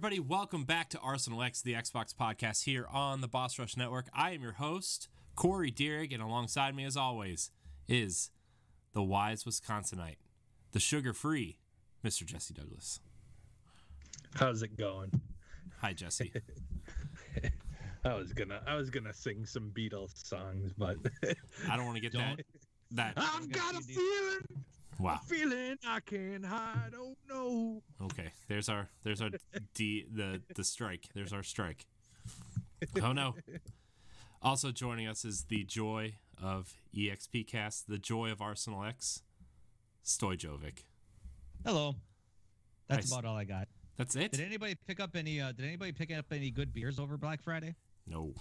everybody. Welcome back to Arsenal X, the Xbox podcast here on the Boss Rush Network. I am your host, Corey Deering, and alongside me, as always, is the wise Wisconsinite, the sugar free Mr. Jesse Douglas. How's it going? Hi, Jesse. I was gonna I was gonna sing some Beatles songs, but I don't want to get that. That I've got a feeling, wow. feeling I can't hide. Oh no! Okay, there's our there's our D the the strike. There's our strike. Oh no. Also joining us is the joy of EXP Cast, the joy of Arsenal X, Stojjovic. Hello. That's Nice. about all I got. That's it? Did anybody pick up any? Uh, did anybody pick up any good beers over Black Friday? No,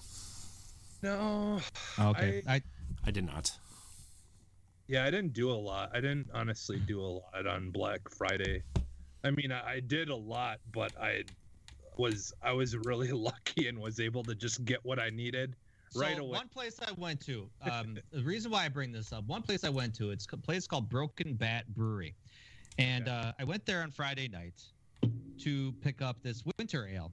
No. Okay. I, I did not. Yeah, I didn't do a lot. I didn't honestly do a lot on Black Friday. I mean, I, I did a lot, but I was I was really lucky and was able to just get what I needed right so away. one place I went to. Um, the reason why I bring this up, one place I went to, it's a place called Broken Bat Brewery, and Okay. uh, I went there on Friday night to pick up this winter ale.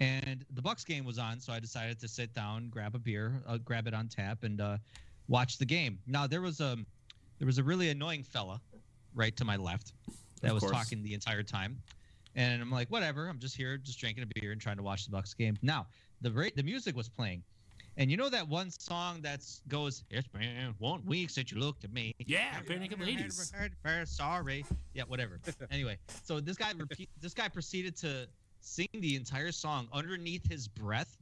And the Bucks game was on, so I decided to sit down, grab a beer, uh, grab it on tap, and uh, watch the game. Now there was a there was a really annoying fella right to my left that Of was course. talking the entire time. And I'm like, whatever. I'm just here, just drinking a beer and trying to watch the Bucks game. Now, the ra- the music was playing, and you know that one song that goes, "It's been one week since you looked at me." Yeah, Barenaked Ladies. Sorry. Yeah, whatever. anyway, so this guy repeat. This guy proceeded to sing the entire song underneath his breath.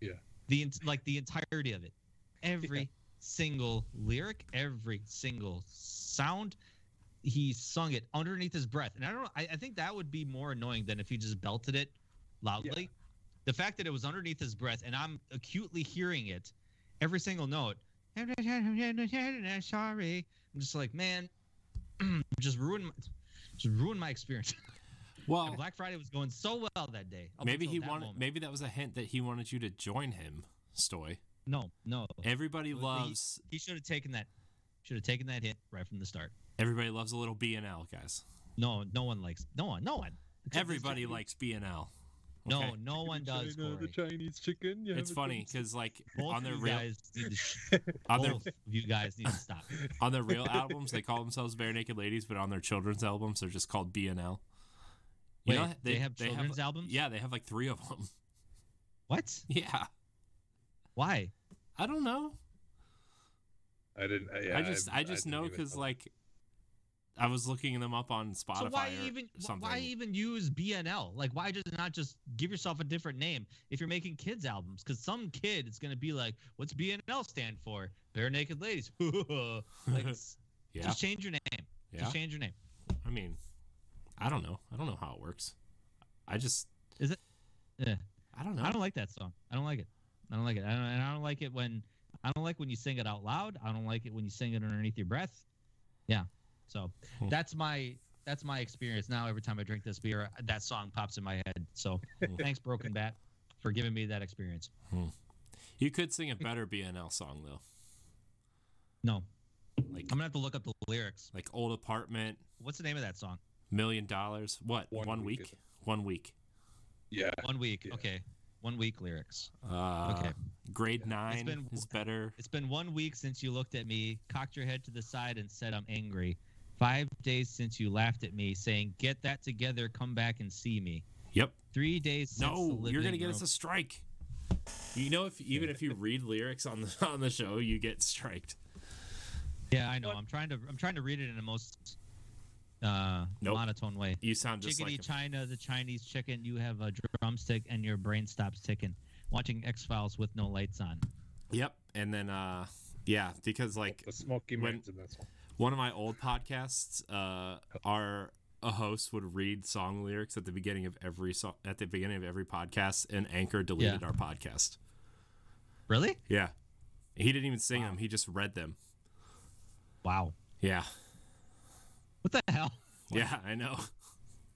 Yeah. The like the entirety of it, every single lyric, every single sound. He sung it underneath his breath, and I don't. know, I, I think that would be more annoying than if he just belted it loudly. The fact that it was underneath his breath, and I'm acutely hearing it, every single note. Sorry, I'm just like, man, just ruined, my, just ruined my experience. Well, Black Friday was going so well that day. maybe he wanted. moment. Maybe that was a hint that he wanted you to join him, Stoy. No, no. Everybody He- loves. He should have taken that. Should have taken that hit right from the start. Everybody loves a little B and L, guys. No, no one likes. No one. No one. Everybody likes B and L. No, Okay. no one does. China, the Chinese chicken. you It's funny because like Both on their you real guys need to sh- on their of you guys need to stop. on their real albums they call themselves Barenaked Ladies, but on their children's albums they're just called B and L. You Wait, they have children's albums? Yeah, they have like three of them. What? Yeah, Why? I don't know. I didn't. Uh, yeah, I just I, just didn't know because like I was looking them up on Spotify So why or even something. why even use BNL? Like why just not just give yourself a different name if you're making kids albums? Because some kid is gonna be like, "What's BNL stand for?" Barenaked Ladies. like, yeah, just change your name. Yeah. Just change your name. I mean, I don't know. I don't know how it works. I just Is it? Yeah. I don't know. I don't like that song. I don't like it. I don't like it. I don't, and I don't like it when I don't like when you sing it out loud. I don't like it when you sing it underneath your breath. Yeah. So Hmm. that's my that's my experience. Now every time I drink this beer, that song pops in my head. So Hmm. thanks, Broken Bat, for giving me that experience. You could sing a better BNL song though, No, like I'm gonna have to look up the lyrics. like old apartment, What's the name of that song? million dollars. What? One, One week? week. One week. Yeah. One week. Yeah. Okay. One week lyrics. Uh, Okay. Grade nine been- is better. It's been one week since you looked at me, cocked your head to the side, and said, I'm angry. Five days since you laughed at me, saying, Get that together, come back and see me. Yep. Three days since No, you're gonna get us a strike. You know, if even if you read lyrics on the on the show, you get striked. Yeah, I know. I'm trying to I'm trying to read it in the most uh, Nope. monotone way. You sound just Chickadee like a- China, the Chinese chicken. You have a drumstick and your brain stops ticking. Watching X Files with no lights on. Yep. And then uh yeah, because like The Smoky when- Man's in this one. one of my old podcasts, uh our a host would read song lyrics at the beginning of every song at the beginning of every podcast and Anchor deleted Yeah. our podcast. Really? Yeah. He didn't even sing them, he just read them. Wow. Yeah. What the hell? Yeah, I know.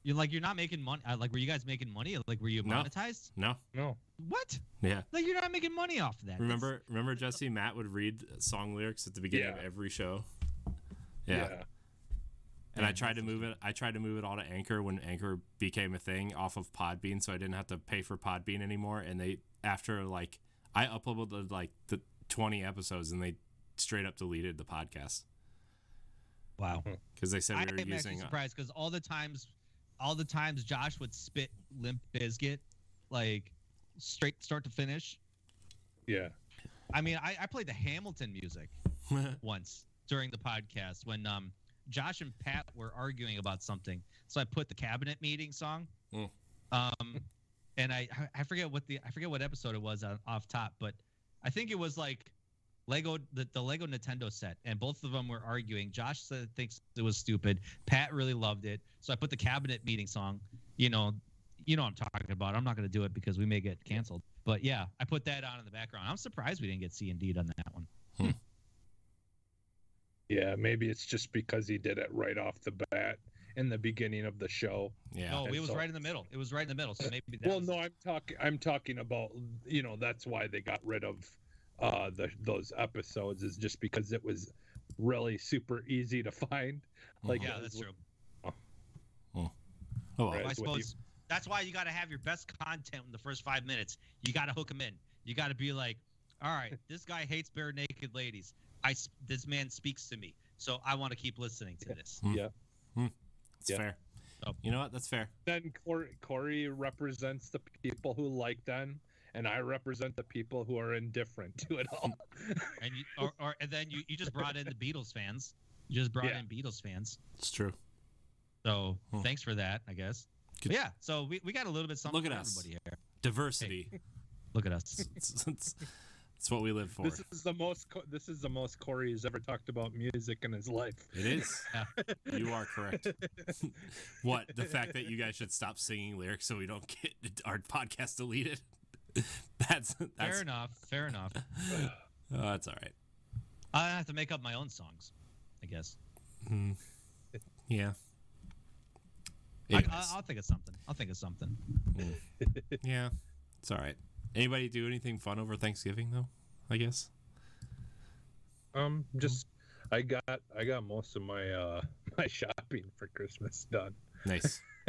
You're like you're not making money. Uh, like were you guys making money? Like were you monetized? No. No. What? Yeah. Like you're not making money off of that. Remember remember Jesse Matt would read song lyrics at the beginning of every show? Yeah. And I tried to move it. I tried to move it all to Anchor when Anchor became a thing off of Podbean, so I didn't have to pay for Podbean anymore. And they after like I uploaded like the twenty episodes, and they straight up deleted the podcast Wow. because they said I we were am using. actually uh, surprised because all the times, all the times Josh would spit Limp Bizkit, like straight start to finish. Yeah. I mean, I, I played the Hamilton music once during the podcast when um Josh and Pat were arguing about something. So I put the cabinet meeting song. Mm. Um, and I I forget what the I forget what episode it was on, off top, but I think it was like Lego the, the Lego Nintendo set, and both of them were arguing. Josh said thinks it was stupid. Pat really loved it, so I put the cabinet meeting song. You know, you know what I'm talking about. I'm not going to do it because we may get canceled. But yeah, I put that on in the background. I'm surprised we didn't get C and D on that one. Hmm. Yeah. Maybe it's just because he did it right off the bat in the beginning of the show. yeah. No, and it was so- right in the middle. It was right in the middle. So maybe that well, was no, I'm talking. I'm talking about. You know, that's why they got rid of uh the those episodes is just because it was really super easy to find. Mm-hmm. Like, yeah, it that's true. Oh. Oh. oh, well. Right. I That's you- suppose that's why you got to have your best content in the first five minutes. You got to hook them in. You got to be like, all right, this guy hates bare naked ladies. I s- this man speaks to me, so I want to keep listening to this. Hmm. Yeah, hmm. it's Yeah. fair. Oh. You know what? That's fair. Then Corey, Corey represents the people who like them, and I represent the people who are indifferent to it all. And you, or, or and then you, you just brought in the Beatles fans. You just brought Yeah. in Beatles fans. It's true. So Hmm. thanks for that, I guess. Good- yeah. So we, we got a little bit something Look at for us. everybody here. Diversity. Look at us. it's, it's, it's what we live for. This is the most. This is the most Corey has ever talked about music in his life. It is. Yeah. You are correct. what? The fact that you guys should stop singing lyrics so we don't get our podcast deleted? that's Fair enough. Fair enough. oh, that's all right. I have to make up my own songs, I guess. Mm. Yeah. I, Anyways, I, I'll think of something. I'll think of something. yeah, it's all right. Anybody do anything fun over Thanksgiving though? I guess. Um, just I got I got most of my uh my shopping for Christmas done. Nice.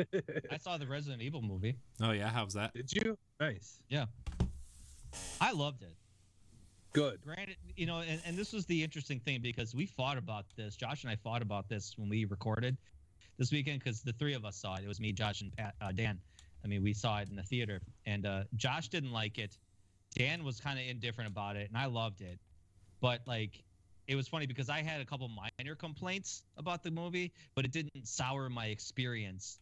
I saw the Resident Evil movie. Oh yeah, how's that? Did you? Nice. Yeah. I loved it. Good. Granted, you know, and, and this was the interesting thing because we fought about this. Josh and I fought about this when we recorded this weekend because the three of us saw it. It was me, Josh, and Pat, uh, Dan. I mean, we saw it in the theater, and uh, Josh didn't like it. Dan was kind of indifferent about it, and I loved it. But like, it was funny because I had a couple minor complaints about the movie, but it didn't sour my experience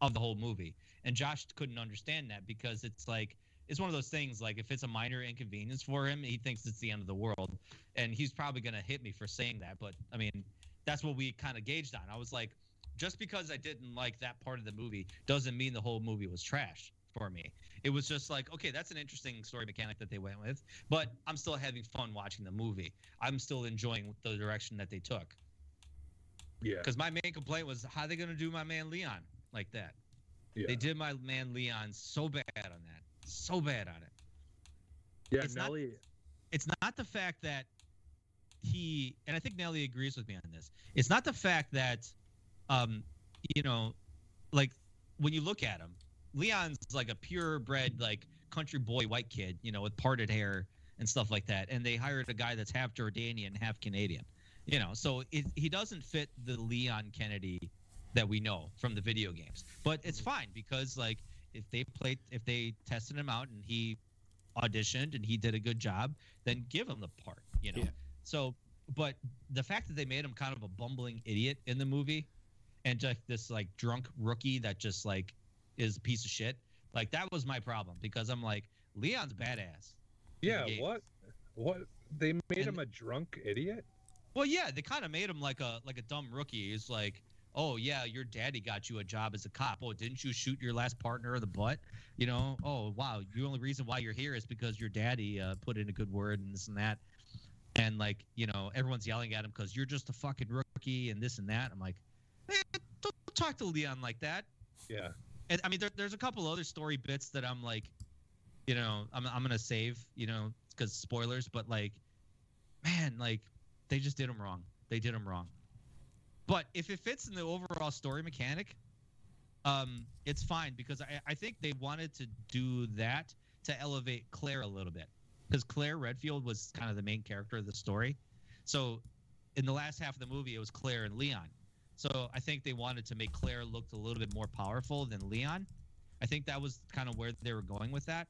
of the whole movie. And Josh couldn't understand that because it's like it's one of those things like if it's a minor inconvenience for him, he thinks it's the end of the world, and he's probably gonna hit me for saying that. But I mean, that's what we kind of gauged on. I was like, just because I didn't like that part of the movie doesn't mean the whole movie was trash for me. It was just like, okay, that's an interesting story mechanic that they went with, but I'm still having fun watching the movie. I'm still enjoying the direction that they took. Yeah. Because my main complaint was how they gonna do my man Leon like that. Yeah. They did my man Leon so bad on that, so bad on it. yeah. it's not- Nelly. It's not the fact that he, and I think Nelly agrees with me on this. It's not the fact that, um, you know, like when you look at him, Leon's like a purebred, like country boy white kid, you know, with parted hair and stuff like that. And they hired a guy that's half Jordanian, half Canadian, you know, so it, he doesn't fit the Leon Kennedy that we know from the video games. But it's fine because like if they played, if they tested him out and he auditioned and he did a good job, then give him the part, you know. Yeah. So, but the fact that they made him kind of a bumbling idiot in the movie, and just this like drunk rookie that just like is a piece of shit, like that was my problem because I'm like Leon's badass. Yeah. What? What? They made And- him a drunk idiot. Well, yeah, they kind of made him like a like a dumb rookie. He's like, oh yeah, your daddy got you a job as a cop. Oh, didn't you shoot your last partner in the butt? You know, oh wow, the only reason why you're here is because your daddy uh, put in a good word and this and that. And like, you know, everyone's yelling at him because you're just a fucking rookie and this and that. I'm like, man, don't talk to Leon like that. Yeah. And I mean, there, there's a couple other story bits that I'm like, you know, I'm I'm gonna save, you know, because spoilers. But like, man, like they just did them wrong. They did them wrong. But if it fits in the overall story mechanic, um, it's fine because I, I think they wanted to do that to elevate Claire a little bit because Claire Redfield was kind of the main character of the story. So in the last half of the movie, it was Claire and Leon. So I think they wanted to make Claire look a little bit more powerful than Leon. I think that was kind of where they were going with that.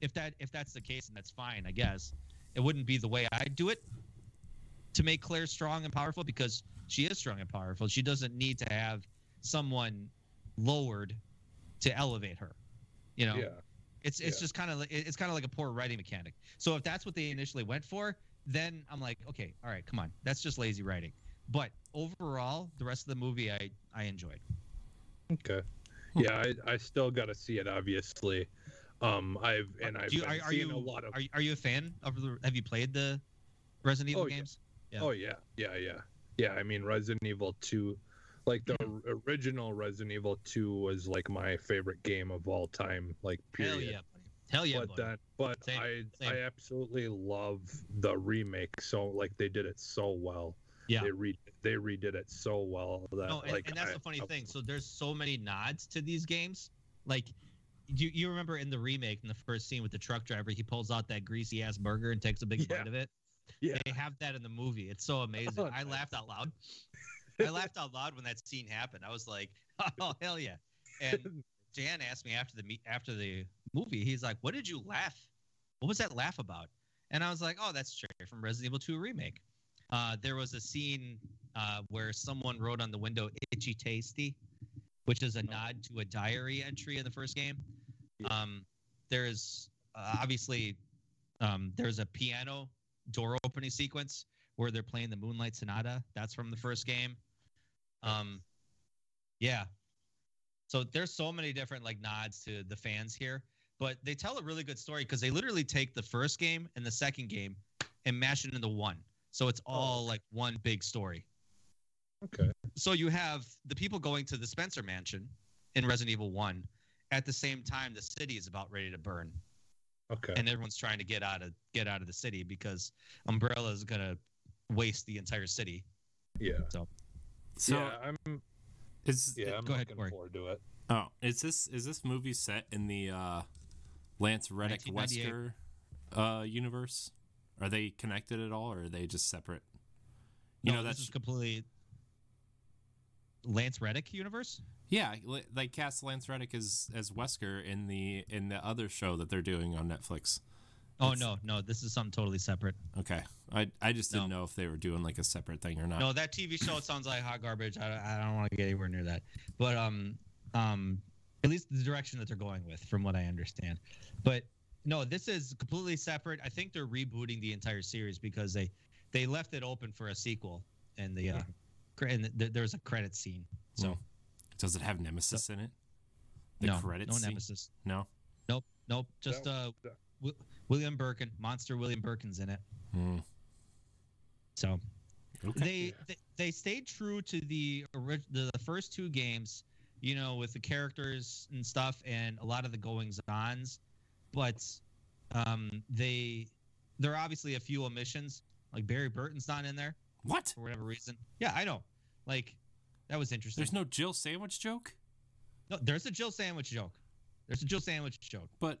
If that if that's the case, and that's fine, I guess. It wouldn't be the way I'd do it to make Claire strong and powerful because she is strong and powerful. She doesn't need to have someone lowered to elevate her. You know, Yeah. it's it's Yeah. just kind of like it's kind of like a poor writing mechanic. So if that's what they initially went for, then I'm like, okay, all right, come on, that's just lazy writing. But overall, the rest of the movie, I I enjoyed. Okay. Yeah, I, I still got to see it. Obviously, um, I've and I've you, are, are you a lot of. are, you- are you a fan of the? Have you played the Resident Evil Oh, games? yeah. Oh yeah, yeah, yeah, yeah. I mean, Resident Evil Two, like the Mm-hmm. original Resident Evil Two was like my favorite game of all time. Like period. Hell yeah, buddy. Hell yeah, but buddy. then, but Same, I same. I absolutely love the remake. So like they did it so well. Yeah. They re they redid it so well that No, and, like and that's I- the funny I- thing. So there's so many nods to these games. Like you you remember in the remake in the first scene with the truck driver, he pulls out that greasy ass burger and takes a big Yeah. bite of it. Yeah. They have that in the movie. It's so amazing. Oh, I laughed out loud. I laughed out loud when that scene happened. I was like, "Oh hell yeah!" And Jan asked me after the meet after the movie. He's like, "What did you laugh? What was that laugh about?" And I was like, "Oh, that's straight from Resident Evil 2 remake." Uh, there was a scene uh, where someone wrote on the window "Itchy Tasty," which is a nod to a diary entry in the first game. Um, there's uh, obviously um, there's a piano door opening sequence where they're playing the Moonlight Sonata. That's from the first game. Um, yeah. So there's so many different like nods to the fans here, but they tell a really good story because they literally take the first game and the second game and mash it into one. So it's all like one big story. Okay. So you have the people going to the Spencer Mansion in Resident Evil 1 at the same time the city is about ready to burn Okay. and everyone's trying to get out of get out of the city because Umbrella is going to waste the entire city. yeah. So yeah. I'm. is Yeah. I'm Go ahead, looking Corey. forward to it. oh is this is this movie set in the uh, Lance Reddick 1998. Wesker uh, universe? Are they connected at all, or are they just separate? You No, know that's is completely Lance Reddick universe. yeah, like cast Lance Reddick as as Wesker in the in the other show that they're doing on Netflix. Oh It's- no, no, this is something totally separate. Okay, I I just didn't No. know if they were doing like a separate thing or not. No, that TV show sounds like hot garbage. I, I don't want to get anywhere near that. But um um at least the direction that they're going with, from what I understand. But no, this is completely separate. I think they're rebooting the entire series because they they left it open for a sequel, and the uh, cre- and th- there's a credit scene. So Hmm. Does it have Nemesis in it? The no, credits no scene? nemesis. No. Nope, nope. Just No, uh, no. Wi- William Birkin, monster William Birkin's in it. Hmm. So Okay. they, they they stayed true to the orig- the, the first two games you know with the characters and stuff and a lot of the goings ons but um they there are obviously a few omissions like barry burton's not in there. What? for whatever reason. Yeah i know. Like that was interesting. There's no Jill sandwich joke, no there's a jill sandwich joke. There's a jill sandwich joke. But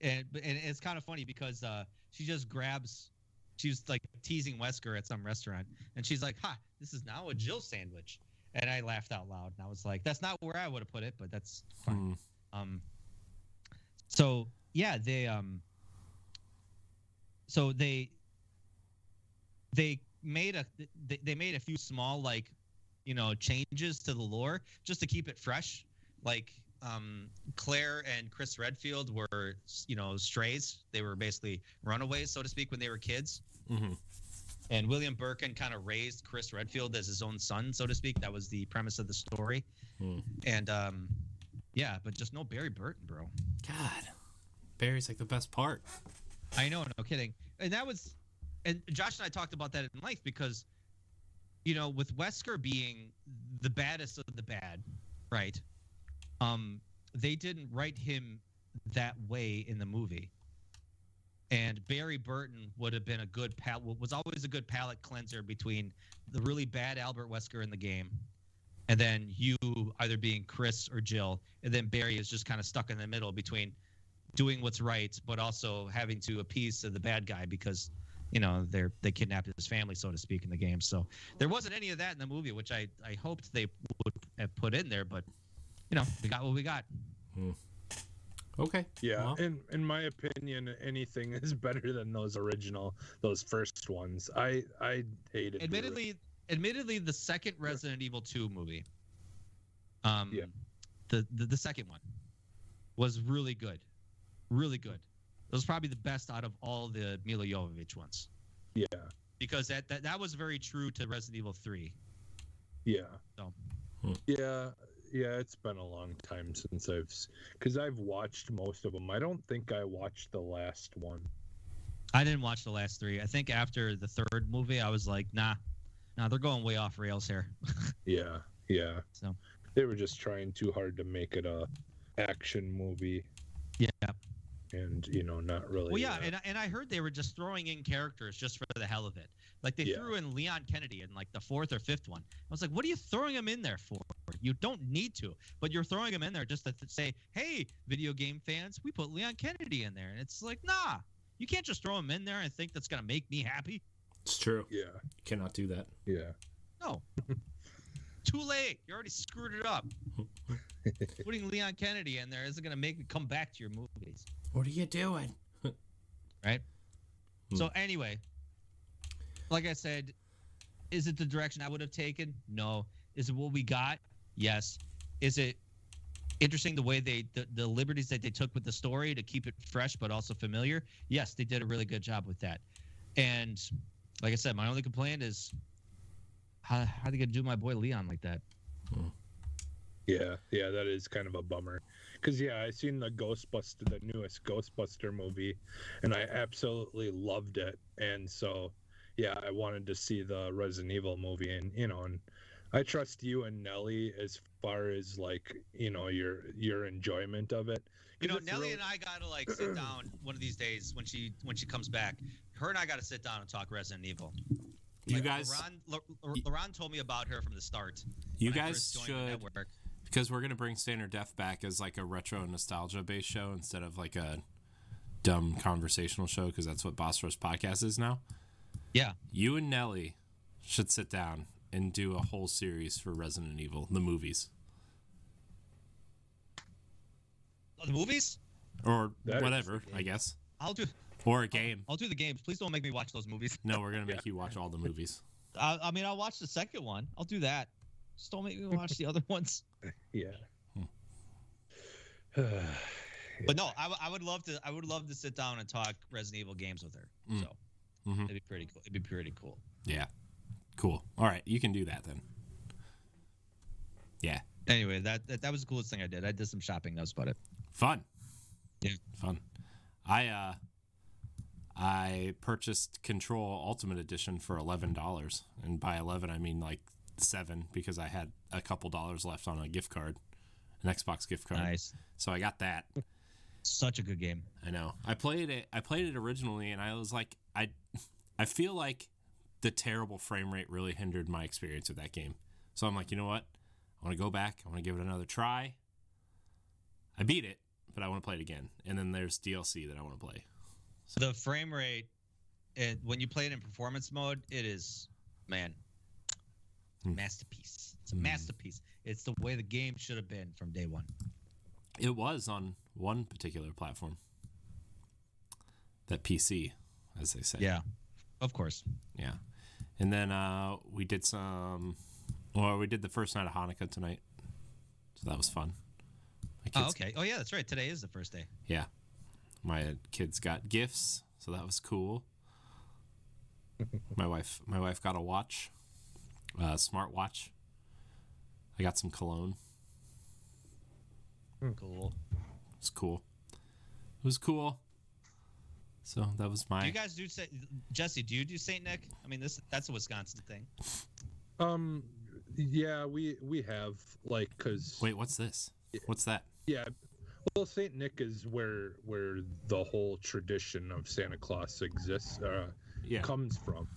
and and it's kind of funny because uh she just grabs she's like teasing Wesker at some restaurant and she's like ha this is now a Jill sandwich. And I laughed out loud and I was like that's not where I would have put it but that's fine. Hmm. um so yeah they um so they they made a they, they made a few small like you know changes to the lore just to keep it fresh. Like um claire and chris redfield were you know strays. They were basically runaways so to speak when they were kids. Mm-hmm. and william birkin kind of raised chris redfield as his own son so to speak. That was the premise of the story. Hmm. and um yeah but just no barry burton bro. God, Barry's like the best part. I know, no kidding. And that was, and Josh and I talked about that in length because, you know, with Wesker being the baddest of the bad, right? Um, they didn't write him that way in the movie, and Barry Burton would have been a good pal. Was always a good palate cleanser between the really bad Albert Wesker in the game, and then you either being Chris or Jill, and then Barry is just kind of stuck in the middle between doing what's right, but also having to appease the bad guy because you know they're they kidnapped his family, so to speak, in the game. So there wasn't any of that in the movie, which I I hoped they would have put in there, but you know we got what we got. Okay. Yeah, Well, in in my opinion, anything is better than those original, those first ones. I I hated. the ori- admittedly admittedly the second resident evil 2 movie um Yeah. the, the the second one was really good really good it was probably the best out of all the milla jovovich ones yeah, because that, that that was very true to resident evil 3 yeah, So. Yeah, yeah. It's been a long time since I've, because I've watched most of them. I don't think I watched the last one. i didn't watch the last three i think after the third movie i was like nah nah they're going way off rails here Yeah, yeah. So. they were just trying too hard to make it a action movie, yeah and you know, not really. Well, yeah, uh, and, and I heard they were just throwing in characters just for the hell of it. Like they Yeah. threw in Leon Kennedy in like the fourth or fifth one. I was like, what are you throwing him in there for? You don't need to, but you're throwing him in there just to th- say, hey, video game fans, we put Leon Kennedy in there. And it's like, nah, you can't just throw him in there and think that's going to make me happy. It's true. yeah, You cannot do that. yeah. No. Too late. You already screwed it up. Putting Leon Kennedy in there isn't going to make me come back to your movies. What are you doing? right? Hmm. So anyway, like I said, is it the direction I would have taken? No. Is it what we got? Yes. Is it interesting the way they the, the liberties that they took with the story to keep it fresh but also familiar? Yes, they did a really good job with that. And like I said, my only complaint is how how are they gonna do my boy Leon like that? Yeah, yeah, that is kind of a bummer. Cause yeah, I seen the Ghostbuster, the newest Ghostbuster movie, and I absolutely loved it. And so, yeah, I wanted to see the Resident Evil movie, and you know, and I trust you and Nelly as far as like you know your your enjoyment of it. You know, Nelly really- and I gotta like sit down one of these days when she when she comes back. Her and I gotta sit down and talk Resident Evil. You Like, guys, Laron, L- Laron told me about her from the start. you guys first joined the should network. Because we're gonna bring Standard Def back as like a retro nostalgia based show instead of like a dumb conversational show because that's what Boss Rush podcast is now. Yeah. You and Nelly should sit down and do a whole series for Resident Evil, the movies, Oh, the movies. or That is whatever, I guess, I'll do. or a game. I'll do the games. Please don't make me watch those movies. No, we're gonna make you watch all the movies. I, I mean, I'll watch the second one. I'll do that. Just don't make me watch the other ones. Yeah. But no, I, w- I would love to. I would love to sit down and talk Resident Evil games with her. Mm. So Mhm. it'd be pretty cool. It'd be pretty cool. Yeah, cool. All right, you can do that then. Yeah, Anyway, that, that that was the coolest thing I did. I did some shopping. That was about it. fun. Yeah. fun. I uh, I purchased Control Ultimate Edition for eleven dollars, and by eleven I mean like seven because I had a couple dollars left on a gift card, an Xbox gift card. Nice. So I got that. Such a good game. I know. I played it. I played it originally, and I was like, I, I feel like the terrible frame rate really hindered my experience with that game. So I'm like, you know what? I want to go back. I want to give it another try. I beat it, but I want to play it again. And then there's DLC that I want to play. So The frame rate, it, when you play it in performance mode, it is, man, Hmm. masterpiece. It's a Hmm. masterpiece. It's the way the game should have been from day one. It was on one particular platform. That PC, as they say. Yeah, of course. Yeah. And then uh, we did some. Well, we did the first night of Hanukkah tonight, so that was fun. My Oh, kids, okay. Oh, yeah, that's right. Today is the first day. Yeah, my kids got gifts, so that was cool. my wife, my wife got a watch, a smart watch. I got some cologne. Cool. It's cool. It was cool. So that was Do my. you guys do Saint Jesse? Do you do Saint Nick? I mean, this that's a Wisconsin thing. Um, yeah, we we have like because Wait, what's this? What's that? yeah, Well, Saint Nick is where where the whole tradition of Santa Claus exists uh, Yeah. comes from.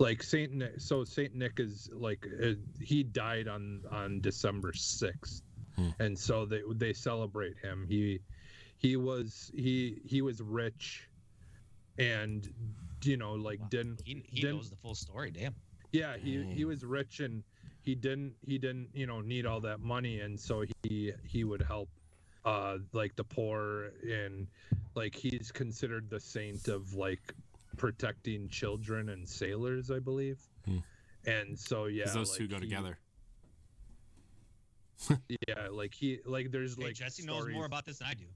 Like Saint Nick, so Saint Nick is like uh, he died on on December sixth, Hmm. and so they they celebrate him. He he was he he was rich, and you know like Wow. didn't He, he Didn't- knows the full story. Damn. yeah he he was rich and he didn't he didn't you know need all that money and so he he would help uh like the poor and like he's considered the saint of like protecting children and sailors i believe Hmm. and so yeah Because those two go he- together. yeah like he like there's Hey, like Jesse knows more about this than I do.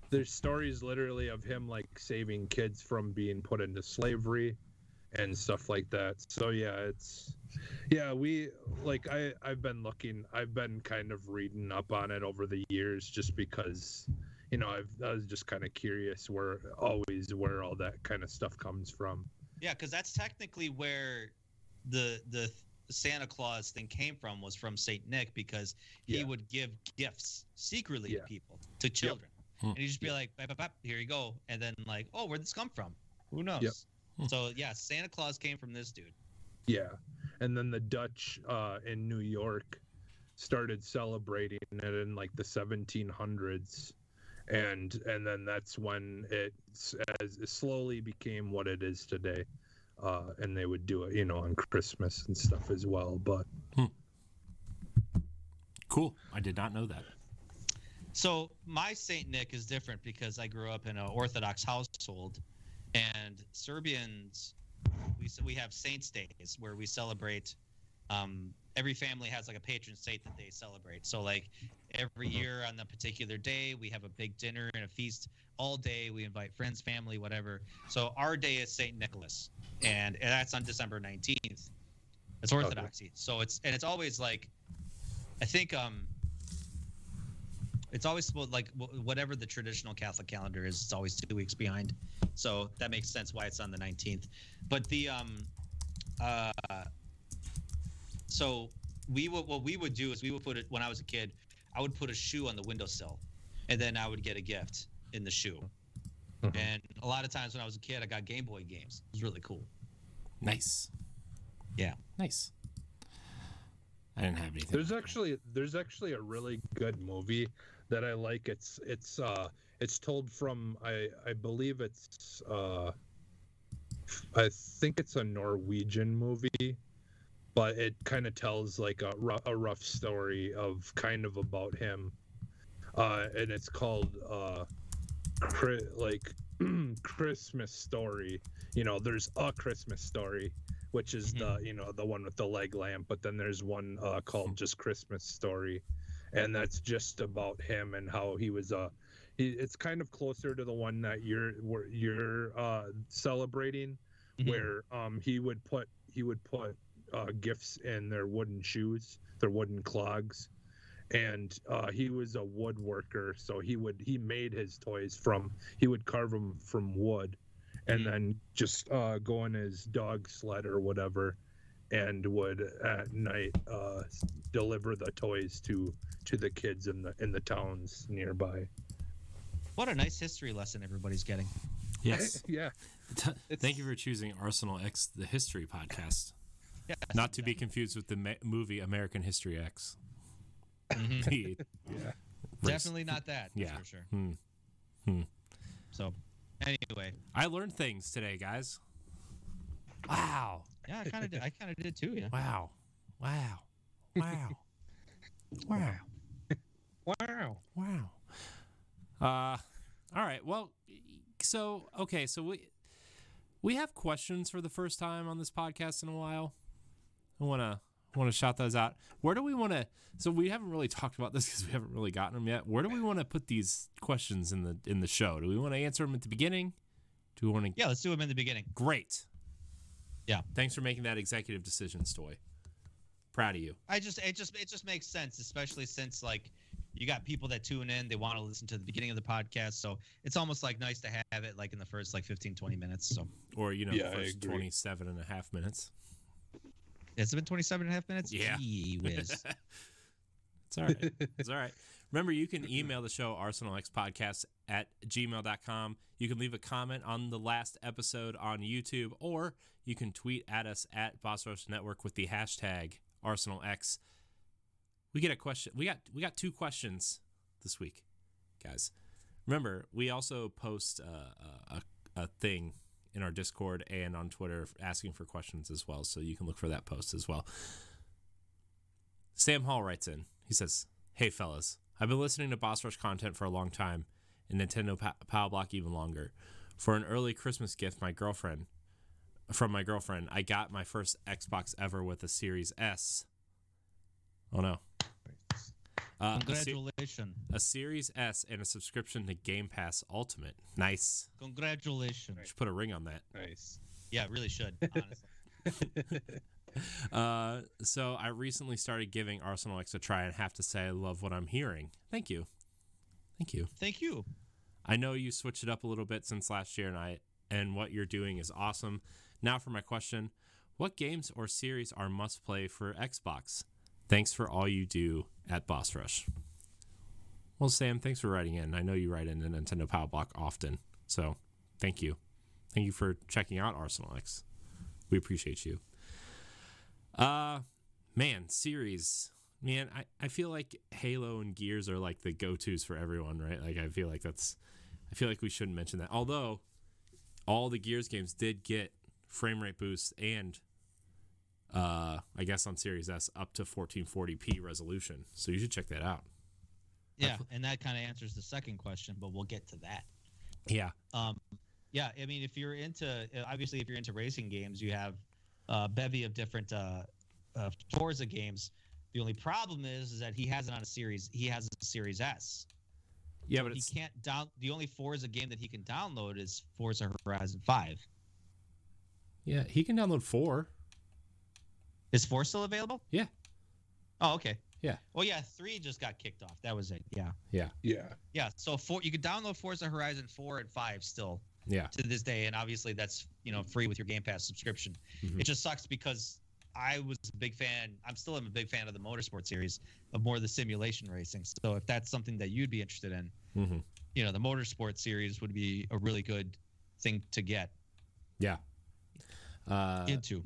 there's stories literally of him like saving kids from being put into slavery and stuff like that so yeah it's yeah we like i i've been looking i've been kind of reading up on it over the years just because you know I've, i was just kind of curious where always where all that kind of stuff comes from Yeah, because that's technically where the the Santa Claus thing came from was from Saint Nick because he Yeah. would give gifts secretly Yeah. to people to children, Hmm. and he'd just be like, bap, bap, bap, "Here you go," and then like, "Oh, where'd this come from? Who knows?" Yep. Hmm. So yeah, Santa Claus came from this dude. yeah and then the dutch uh in new york started celebrating it in like the 1700s and and then that's when it as it slowly became what it is today uh and they would do it you know on christmas and stuff as well but Cool. I did not know that. So my Saint Nick is different because I grew up in an Orthodox household, and Serbians, we we have Saints Days where we celebrate. Um, every family has like a patron saint that they celebrate. So like every Mhm. year on the particular day, we have a big dinner and a feast all day. We invite friends, family, whatever. So our day is Saint Nicholas, and, and that's on December nineteenth. It's Orthodoxy. So it's and it's always like, I think um it's always supposed like whatever the traditional Catholic calendar is. It's always two weeks behind, so that makes sense why it's on the nineteenth. But the um, uh, so we would what we would do is we would put it when I was a kid. I would put a shoe on the windowsill, and then I would get a gift in the shoe. Mhm. And a lot of times when I was a kid, I got Game Boy games. It was really cool. Nice. Yeah. Nice. I didn't have anything. there's actually there's actually a really good movie that i like it's it's uh it's told from i i believe it's uh i think it's a norwegian movie but it kind of tells like a, a rough story of kind of about him. Uh and it's called uh Chri- like christmas story. You know there's a christmas story which is the you know the one with the leg lamp but then there's one uh, called just christmas story. And that's just about him and how he was uh he, it's kind of closer to the one that you're you're uh celebrating Mhm. where um he would put he would put uh gifts in their wooden shoes their wooden clogs and uh, he was a woodworker so he would he made his toys from he would carve them from wood and Mhm. then just uh, go in his dog sled or whatever and would at night uh, deliver the toys to to the kids in the in the towns nearby What a nice history lesson everybody's getting. yes. yeah Thank you for choosing Arsenal X, the history podcast. Yeah, Not to be confused with the ma- movie American History X. Mhm. The yeah Definitely not that. Yeah. Yeah, for sure. Hmm. So, anyway, I learned things today, guys. Wow. yeah, I kind of did. I kind of did too. Yeah. Wow. Wow. Wow. wow. wow Wow. Uh all right. Well, so okay, so we we have questions for the first time on this podcast in a while. I want to want to shout those out. Where do we want to So we haven't really talked about this cuz we haven't really gotten them yet. Where do we want to put these questions in the in the show? Do we want to answer them at the beginning? Do we want to Yeah, let's do them in the beginning. Great. Yeah. Thanks for making that executive decision, Stoy. Proud of you. I just it just it just makes sense, especially since like you got people that tune in, they want to listen to the beginning of the podcast, so it's almost like nice to have it like in the first like 15 20 minutes. So, Or, you know, Yeah, the first agree. 27 and a half minutes. Has it been 27 and a half minutes? Yeah. Gee whiz. it's all right. It's all right. Remember, you can email the show arsenalxpodcast at gmail.com. You can leave a comment on the last episode on YouTube, or you can tweet at us at Boss Rush Network with the hashtag ArsenalX. We get a question. We got we got two questions this week, guys. Remember, we also post uh, a, a thing in our Discord and on Twitter asking for questions as well, so you can look for that post as well. Sam Hall writes in. He says, "Hey fellas, I've been listening to Boss Rush content for a long time, and Nintendo pa- Power Block even longer. For an early Christmas gift, my girlfriend, from my girlfriend, I got my first Xbox ever with a Series S. Oh no, uh, a, se- a Series S and a subscription to Game Pass Ultimate. Nice. Congratulations. Should put a ring on that. nice. Yeah, really should, honestly. Uh, so I recently started giving Arsenal X a try, and have to say I love what I'm hearing. Thank you, thank you. Thank you. I know you switched it up a little bit since last year, and I and what you're doing is awesome. Now for my question: What games or series are must play for Xbox? Thanks for all you do at Boss Rush. Well, Sam, thanks for writing in. I know you write in the Nintendo Power Block often, so thank you. Thank you for checking out Arsenal X. We appreciate you. Uh man, series. Man, I, I feel like Halo and Gears are like the go tos for everyone, right? Like I feel like that's I feel like we shouldn't mention that. Although all the Gears games did get frame rate boosts and uh I guess on Series S up to 1440p resolution. So you should check that out. Yeah, and that kind of answers the second question, but we'll get to that. Yeah. Um, yeah, I mean, if you're into obviously if you're into racing games, you have a bevy of different uh, uh, Forza games. The only problem is, is that he has it on a series. He has a Series S. Yeah, but he it's can't down. The only Forza game that he can download is Forza Horizon Five. yeah, he can download 4. Is four still available? Yeah. Oh, okay. Yeah. Well, yeah, three just got kicked off. That was it. Yeah. Yeah. Yeah. Yeah. So four, you could download Forza Horizon four and five still Yeah. to this day, and obviously that's you know free with your Game Pass subscription. Mhm. It just sucks because I was a big fan. I'm still am a big fan of the motorsport series of more of the simulation racing. So if that's something that you'd be interested in, hmm you know, the motorsport series would be a really good thing to get Yeah. Uh, into.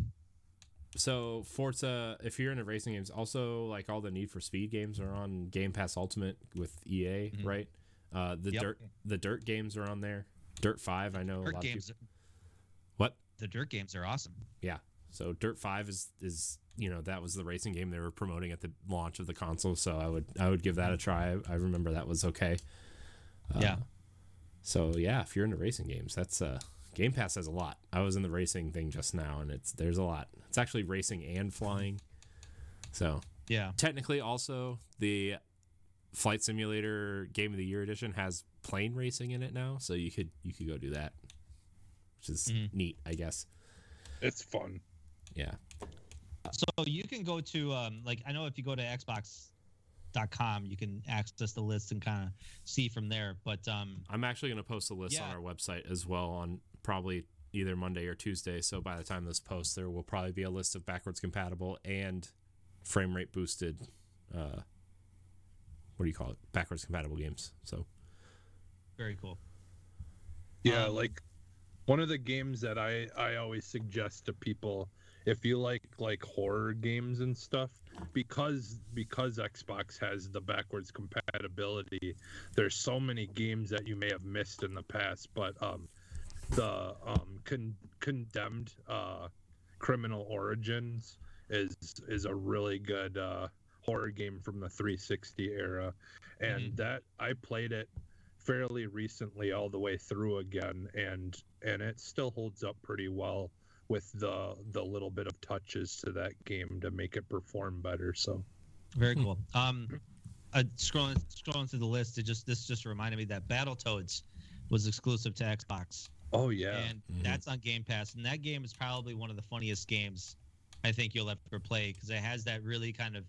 So Forza, if you're into racing games, also like all the Need for Speed games are on Game Pass Ultimate with EA, Mhm. right? Uh, the Yep. dirt, the dirt games are on there. Dirt Five, I know a Dirt lot games. of people. What? The dirt games are awesome. Yeah. So Dirt Five is is you know that was the racing game they were promoting at the launch of the console. So I would I would give that a try. I, I remember that was okay. Uh, Yeah. So yeah, if you're into racing games, that's uh Game Pass has a lot. I was in the racing thing just now, and it's there's a lot. It's actually racing and flying. So Yeah. technically, also the Flight Simulator Game of the Year edition has plane racing in it now, so you could you could go do that, which is Mhm. neat, I guess. It's fun. Yeah. So you can go to um, like I know if you go to Xbox.com, you can access the list and kind of see from there. But um, I'm actually going to post a list on our website as well on probably either Monday or Tuesday. So by the time this posts, there will probably be a list of backwards compatible and frame rate boosted. Uh, what do you call it? Backwards compatible games. So very cool. Yeah, Um, like one of the games that I I always suggest to people if you like like horror games and stuff because because Xbox has the backwards compatibility there's so many games that you may have missed in the past but um the um con- condemned uh criminal origins is is a really good uh horror game from the 360 era and Mhm. that I played it fairly recently all the way through again and and it still holds up pretty well with the the little bit of touches to that game to make it perform better so Very cool. Um, uh, scrolling scrolling through the list, it just this just reminded me that Battletoads was exclusive to Xbox, oh yeah and Mhm. that's on Game Pass. And that game is probably one of the funniest games I think you'll ever play because it has that really kind of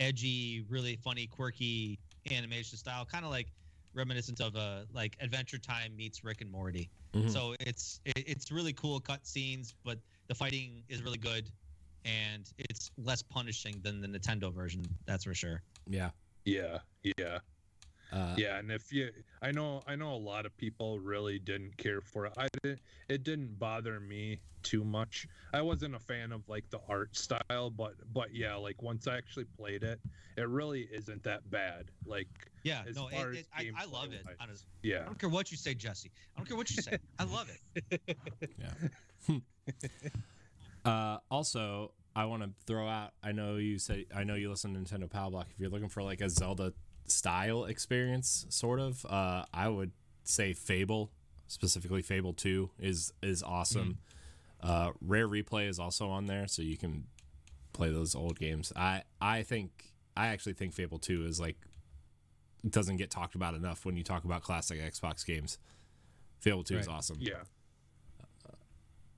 edgy, really funny, quirky animation style, kind of like reminiscent of a like Adventure Time meets Rick and Morty. Mhm. So it's it, it's really cool cut scenes, but the fighting is really good, and it's less punishing than the Nintendo version. That's for sure. yeah, Yeah, yeah, Uh, yeah. And if you, I know, I know a lot of people really didn't care for it. I didn't. It didn't bother me too much. I wasn't a fan of like the art style, but but yeah, like once I actually played it, it really isn't that bad. Like Yeah, As no, far it, as it, I, I love it. gameplay-wise. honest- I don't care what you say, Jesse. I don't care what you say. I love it. Uh, also, I want to throw out. I know you said. I know you listen to Nintendo Power Block. If you're looking for like a Zelda style experience, sort of, uh, I would say Fable, specifically Fable Two, is is awesome. Uh, Rare Replay is also on there, so you can play those old games. I I think I actually think Fable Two is like doesn't get talked about enough when you talk about classic Xbox games. Fable Two is awesome. yeah.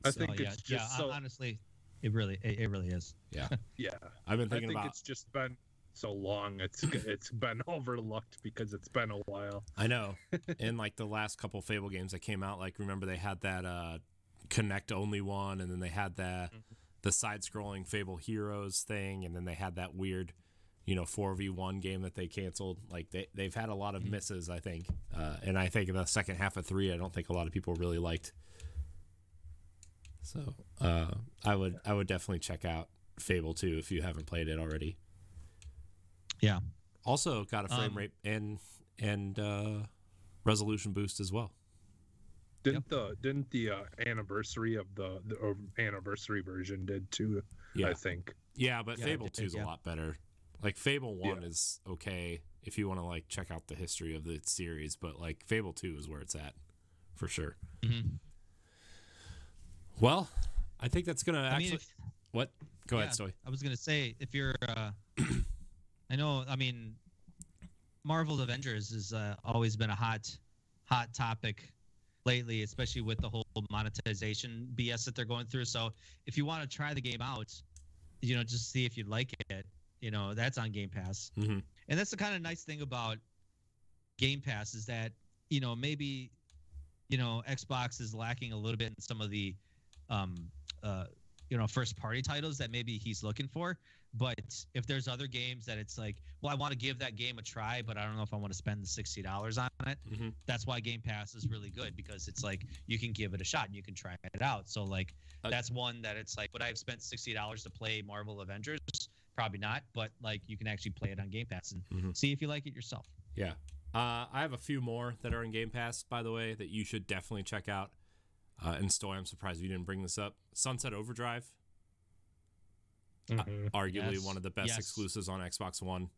I So, think yeah, it's yeah. just hon- so. honestly, it really, it, it really is. Yeah, Yeah, I've been I thinking think about. it's just been so long. It's it's been overlooked because it's been a while. I know. In like the last couple Fable games that came out, like remember they had that uh Kinect only one, and then they had that the side scrolling Fable Heroes thing, and then they had that weird, you know, four v one game that they canceled. Like they they've had a lot of misses, I think. Uh, and I think in the second half of three, I don't think a lot of people really liked. So uh, I would I would definitely check out Fable 2 if you haven't played it already. Yeah. Also got a frame Um, rate and and uh, resolution boost as well. Didn't the didn't the uh, anniversary of the the or anniversary version did too? Yeah, I think. yeah, but Yeah, Fable 2 is yeah. a lot better. Like Fable 1 Yeah. is okay if you want to like check out the history of the series, but like Fable 2 is where it's at for sure. Mm-hmm. Well, I think that's going to I actually mean, if, What? Go ahead, yeah, Stoy. I was gonna say if you're, uh, I know, I mean, Marvel Avengers has uh, always been a hot, hot topic lately, especially with the whole monetization BS that they're going through. So if you want to try the game out, you know, just see if you like it. You know, that's on Game Pass, Mhm. and that's the kind of nice thing about Game Pass is that you know maybe, you know, Xbox is lacking a little bit in some of the, um, uh, you know first party titles that maybe he's looking for but if there's other games that it's like well i want to give that game a try but i don't know if i want to spend the $60 on it Mhm. that's why game pass is really good because it's like you can give it a shot and you can try it out so like Uh, that's one that it's like would i have spent $60 to play marvel avengers probably not but like you can actually play it on game pass and Mhm. see if you like it yourself Yeah. Uh, I have a few more that are in Game Pass, by the way, that you should definitely check out. Uh, and Stoy, I'm surprised you didn't bring this up. Sunset Overdrive, Mhm. arguably Yes. one of the best Yes. exclusives on Xbox One.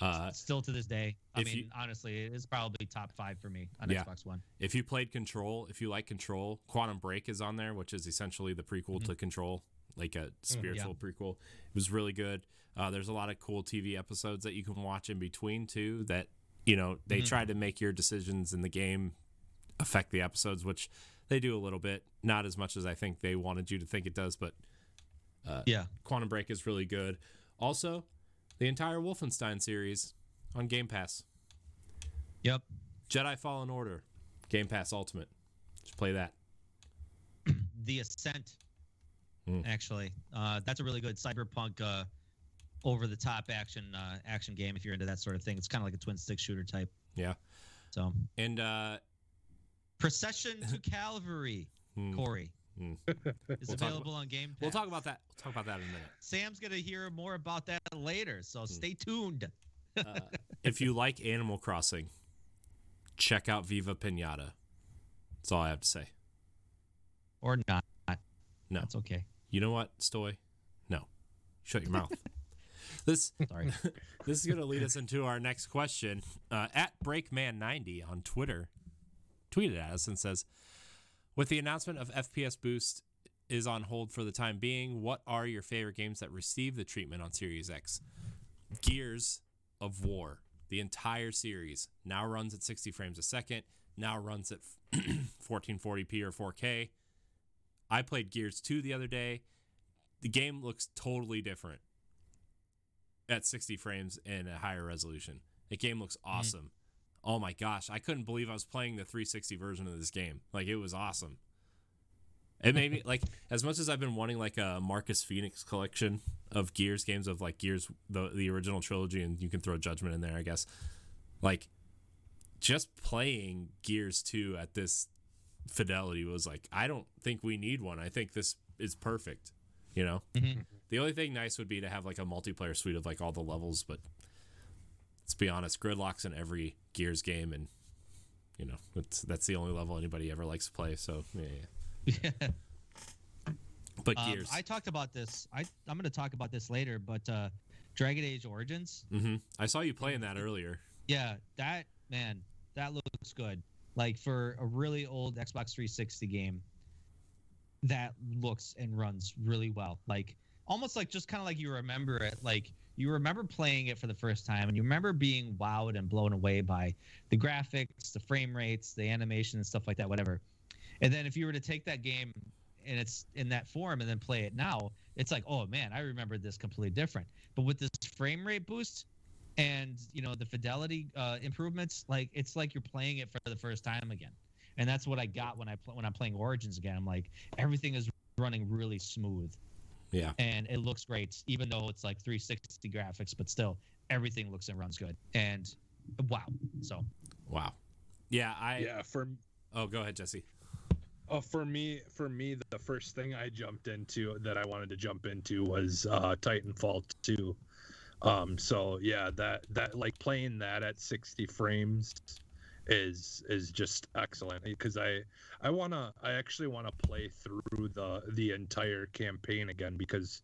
Uh, still to this day i mean you- honestly it is probably top five for me on Yeah. xbox one if you played Control, if you like Control, Quantum Break is on there, which is essentially the prequel to Control, like a spiritual prequel. It was really good. Uh, there's a lot of cool TV episodes that you can watch in between too. That you know they Mhm. try to make your decisions in the game affect the episodes, which they do a little bit, not as much as I think they wanted you to think it does, but yeah Quantum Break is really good. Also, the entire Wolfenstein series on Game Pass. yep Jedi Fallen Order, Game Pass Ultimate. Just play that. the ascent Mm. actually uh, that's a really good cyberpunk uh, over the top action uh, action game if you're into that sort of thing it's kind of like a twin stick shooter type Yeah. so And uh, procession to calvary hmm, corey Hmm. is We'll available on game Pass. we'll talk about that. We'll talk about that in a minute. sam's gonna hear more about that later so stay tuned Uh, if you like Animal Crossing, check out Viva Pinata. That's all I have to say. or not No. that's okay You know what, Stoy? No. Shut your mouth. This sorry this is going to lead us into our next question. Uh, at Breakman90 on Twitter tweeted at us and says, "With the announcement of FPS Boost is on hold for the time being, what are your favorite games that receive the treatment on Series X? Gears of War, the entire series, now runs at 60 frames a second, now runs at 1440p or 4K. I played Gears 2 the other day. The game looks totally different at 60 frames and a higher resolution. The game looks mm-hmm. awesome. Oh my gosh, I couldn't believe I was playing the 360 version of this game. Like it was awesome. It made me like as much as I've been wanting like a Marcus Fenix collection of Gears games of like Gears the the original trilogy, and you can throw Judgment in there, I guess. Like, just playing Gears two at this fidelity was like, I don't think we need one. I think this is perfect. You know, Mhm. the only thing nice would be to have like a multiplayer suite of like all the levels, but let's be honest, gridlock's in every Gears game, and you know it's, that's the only level anybody ever likes to play. So yeah, yeah. but Um, Gears, I talked about this. I I'm going to talk about this later, but uh, Dragon Age Origins. Mm-hmm. I saw you playing that earlier. Yeah, that man, that looks good. Like for a really old Xbox 360 game, that looks and runs really well. Like almost like just kind of like you remember it. Like you remember playing it for the first time, and you remember being wowed and blown away by the graphics, the frame rates, the animation, and stuff like that. Whatever. And then if you were to take that game and it's in that form and then play it now, it's like, oh man, I remember this completely different. But with this frame rate boost, and you know the fidelity uh, improvements like it's like you're playing it for the first time again and that's what i got when i pl- when i'm playing origins again i'm like everything is running really smooth Yeah, and it looks great even though it's like 360 graphics but still everything looks and runs good and wow so wow. Yeah, I. yeah, for Oh, go ahead, Jesse. uh, for me, for me, the first thing I jumped into that I wanted to jump into was uh, Titanfall 2. Um, so yeah, that that like playing that at 60 frames is is just excellent. Because I I wanna I actually wanna play through the the entire campaign again because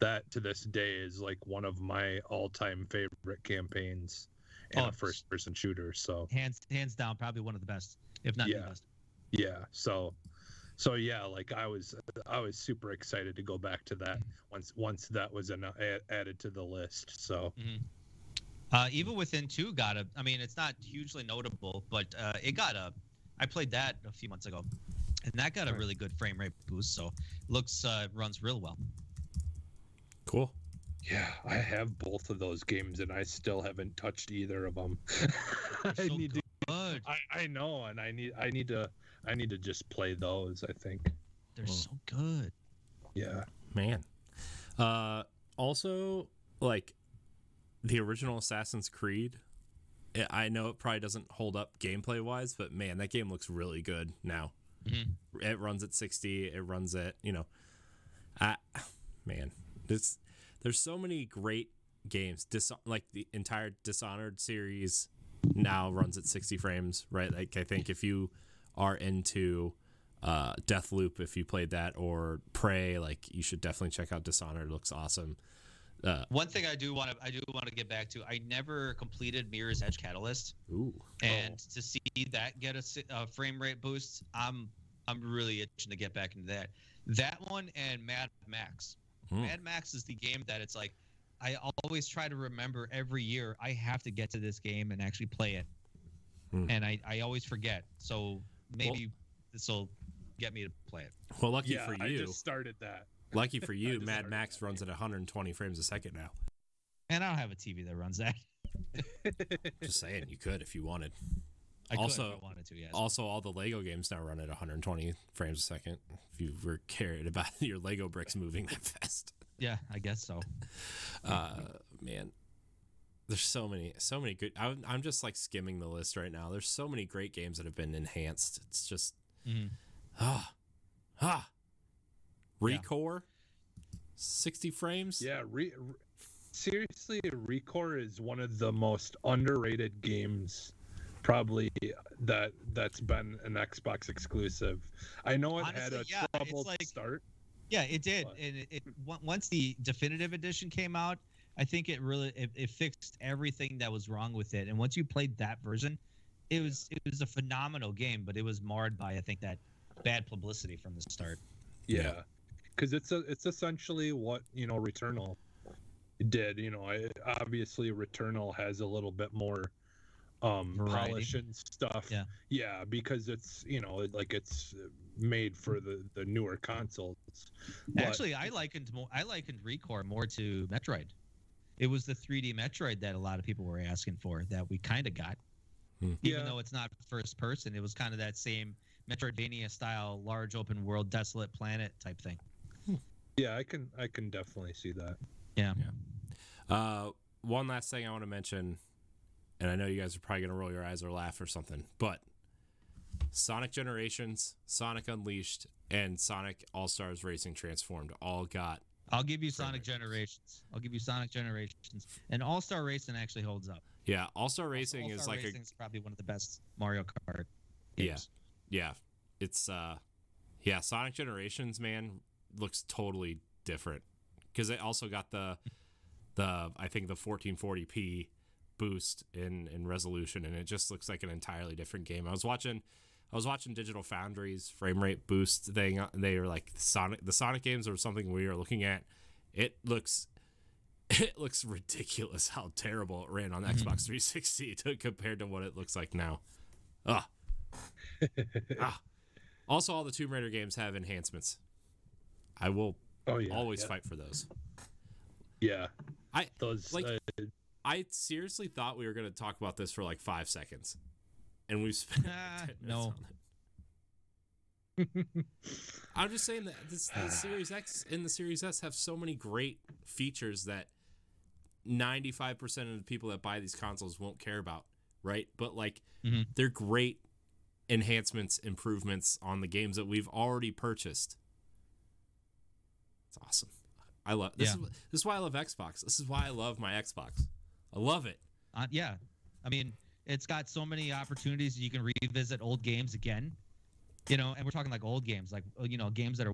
that to this day is like one of my all time favorite campaigns in Oh, a first person shooter. So. Hands hands down probably one of the best if not Yeah. the best. Yeah so so yeah like i was i was super excited to go back to that mm-hmm. once once that was an, a, added to the list so mm-hmm. Uh, Evil Within 2 got a. I mean, it's not hugely notable, but uh, it got a. I played that a few months ago, and that got a really good frame rate boost. So looks uh, runs real well. Cool. yeah i have both of those games and i still haven't touched either of them i so need to good. I, I know and i need i need to i need to just play those i think They're Whoa. so good. yeah Man. Uh, also, like the original Assassin's Creed. I- I know it probably doesn't hold up gameplay wise, but man, that game looks really good now. Mhm. It runs at 60. It runs at you know, I man, this there's so many great games. Dis- like the entire Dishonored series now runs at 60 frames, right? Like I think if you are into uh, Deathloop, if you played that, or Prey, like you should definitely check out Dishonored. It looks awesome. Uh, One thing I do want to I do want to get back to. I never completed Mirror's Edge Catalyst, ooh, and to see that get a, a frame rate boost, I'm I'm really itching to get back into that. That one and Mad Max. Hmm. Mad Max is the game that it's like I always try to remember every year I have to get to this game and actually play it, Hmm. and I I always forget. So maybe this will get me to play it. well, lucky yeah for you. i you, just started that lucky for you, Mad Max runs at 120 frames a second now. And I don't have a TV that runs that. Just saying, you could if you wanted. I could Also- if I wanted to. Yes. Also, all the Lego games now run at 120 frames a second. If you were cared about your Lego bricks moving that fast, yeah, I guess so. uh, man, there's so many, so many good. I'm, I'm just like skimming the list right now. There's so many great games that have been enhanced. It's just Mhm. ah ah. Yeah. Recore, 60 frames. Yeah, re- re- seriously, Recore is one of the most underrated games probably that that's been an Xbox exclusive. I know it had a yeah, it's troubled like- start. Yeah, it did, But- and it, it once the definitive edition came out, I think it really it, it fixed everything that was wrong with it. And once you played that version, it was it was a phenomenal game, but it was marred by I think that bad publicity from the start. Yeah. Cuz it's a it's essentially what, you know, Returnal did, you know, I, obviously Returnal has a little bit more um Variety. polish and stuff. Yeah. Yeah, because it's, you know, like it's made for the the newer consoles. But- Actually, I likened more I likened Recore more to Metroid. It was the 3D Metroid that a lot of people were asking for that we kind of got. Hmm. Even Yeah. though it's not first person, it was kind of that same Metroidvania style, large open world, desolate planet type thing. Yeah, I can I can definitely see that. Yeah. yeah. Uh, one last thing I want to mention, and I know you guys are probably gonna roll your eyes or laugh or something, but Sonic Generations, Sonic Unleashed, and Sonic All Stars Racing Transformed all got I'll give you Sonic rates. Generations. I'll give you Sonic Generations. And All Star Racing actually holds up. yeah. All Star Racing All-Star is like a Racing's probably one of the best Mario Kart. Games. Yeah. yeah. It's uh, yeah. Sonic Generations man looks totally different because it also got the the I think the 1440p boost in in resolution and it just looks like an entirely different game. I was watching I was watching Digital Foundry's frame rate boost thing. They are like Sonic the Sonic games are something we are looking at. It looks it looks ridiculous how terrible it ran on the Xbox 360 to, compared to what it looks like now. Ah. ah. Also, all the Tomb Raider games have enhancements. I will Oh yeah, always yeah. fight for those. Yeah, I those Like- uh, I seriously thought we were going to talk about this for like five seconds, and we've spent 10 minutes no. on it. I'm just saying that this the Series X and the Series S have so many great features that 95% of the people that buy these consoles won't care about, right? But like Mhm. they're great enhancements, improvements on the games that we've already purchased. It's awesome. I love this. Yeah. Is, this is why I love Xbox. This is why I love my Xbox. I love it. Uh, yeah. I mean, it's got so many opportunities you can revisit old games again. You know, and we're talking like old games, like uh, you know, games that are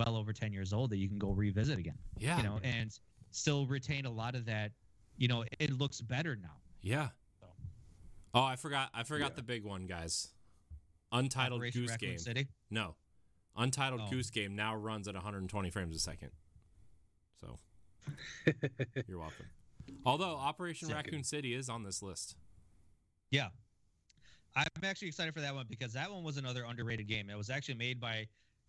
well over 10 years old that you can go revisit again. Yeah. You know, and still retain a lot of that, you know, it looks better now. Yeah. So. Oh, I forgot. I forgot Yeah. the big one, guys. Untitled Operation Goose Raccoon Game. City. No, Untitled Oh. Goose Game now runs at 120 frames a second. So you're welcome. Although Operation Second. Raccoon City is on this list. Yeah. I'm actually excited for that one because that one was another underrated game. It was actually made by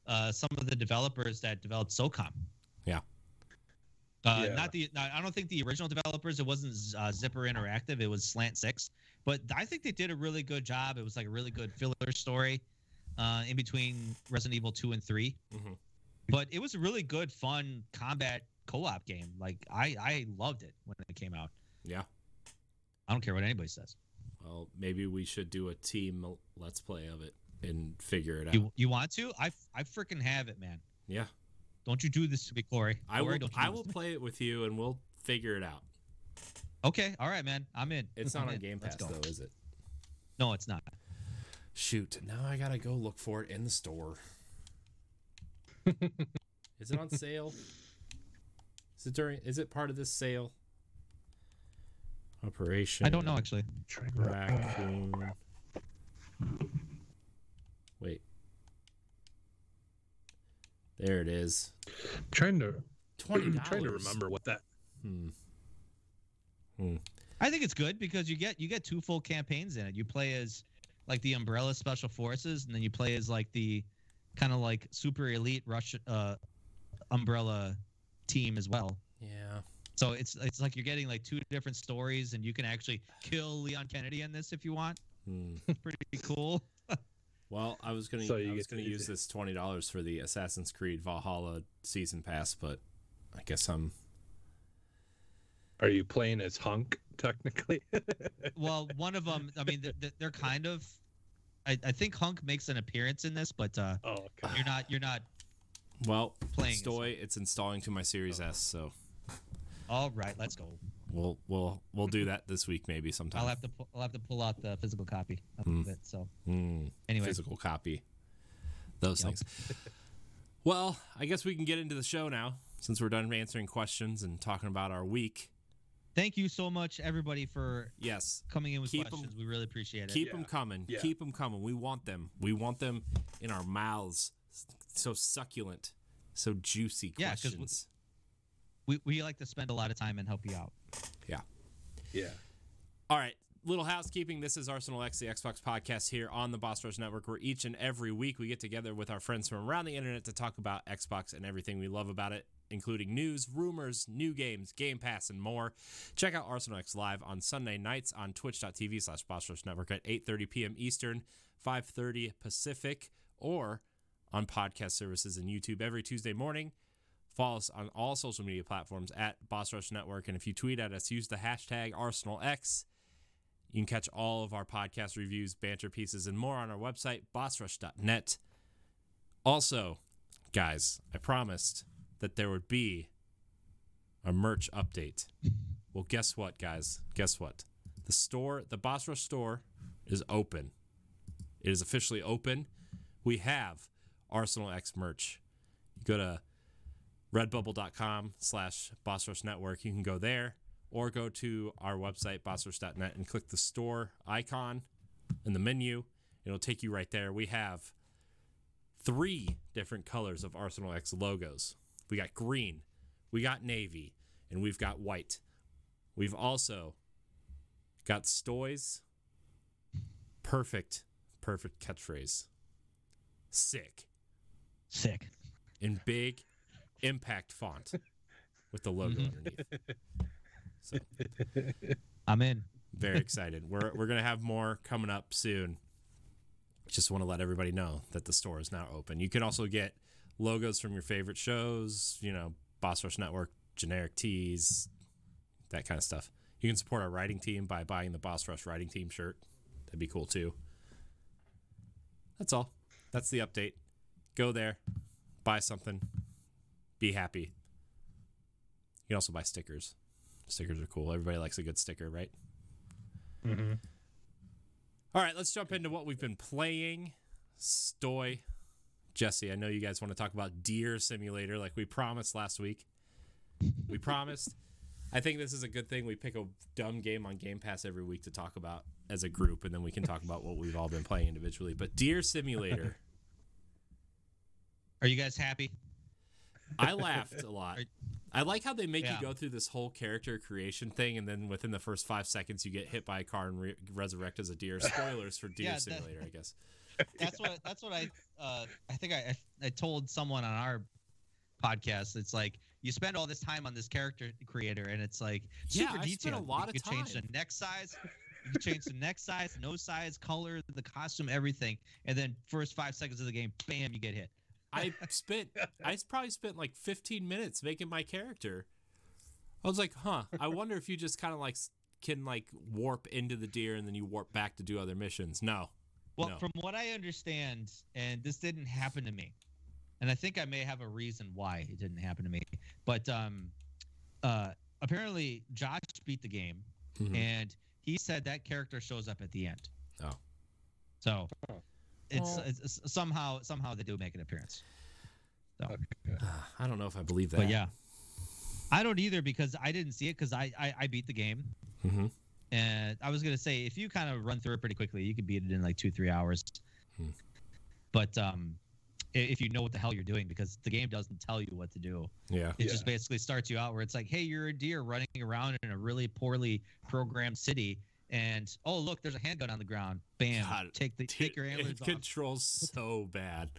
uh, some of the developers that developed SOCOM. Yeah. Uh, Yeah. Not the. not- I don't think the original developers. It wasn't uh, Zipper Interactive. It was Slant Six. But I think they did a really good job. It was like a really good filler story uh, in between Resident Evil Two and 3 Mhm. But it was a really good, fun combat co-op game. Like I, I loved it when it came out. Yeah. I don't care what anybody says. Well, maybe we should do a team let's play of it and figure it out. You, you want to? I, I freaking have it, man. yeah. Don't you do this to me, Corey. I Corey, will. I will this to me. play it with you, and we'll figure it out. Okay, all right, man. I'm in. It's I'm not on in. Game Pass though, is it? No, it's not. Shoot! Now I gotta go look for it in the store. is it on sale? Is it during? Is it part of this sale? Operation. I don't know actually. Raccoon. Wait. There it is. trying to Twenty dollars. trying to remember what that. Hmm. Hmm. I think it's good because you get you get two full campaigns in it. You play as like the Umbrella Special Forces, and then you play as like the kind of like super elite Russian uh, Umbrella team as well. Yeah. So it's it's like you're getting like two different stories, and you can actually kill Leon Kennedy in this if you want. Hmm. Pretty cool. Well, I was gonna So you I was get to gonna use use it. this twenty dollars for the Assassin's Creed Valhalla season pass, but I guess I'm Are you playing as Hunk technically? well, one of them. I mean, th- th- they're kind of. I, I think Hunk makes an appearance in this, but uh, oh, okay. you're not. You're not. well Playing as Stoy. It's installing to my Series S, so All right, let's go. we'll we'll we'll do that this week maybe sometime. I'll have to. Pu- I'll have to pull out the physical copy of Hmm. it. So Hmm. anyway, physical copy. Those Yep. things. well, I guess we can get into the show now since we're done answering questions and talking about our week. Thank you so much, everybody, for Yes, coming in with Keep 'em- questions. We really appreciate it. keep Yeah. them coming. Yeah. Keep them coming. We want them. We want them in our mouths. So succulent, so juicy Yeah, 'cause we- questions. we, we like to spend a lot of time and help you out. Yeah. Yeah. All right, little housekeeping. This is Arsenal X, the Xbox podcast here on the Boss Rush Network, where each and every week we get together with our friends from around the internet to talk about Xbox and everything we love about it. Including news, rumors, new games, Game Pass, and more. Check out Arsenal X Live on Sunday nights on twitch.tv slash Boss Rush Network at 8.30 p.m. Eastern, 5.30 Pacific, or on podcast services and YouTube every Tuesday morning. Follow us on all social media platforms at Boss Rush Network. And if you tweet at us, use the hashtag ArsenalX. You can catch all of our podcast reviews, banter pieces, and more on our website, bossrush.net. Also, guys, I promised that there would be a merch update. Well, guess what, guys? Guess what? The store, the Rush store, is open. It is officially open. We have Arsenal X merch. You go to redbubble.com slash Boss Rush Network. You can go there or go to our website, bossrush.net, and click the store icon in the menu. It'll take you right there. We have three different colors of Arsenal X logos. We got green, we got navy, and we've got white. We've also got Stoy's perfect, perfect catchphrase. Sick. Sick. In big impact font with the logo Mhm. underneath. So I'm in. very excited. We're we're gonna have more coming up soon. Just want to let everybody know that the store is now open. You can also get logos from your favorite shows, you know, Boss Rush Network, generic tees, that kind of stuff. You can support our writing team by buying the Boss Rush writing team shirt. That'd be cool too. That's all. That's the update. Go there, buy something, be happy. You can also buy stickers. Stickers are cool. Everybody likes a good sticker, right? Mhm. All right, let's jump into what we've been playing. Stoy, Jesse, I know you guys want to talk about Deer Simulator like we promised last week. We promised. I think this is a good thing. We pick a dumb game on Game Pass every week to talk about as a group, and then we can talk about what we've all been playing individually. But Deer Simulator, Are you guys happy? I laughed a lot. I like how they make Yeah. you go through this whole character creation thing, and then within the first five seconds, you get hit by a car and re- resurrect as a deer. Spoilers for Deer Yeah, that- Simulator, I guess. That's what that's what I uh, I think I I told someone on our podcast. It's like you spend all this time on this character creator, and it's like Yeah, super I spent a lot you of can change the time. neck size. You can change the neck size, nose size, color, the costume, everything, and then first five seconds of the game, bam, you get hit. I spent I probably spent like 15 minutes making my character. I was like, huh. I wonder if you just kind of like can like warp into the deer and then you warp back to do other missions. No. Well, No. from what I understand, and this didn't happen to me, and I think I may have a reason why it didn't happen to me, but um, uh, apparently Josh beat the game, Mhm. and he said that character shows up at the end. Oh. So Oh. it's, it's, it's somehow somehow they do make an appearance. Okay. I don't know if I believe that. But yeah, I don't either because I didn't see it because I, I I beat the game. Mhm. And I was gonna say if you kind of run through it pretty quickly, you could beat it in like two three hours. Hmm. But um, if you know what the hell you're doing, because the game doesn't tell you what to do, Yeah. it Yeah. just basically starts you out where it's like, hey, you're a deer running around in a really poorly programmed city, and oh look, there's a handgun on the ground. Bam! God, take the take your It antlers off. controls so bad.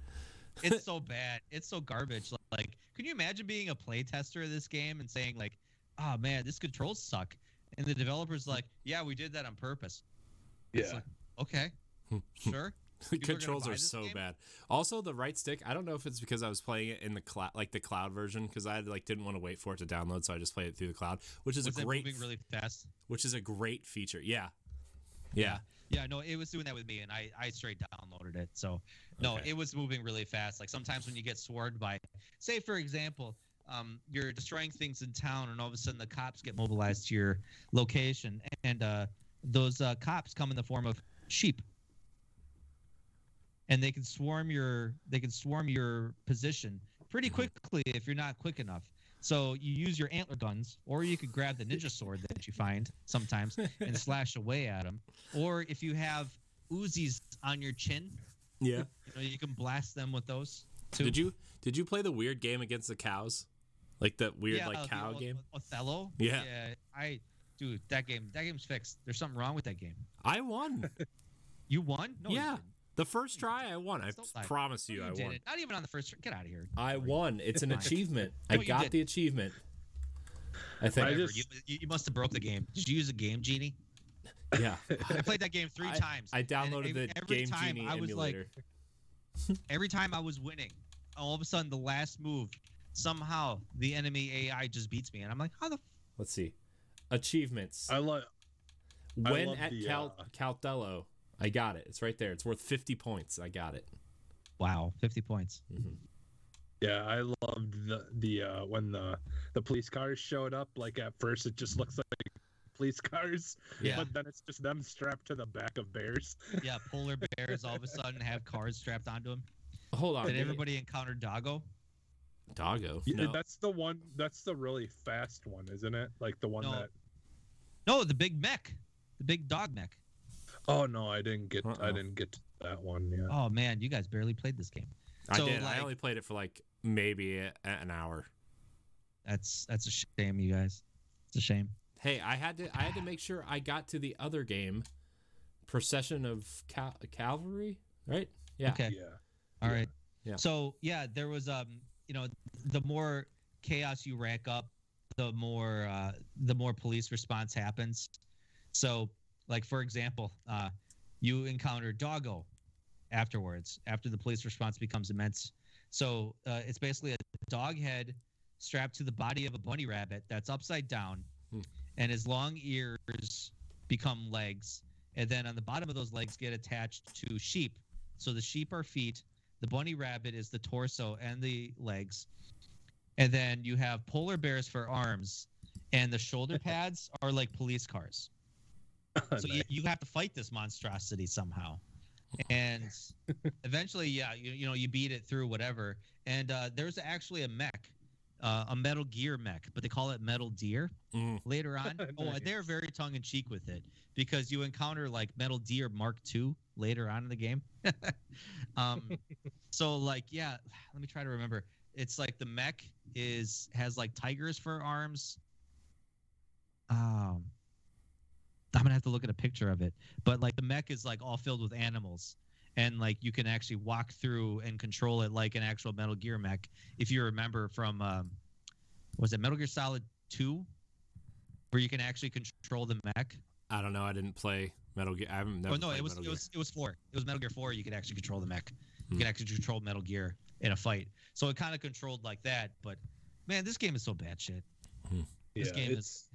It's so bad. It's so garbage. Like, can you imagine being a playtester of this game and saying like, oh man, this controls suck, and the developer's like, yeah, we did that on purpose. Yeah. like, okay, sure. The People are controls buy are so game? bad. Also, the right stick. I don't know if it's because I was playing it in the cloud, like the cloud version, because I like didn't want to wait for it to download, so I just played it through the cloud, which is Was a it great, moving really fast? which is a great feature. Yeah, yeah. Yeah, no, it was doing that with me, and I I straight downloaded it. So no, Okay. it was moving really fast. Like sometimes when you get swarmed by, say for example, um, you're destroying things in town, and all of a sudden the cops get mobilized to your location, and uh, those uh, cops come in the form of sheep, and they can swarm your they can swarm your position pretty quickly if you're not quick enough. So you use your antler guns, or you could grab the ninja sword that you find sometimes and slash away at them. Or if you have Uzis on your chin, Yeah. you, know, you can blast them with those. Too. Did you did you play the weird game against the cows, like that weird yeah, like uh, the cow O- game? Othello. Yeah. Yeah. I, dude, that game. That game's fixed. There's something wrong with that game. I won. You won? No. you Yeah. didn't. The first try, I won. I Don't promise No, you, you I won. didn't. Even on the first. try. Get out of here. I won. It's an achievement. No, I you got didn't. the achievement. I think. I just- you, you, you must have broke the game. Did you use a game genie? yeah. I played that game three I- times. I downloaded the every Game time Genie I was like, emulator. every time I was winning, all of a sudden the last move, somehow the enemy AI just beats me, and I'm like, how the? F- Let's see. Achievements. I love. I when love at the, Cal- uh, Caldello, I got it. It's right there. It's worth 50 points. I got it. wow, fifty points. Mhm. Yeah, I loved the the uh, when the the police cars showed up. Like at first, it just looks like police cars, Yeah, but then it's just them strapped to the back of bears. yeah. Polar bears all of a sudden have cars strapped onto them. Hold on. Did everybody encounter Doggo? Doggo? Yeah, No. That's the one. That's the really fast one, isn't it? Like the one No. that. No, the big mech, the big dog mech. Oh no, I didn't get. Uh-uh. I didn't get that one yet. Oh man, you guys barely played this game. I So, did. I only played it for like maybe a, an hour. That's that's a shame, you guys. It's a shame. Hey, I had to I had to make sure I got to the other game, Procession of Cal- Cavalry, right? Yeah. Okay. Yeah. All Yeah. right. Yeah. So yeah, there was um, you know, the more chaos you rack up, the more uh, the more police response happens. So, like for example, uh, you encounter Doggo afterwards, after the police response becomes immense. So uh, it's basically a dog head strapped to the body of a bunny rabbit that's upside down, Hmm. and his long ears become legs, and then on the bottom of those legs get attached to sheep. So the sheep are feet, the bunny rabbit is the torso and the legs. And then you have polar bears for arms, and the shoulder pads are like police cars. So you, Nice. you have to fight this monstrosity somehow. And eventually, yeah, you, you know, you beat it through whatever. And uh, there's actually a mech, uh, a Metal Gear mech, but they call it Metal Deer Mm. later on. Oh, they're very tongue in cheek with it because you encounter like Metal Deer Mark II later on in the game. um, so like, yeah, let me try to remember. It's like the mech is has like tigers for arms. Um, I'm gonna have to look at a picture of it, but like the mech is like all filled with animals. And like you can actually walk through and control it like an actual Metal Gear mech. If you remember from, um, was it Metal Gear Solid Two, where you can actually control the mech. I don't know. I didn't play Metal Gear. I haven't never oh no, it was Metal it Gear. was it was four. It was Metal Gear Four. You could actually control the mech. You Hmm. could actually control Metal Gear in a fight. So it kind of controlled like that. But man, this game is so bad shit. This yeah, game is-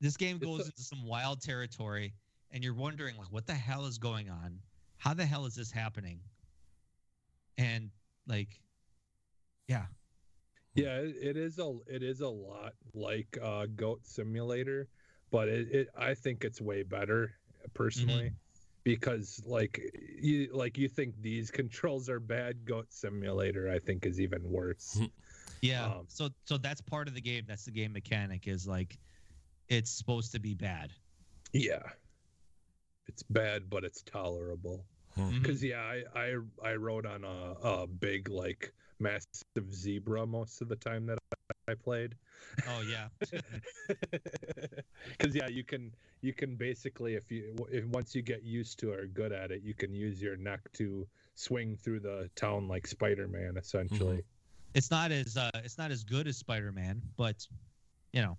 This game goes a- into some wild territory, and you're wondering like, what the hell is going on? How the hell is this happening? And like, yeah, yeah. It, it is a. It is a lot like uh, Goat Simulator, but it, it. I think it's way better personally. Mm-hmm. Because like you like you think these controls are bad, Goat Simulator I think is even worse. yeah. Um, so so that's part of the game. That's the game mechanic. Is like, it's supposed to be bad. Yeah. It's bad, but it's tolerable. Because yeah, I, I I rode on a, a big like massive zebra most of the time that I played. Oh yeah. Because yeah, you can you can basically if you if once you get used to or good at it, you can use your neck to swing through the town like Spider-Man essentially. it's not as uh, it's not as good as Spider-Man, but you know,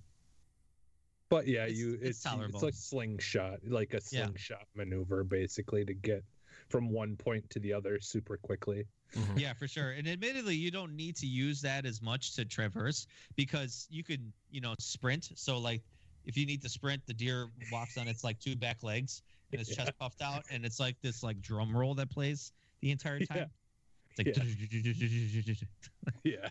But yeah, It's- you it's it's it's, like slingshot, like a Yeah. slingshot maneuver basically to get from one point to the other super quickly. Mhm. yeah, for sure. And admittedly, you don't need to use that as much to traverse because you could, you know, sprint. So like, if you need to sprint, the deer walks on its like two back legs and its chest puffed out, and it's like this like drum roll that plays the entire Yeah. time. It's like, Yeah.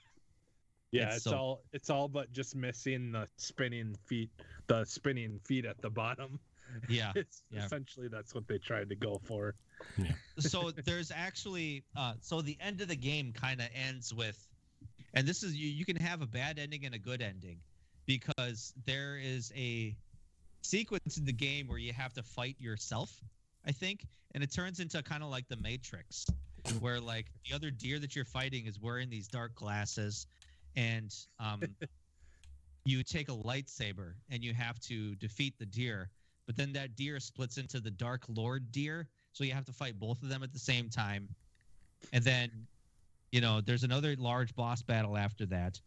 Yeah, It's it's, so- all it's all but just missing the spinning feet, the spinning feet at the bottom. Yeah. It's yeah. essentially that's what they tried to go for. Yeah. so there's actually uh so the end of the game kind of ends with and this is you you can have a bad ending and a good ending because there is a sequence in the game where you have to fight yourself i think and it turns into kind of like the matrix where like the other deer that you're fighting is wearing these dark glasses and um you take a lightsaber and you have to defeat the deer but then that deer splits into the dark lord deer so you have to fight both of them at the same time, and then, you know, there's another large boss battle after that,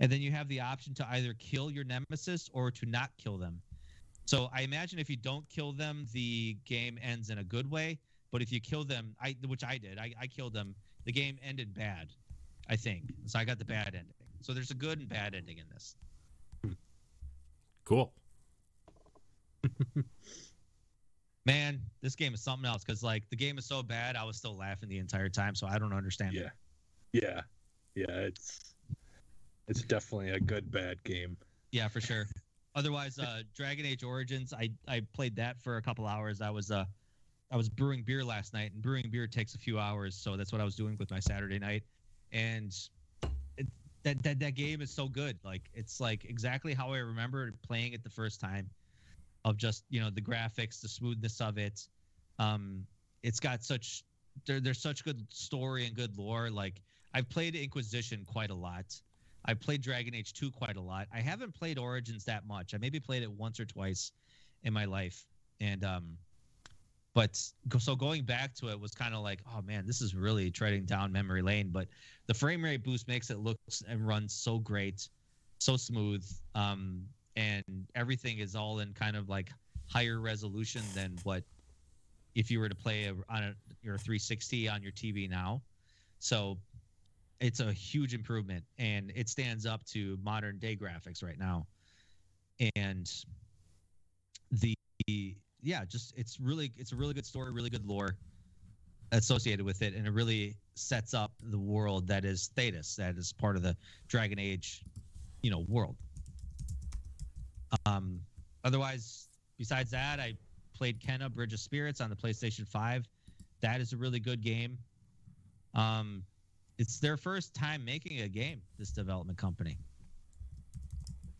and then you have the option to either kill your nemesis or to not kill them. So I imagine if you don't kill them, the game ends in a good way. But if you kill them, I which I did, I, I killed them. The game ended bad, I think. So I got the bad ending. So there's a good and bad ending in this. Cool. Man, this game is something else because like the game is so bad, I was still laughing the entire time. So I don't understand. Yeah. it. Yeah. Yeah, it's it's definitely a good bad game. Yeah, for sure. Otherwise, uh, Dragon Age Origins, I I played that for a couple hours. I was uh, I was brewing beer last night, and brewing beer takes a few hours, so that's what I was doing with my Saturday night. And it, that that that game is so good. Like it's like exactly how I remember playing it the first time. Of just you know the graphics, the smoothness of it. Um, it's got such there, there's such good story and good lore. Like I've played Inquisition quite a lot. I've played Dragon Age 2 quite a lot. I haven't played Origins that much. I maybe played it once or twice in my life. And um but so going back to it was kind of like, oh man, this is really treading down memory lane, but the frame rate boost makes it look and run so great, so smooth. Um and everything is all in kind of like higher resolution than what if you were to play a, on a, your 360 on your TV now. So it's a huge improvement and it stands up to modern day graphics right now and the yeah just it's really it's a really good story really good lore associated with it and it really sets up the world that is Thedas that is part of the Dragon Age you know world um otherwise besides that I played Kena Bridge of Spirits on the PlayStation 5 that is a really good game. Um it's their first time making a game this development company.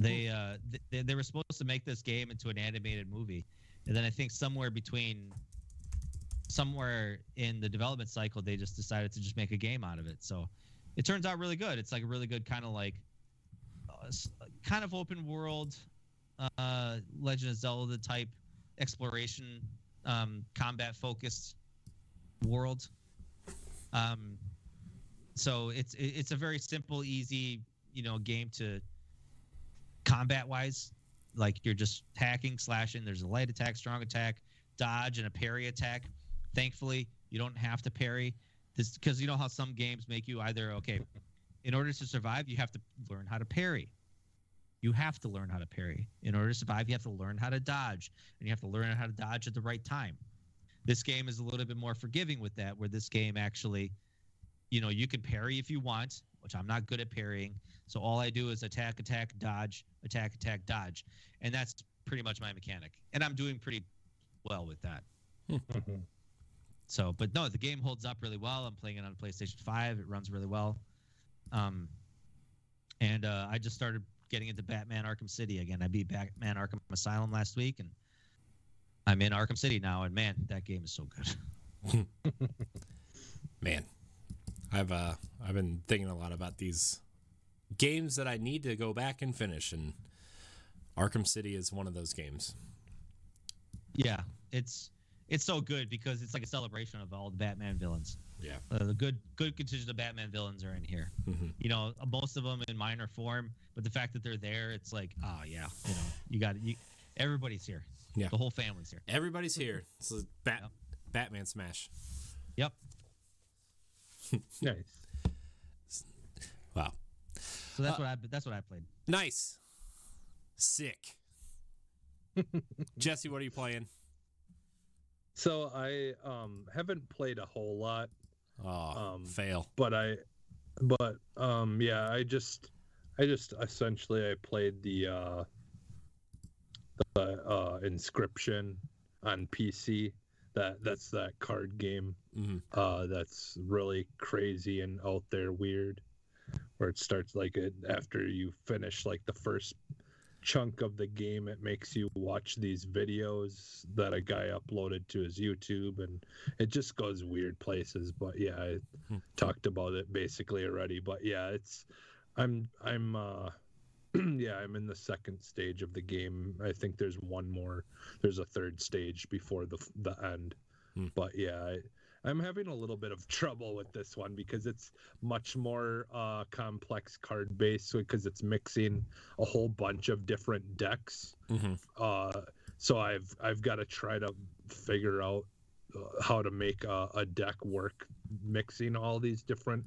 They uh they, they were supposed to make this game into an animated movie. And then i think somewhere between somewhere in the development cycle they just decided to just make a game out of it. So it turns out really good. It's like a really good kind of like uh, kind of open world uh legend of zelda type exploration um combat focused world. Um so it's it's a very simple easy you know game to combat wise like you're just hacking slashing. There's a light attack strong attack dodge and a parry attack. Thankfully you don't have to parry. This because you know how some games make you either okay in order to survive you have to learn how to parry you have to learn how to parry in order to survive you have to learn how to dodge and you have to learn how to dodge at the right time this game is a little bit more forgiving with that where this game actually you know, you can parry if you want, which I'm not good at parrying. So all I do is attack, attack, dodge, attack, attack, dodge. And that's pretty much my mechanic. And I'm doing pretty well with that. So, but no, the game holds up really well. I'm playing it on PlayStation 5. It runs really well. Um, and uh, I just started getting into Batman Arkham City again. I beat Batman Arkham Asylum last week, and I'm in Arkham City now. And man, that game is so good. Man, I've uh I've been thinking a lot about these games that I need to go back and finish, and Arkham City is one of those games. Yeah, it's it's so good because it's like a celebration of all the Batman villains. Yeah. Uh, the good good contingent of Batman villains are in here. hmm You know, uh, most of them in minor form, but the fact that they're there, it's like, oh yeah, you know, you got you. Everybody's here. Yeah. the whole family's here. Everybody's here. It's a Bat Yep. Batman smash. Yep. nice. Wow. So that's Uh, what I that's what I played. Nice. Sick. Jesse, what are you playing? So I um haven't played a whole lot, Oh, Um, fail. but I but um yeah, I just I just essentially I played the uh the uh Inscryption on PC. That that's that card game hmm uh that's really crazy and out there weird where it starts like it after you finish like the first chunk of the game it makes you watch these videos that a guy uploaded to his youtube and it just goes weird places but yeah i Hmm. talked about it basically already but yeah it's i'm i'm uh yeah i'm in the second stage of the game i think there's one more there's a third stage before the the end Hmm. But yeah, I, I'm having a little bit of trouble with this one because it's much more uh, complex card base because it's mixing a whole bunch of different decks. Mm-hmm. Uh, so I've I've got to try to figure out uh, how to make a, a deck work mixing all these different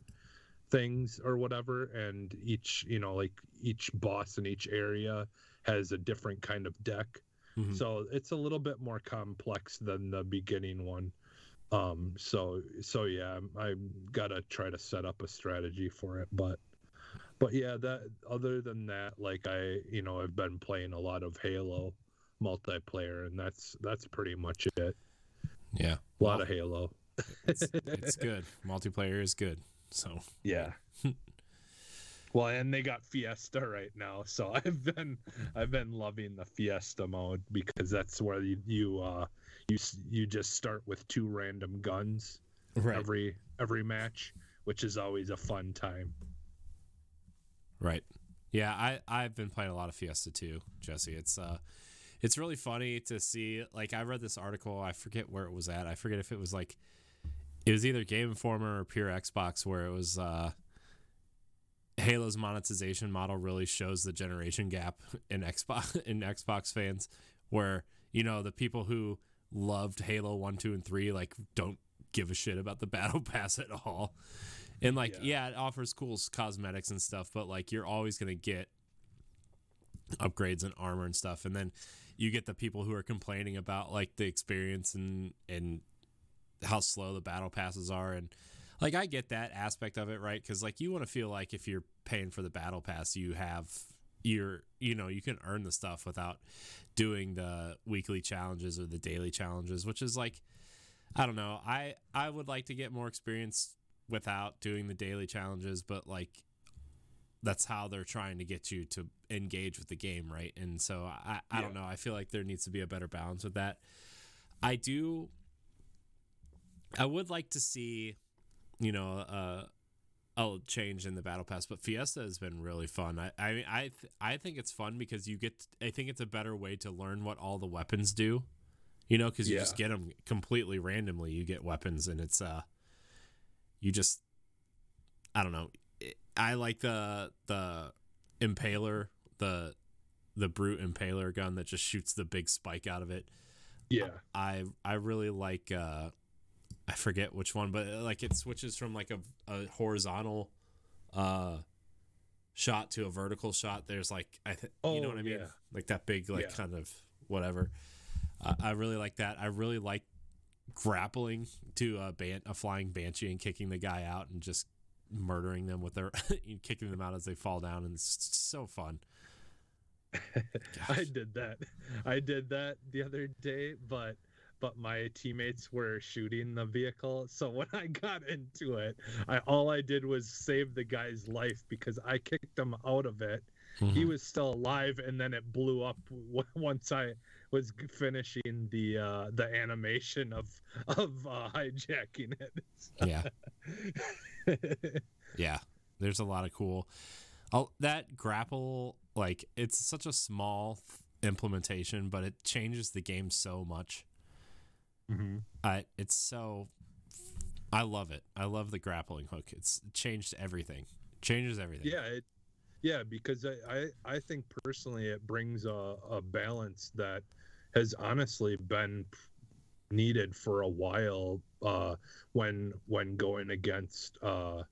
things or whatever and each you know like each boss in each area has a different kind of deck Mhm. so it's a little bit more complex than the beginning one um so so yeah i gotta try to set up a strategy for it but but yeah that other than that like i you know i've been playing a lot of halo multiplayer and that's that's pretty much it Yeah. a lot Well, of halo it's, it's good. Multiplayer is good. So Yeah. well, and they got Fiesta right now, so I've been I've been loving the Fiesta mode because that's where you you uh you you just start with two random guns every every match, which is always a fun time. Right. Yeah, I I've been playing a lot of Fiesta too, Jesse. It's uh it's really funny to see like I read this article, I forget where it was at. I forget if it was like it was either Game Informer or Pure Xbox where it was uh Halo's monetization model really shows the generation gap in Xbox in Xbox fans where you know the people who loved Halo 1, 2 and 3 like don't give a shit about the battle pass at all. And like yeah. Yeah. it offers cool cosmetics and stuff, but like you're always going to get upgrades and armor and stuff and then you get the people who are complaining about like the experience and and how slow the battle passes are and like I get that aspect of it, right? Cuz like you want to feel like if you're paying for the battle pass, you have you're you know, you can earn the stuff without doing the weekly challenges or the daily challenges, which is like I don't know. I I would like to get more experience without doing the daily challenges, but like that's how they're trying to get you to engage with the game, right? And so I I don't know. I feel like there needs to be a better balance with that. I do I would like to see, you know, uh a change in the battle pass, but Fiesta has been really fun. I I mean, I th- I think it's fun because you get I think it's a better way to learn what all the weapons do. You know, cuz you just get them completely randomly. You get weapons and it's uh you just I don't know. I like the the impaler, the the brute impaler gun that just shoots the big spike out of it. Yeah. I I really like uh I forget which one, but uh, like it switches from like a, a horizontal uh shot to a vertical shot. There's like I th- you know Oh, what I mean? yeah. Like that big like Yeah. kind of whatever. Uh, I really like that. I really like grappling to a ban- a flying banshee and kicking the guy out and just murdering them with their kicking them out as they fall down and it's so fun. I did that. I did that the other day, but but my teammates were shooting the vehicle. So when I got into it, I all I did was save the guy's life because I kicked him out of it. He Mhm. was still alive, and then it blew up once I was finishing the uh, the animation of of uh, hijacking it. Yeah, yeah. there's a lot of cool. Oh, that grapple, like it's such a small th- implementation, but it changes the game so much. Mm-hmm. I it's so. I love it. I love the grappling hook. It's changed everything. Changes everything. Yeah, it, yeah, because I, I I think personally it brings a, a balance that has honestly been needed for a while uh, when when going against uh,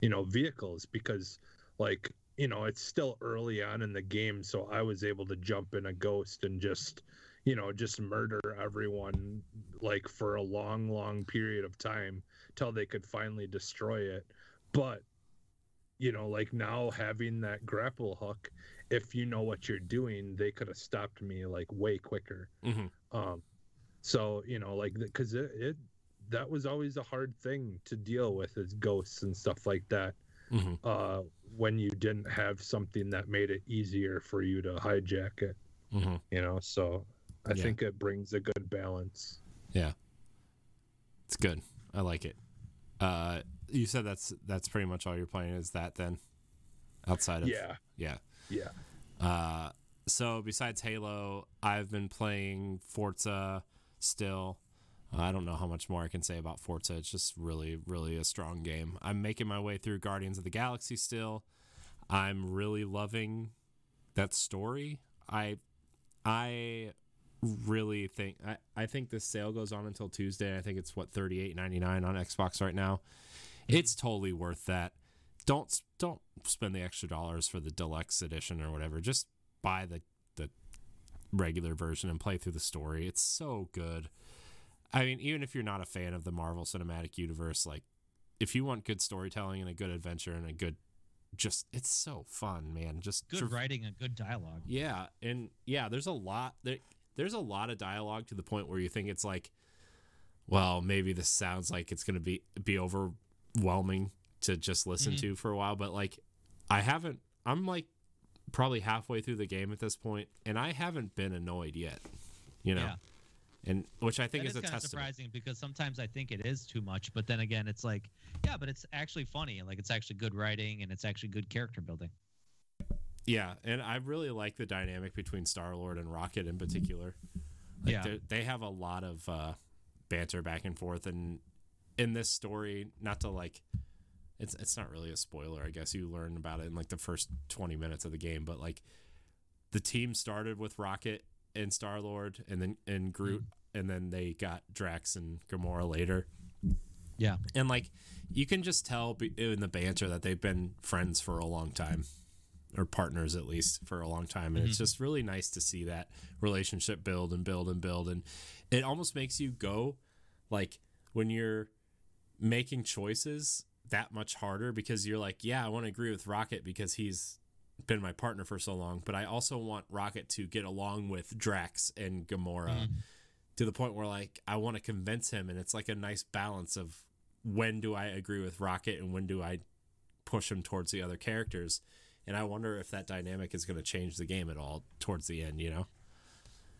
you know vehicles because like you know it's still early on in the game, so I was able to jump in a ghost and just you know just murder everyone like for a long long period of time till they could finally destroy it, but you know, like now having that grapple hook, if you know what you're doing, they could have stopped me like way quicker. Mhm. Um, so you know, like because it, it that was always a hard thing to deal with is ghosts and stuff like that. Mhm. Uh, when you didn't have something that made it easier for you to hijack it, Mhm. you know. So I Yeah. think it brings a good balance. Yeah. It's good. I like it. Uh, you said that's that's pretty much all you're playing is that then, outside of Yeah, yeah. yeah. Uh, so besides Halo, I've been playing Forza still. I don't know how much more I can say about Forza. It's just really, really a strong game. I'm making my way through Guardians of the Galaxy still. I'm really loving that story. I I really think I, I think this sale goes on until Tuesday. I think it's what thirty eight ninety nine on Xbox right now. Mm-hmm. It's totally worth that. Don't don't spend the extra dollars for the deluxe edition or whatever. Just buy the the regular version and play through the story. It's so good. I mean, even if you're not a fan of the Marvel Cinematic Universe, like if you want good storytelling and a good adventure and a good just it's so fun, man. Just Good tra- writing and good dialogue. yeah, and yeah, there's a lot there. There's a lot of dialogue to the point where you think it's like, well, maybe this sounds like it's gonna be be overwhelming to just listen Mhm. to for a while. But like, I haven't. I'm like probably halfway through the game at this point, and I haven't been annoyed yet. You know, Yeah. and which I think That is, is a kind of testament. surprising because sometimes I think it is too much, but then again, it's like, yeah, but it's actually funny. Like it's actually good writing and it's actually good character building. Yeah, and I really like the dynamic between Star Lord and Rocket in particular. Like Yeah. they're- have a lot of uh, banter back and forth, and in this story, not to like, it's it's not really a spoiler. I guess you learn about it in like the first twenty minutes of the game, but like, the team started with Rocket and Star Lord, and then and Groot, and then they got Drax and Gamora later. Yeah. And like, you can just tell in the banter that they've been friends for a long time, or partners at least for a long time, and it's Mhm. just really nice to see that relationship build and build and build, and it almost makes you go, like when you're making choices that much harder because you're like, yeah, I want to agree with Rocket because he's been my partner for so long, but I also want Rocket to get along with Drax and Gamora Mhm. to the point where like I want to convince him and it's like a nice balance of when do I agree with Rocket and when do I push him towards the other characters and I wonder if that dynamic is going to change the game at all towards the end, you know.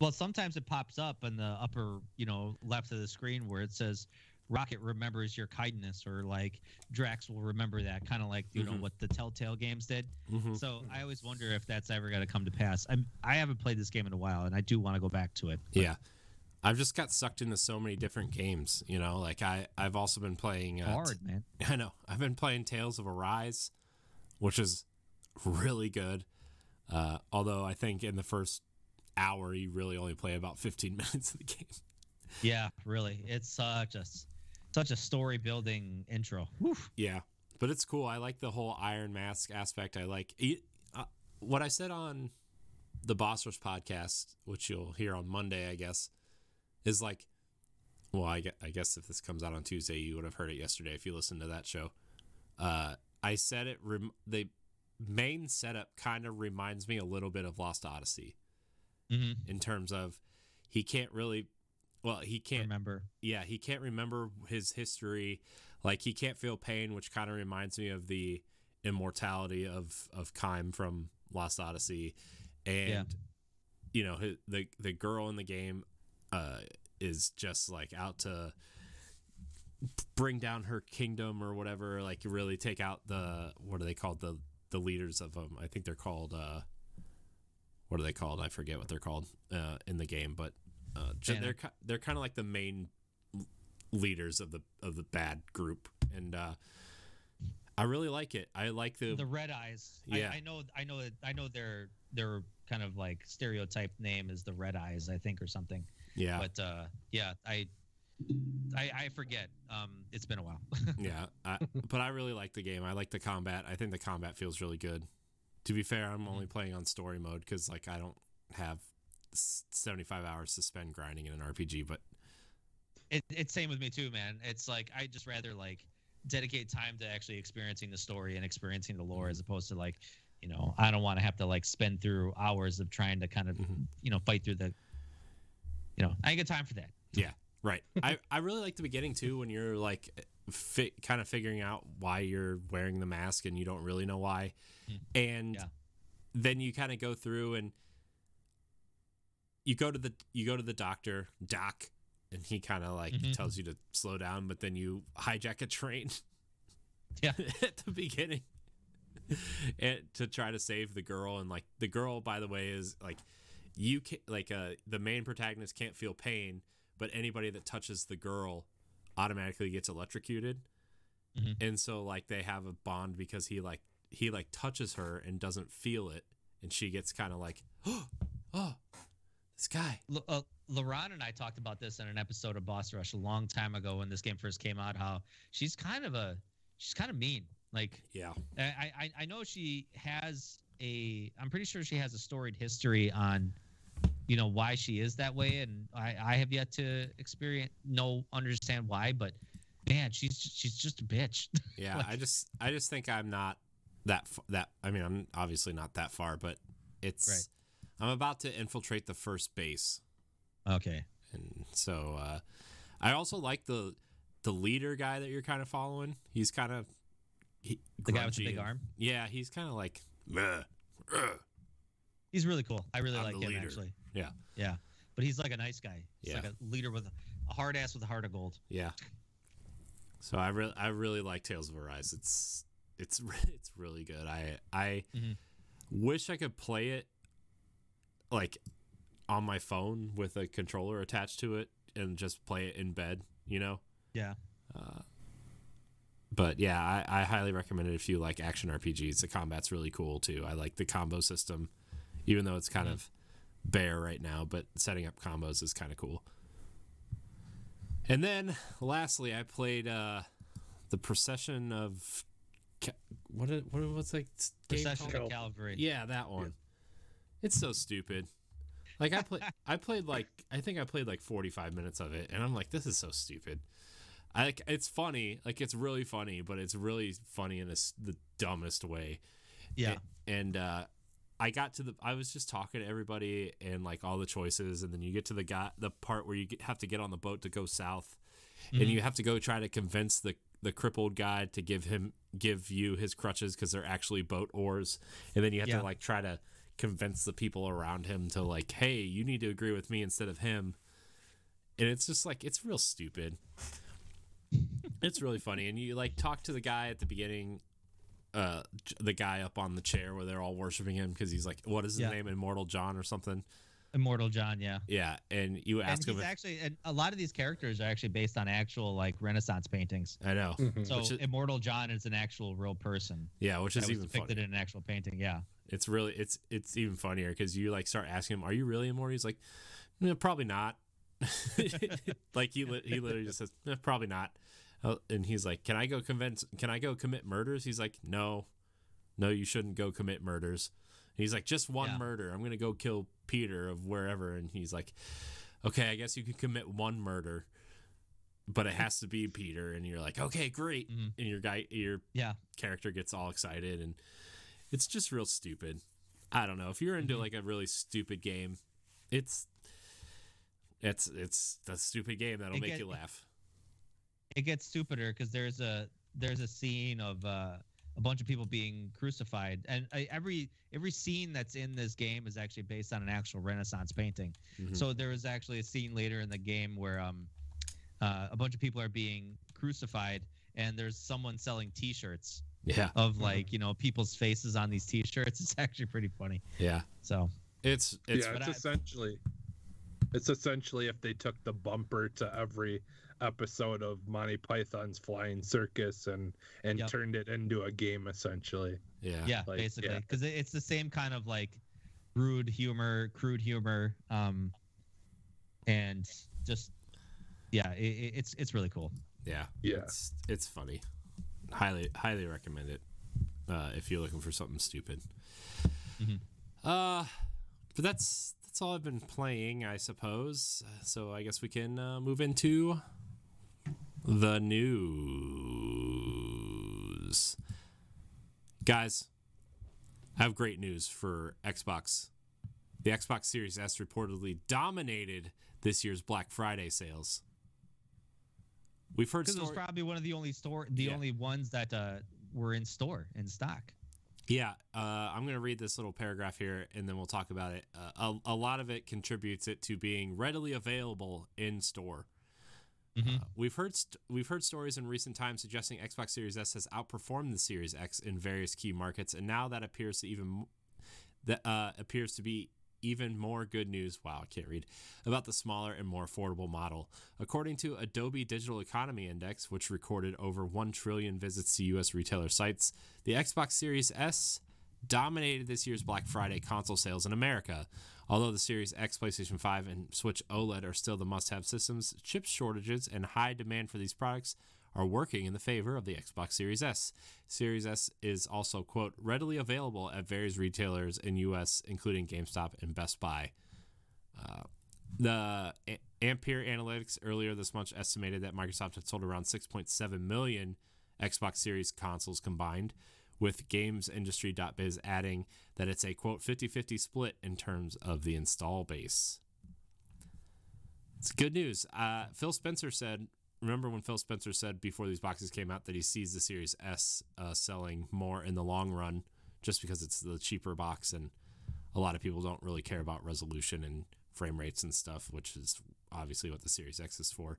Well, sometimes it pops up in the upper, you know, left of the screen where it says Rocket remembers your kindness or like Drax will remember that kind of like, you know, Mhm. what the Telltale games did. Mm-hmm. So I always wonder if that's ever going to come to pass. I'm, I haven't played this game in a while and I do want to go back to it. but Yeah. I've just got sucked into so many different games, you know, like I I've also been playing uh, Hard, man. I know. I've been playing Tales of Arise, which is really good. Uh, although I think in the first hour you really only play about 15 minutes of the game. Yeah, really. It's such a such a story building intro. Yeah, but it's cool. I like the whole Iron Mask aspect. I like it, uh, what I said on the Boss Rush podcast, which you'll hear on Monday, I guess, is like, well, I guess, I guess if this comes out on Tuesday, you would have heard it yesterday if you listened to that show. Uh, I said it. Rem- the main setup kind of reminds me a little bit of Lost Odyssey hmm in terms of he can't really. Well, he can't Remember. yeah, he can't remember his history. Like he can't feel pain, which kind of reminds me of the immortality of of Kaim from Lost Odyssey, and Yeah. you know hi- the the girl in the game uh, is just like out to bring down her kingdom or whatever. Like really take out the what are they called the the leaders of them? I think they're called. uh what are they called? I forget what they're called uh, in the game, but uh, they're they're kind of like the main leaders of the of the bad group, and uh, I really like it. I like the, The Red Eyes. Yeah. I, I know. I know. I know their their kind of like stereotype name is the Red Eyes, I think, or something. yeah But uh, yeah, I, I I forget. Um, it's been a while. yeah. I, but I really like the game. I like the combat. I think the combat feels really good. To be fair, I'm only playing on story mode because like I don't have 75 hours to spend grinding in an RPG. But it, it's same with me too, man. It's like I just rather like dedicate time to actually experiencing the story and experiencing the lore as opposed to like, you know, I don't want to have to like spend through hours of trying to kind of, Mhm. you know, fight through the. You know, I ain't got time for that. Right. I, I really like the beginning too when you're like fi- kind of figuring out why you're wearing the mask and you don't really know why. Hmm. And Yeah. then you kind of go through and you go to the you go to the doctor, doc, and he kind of like Mhm. tells you to slow down, but then you hijack a train Yeah. at the beginning. and to try to save the girl and like the girl by the way is like you can like uh the main protagonist can't feel pain but anybody that touches the girl automatically gets electrocuted. Mhm. And so like they have a bond because he like he like touches her and doesn't feel it and she gets kind of like oh this guy L- uh, LaRon and I talked about this in an episode of Boss Rush a long time ago when this game first came out. How she's kind of a she's kind of mean. Like yeah I, I I know she has a I'm pretty sure she has a storied history on you know why she is that way and I I have yet to experience no understand why but man she's she's just a bitch. yeah Like- I just I just think I'm not that that I mean I'm obviously not that far but it's Right. I'm about to infiltrate the first base okay. and so uh I also like the the leader guy that you're kind of following he's kind of he, The guy with the big arm. yeah he's kind of like "Meh, ugh." He's really cool. I really I'm like him leader. actually. Yeah. Yeah. But he's like a nice guy. He's Yeah. like a leader with a, hard ass with a heart of gold. Yeah. So I really I really like Tales of Arise. It's it's it's really good. I I Mhm. wish I could play it like on my phone with a controller attached to it and just play it in bed, you know? Yeah. Uh, but yeah, I, I highly recommend it if you like action RPGs. The combat's really cool too. I like the combo system, even though it's kind Mhm. of bare right now, but setting up combos is kind of cool. And then lastly, I played uh, the Procession of Ca- what it, what what's like Procession of Calvary. Yeah, that one. It's so stupid. Like I play, I played like I think I played like forty five minutes of it, and I'm like, this is so stupid. I like it's funny, like it's really funny, but it's really funny in this the dumbest way. Yeah. And uh, I got to the, I was just talking to everybody and like all the choices, and then you get to the guy, the part where you get, have to get on the boat to go south, and Mhm. you have to go try to convince the the crippled guy to give him give you his crutches because they're actually boat oars, and then you have Yeah. to like try to convince the people around him to like, hey, you need to agree with me instead of him, and it's just like it's real stupid. it's really funny, and you like talk to the guy at the beginning. Uh, the guy up on the chair where they're all worshiping him because he's like, what is his Yeah. name? Immortal John or something. Immortal John, yeah. Yeah, and you And ask he's him. If, actually and a lot of these characters are actually based on actual like Renaissance paintings. I know. Mhm. So is- Immortal John is an actual real person Yeah, which is was even depicted funny. in an actual painting. Yeah. It's really it's it's even funnier because you like start asking him, "Are you really immortal?" He's like, "No, probably not." like he he literally just says, "Eh, "Probably not," Uh, and he's like, "Can I go convince? Can I go commit murders?" He's like, "No, no, you shouldn't go commit murders." And he's like, "Just one Yeah. murder. I'm gonna go kill Peter of wherever." And he's like, "Okay, I guess you can commit one murder." But it has to be Peter, and you're like, okay, great. Mhm. And your guy, your Yeah. character gets all excited and it's just real stupid. I don't know. If you're into Mhm. like a really stupid game, it's it's it's the stupid game that'll It make you laugh. It gets stupider because there's a there's a scene of uh, a bunch of people being crucified, and uh, every every scene that's in this game is actually based on an actual Renaissance painting. Mhm. So there was actually a scene later in the game where um, uh, a bunch of people are being crucified, and there's someone selling T-shirts yeah, of like you know people's faces on these T-shirts. It's actually pretty funny. yeah. So It's it's yeah, it's I- essentially it's essentially if they took the bumper to every episode of Monty Python's Flying Circus and and Yep. turned it into a game essentially. yeah. yeah, Like, basically yeah. because it's the same kind of like rude humor, crude humor, um, and just yeah, it, it- it's it's really cool. Yeah. Yeah. It's it's funny. Highly highly recommend it. Uh, if you're looking for something stupid. Mhm. Uh but that's that's all I've been playing, I suppose. Uh, So I guess we can uh, move into the news. Guys, I have great news for Xbox. The Xbox Series S reportedly dominated this year's Black Friday sales. We've heard Because it was probably one of the only store, the Yeah. only ones that uh, were in store in stock. Yeah, uh, I'm going to read this little paragraph here and then we'll talk about it. Uh, a, a lot of it contributes it to being readily available in store. Mhm. Uh, we've heard st- we've heard stories in recent times suggesting Xbox Series S has outperformed the Series X in various key markets, and now that appears to even that uh, appears to be even more good news. Wow, I can't read about the smaller and more affordable model. According to Adobe Digital Economy Index, which recorded over 1 trillion visits to U.S. retailer sites, the Xbox Series S dominated this year's Black Friday console sales in America. Although the Series X, PlayStation 5, and Switch OLED are still the must have systems, chip shortages and high demand for these products are working in the favor of the Xbox Series S. Series S is also, quote, readily available at various retailers in US, including GameStop and Best Buy. Uh, the A- Ampere Analytics earlier this month estimated that Microsoft had sold around 6.7 million Xbox Series consoles combined, with GamesIndustry.biz adding that it's a, quote, 50 50 split in terms of the install base. It's good news. Uh, Phil Spencer said remember when Phil Spencer said before these boxes came out that he sees the Series S uh, selling more in the long run just because it's the cheaper box and a lot of people don't really care about resolution and frame rates and stuff, which is obviously what the Series X is for.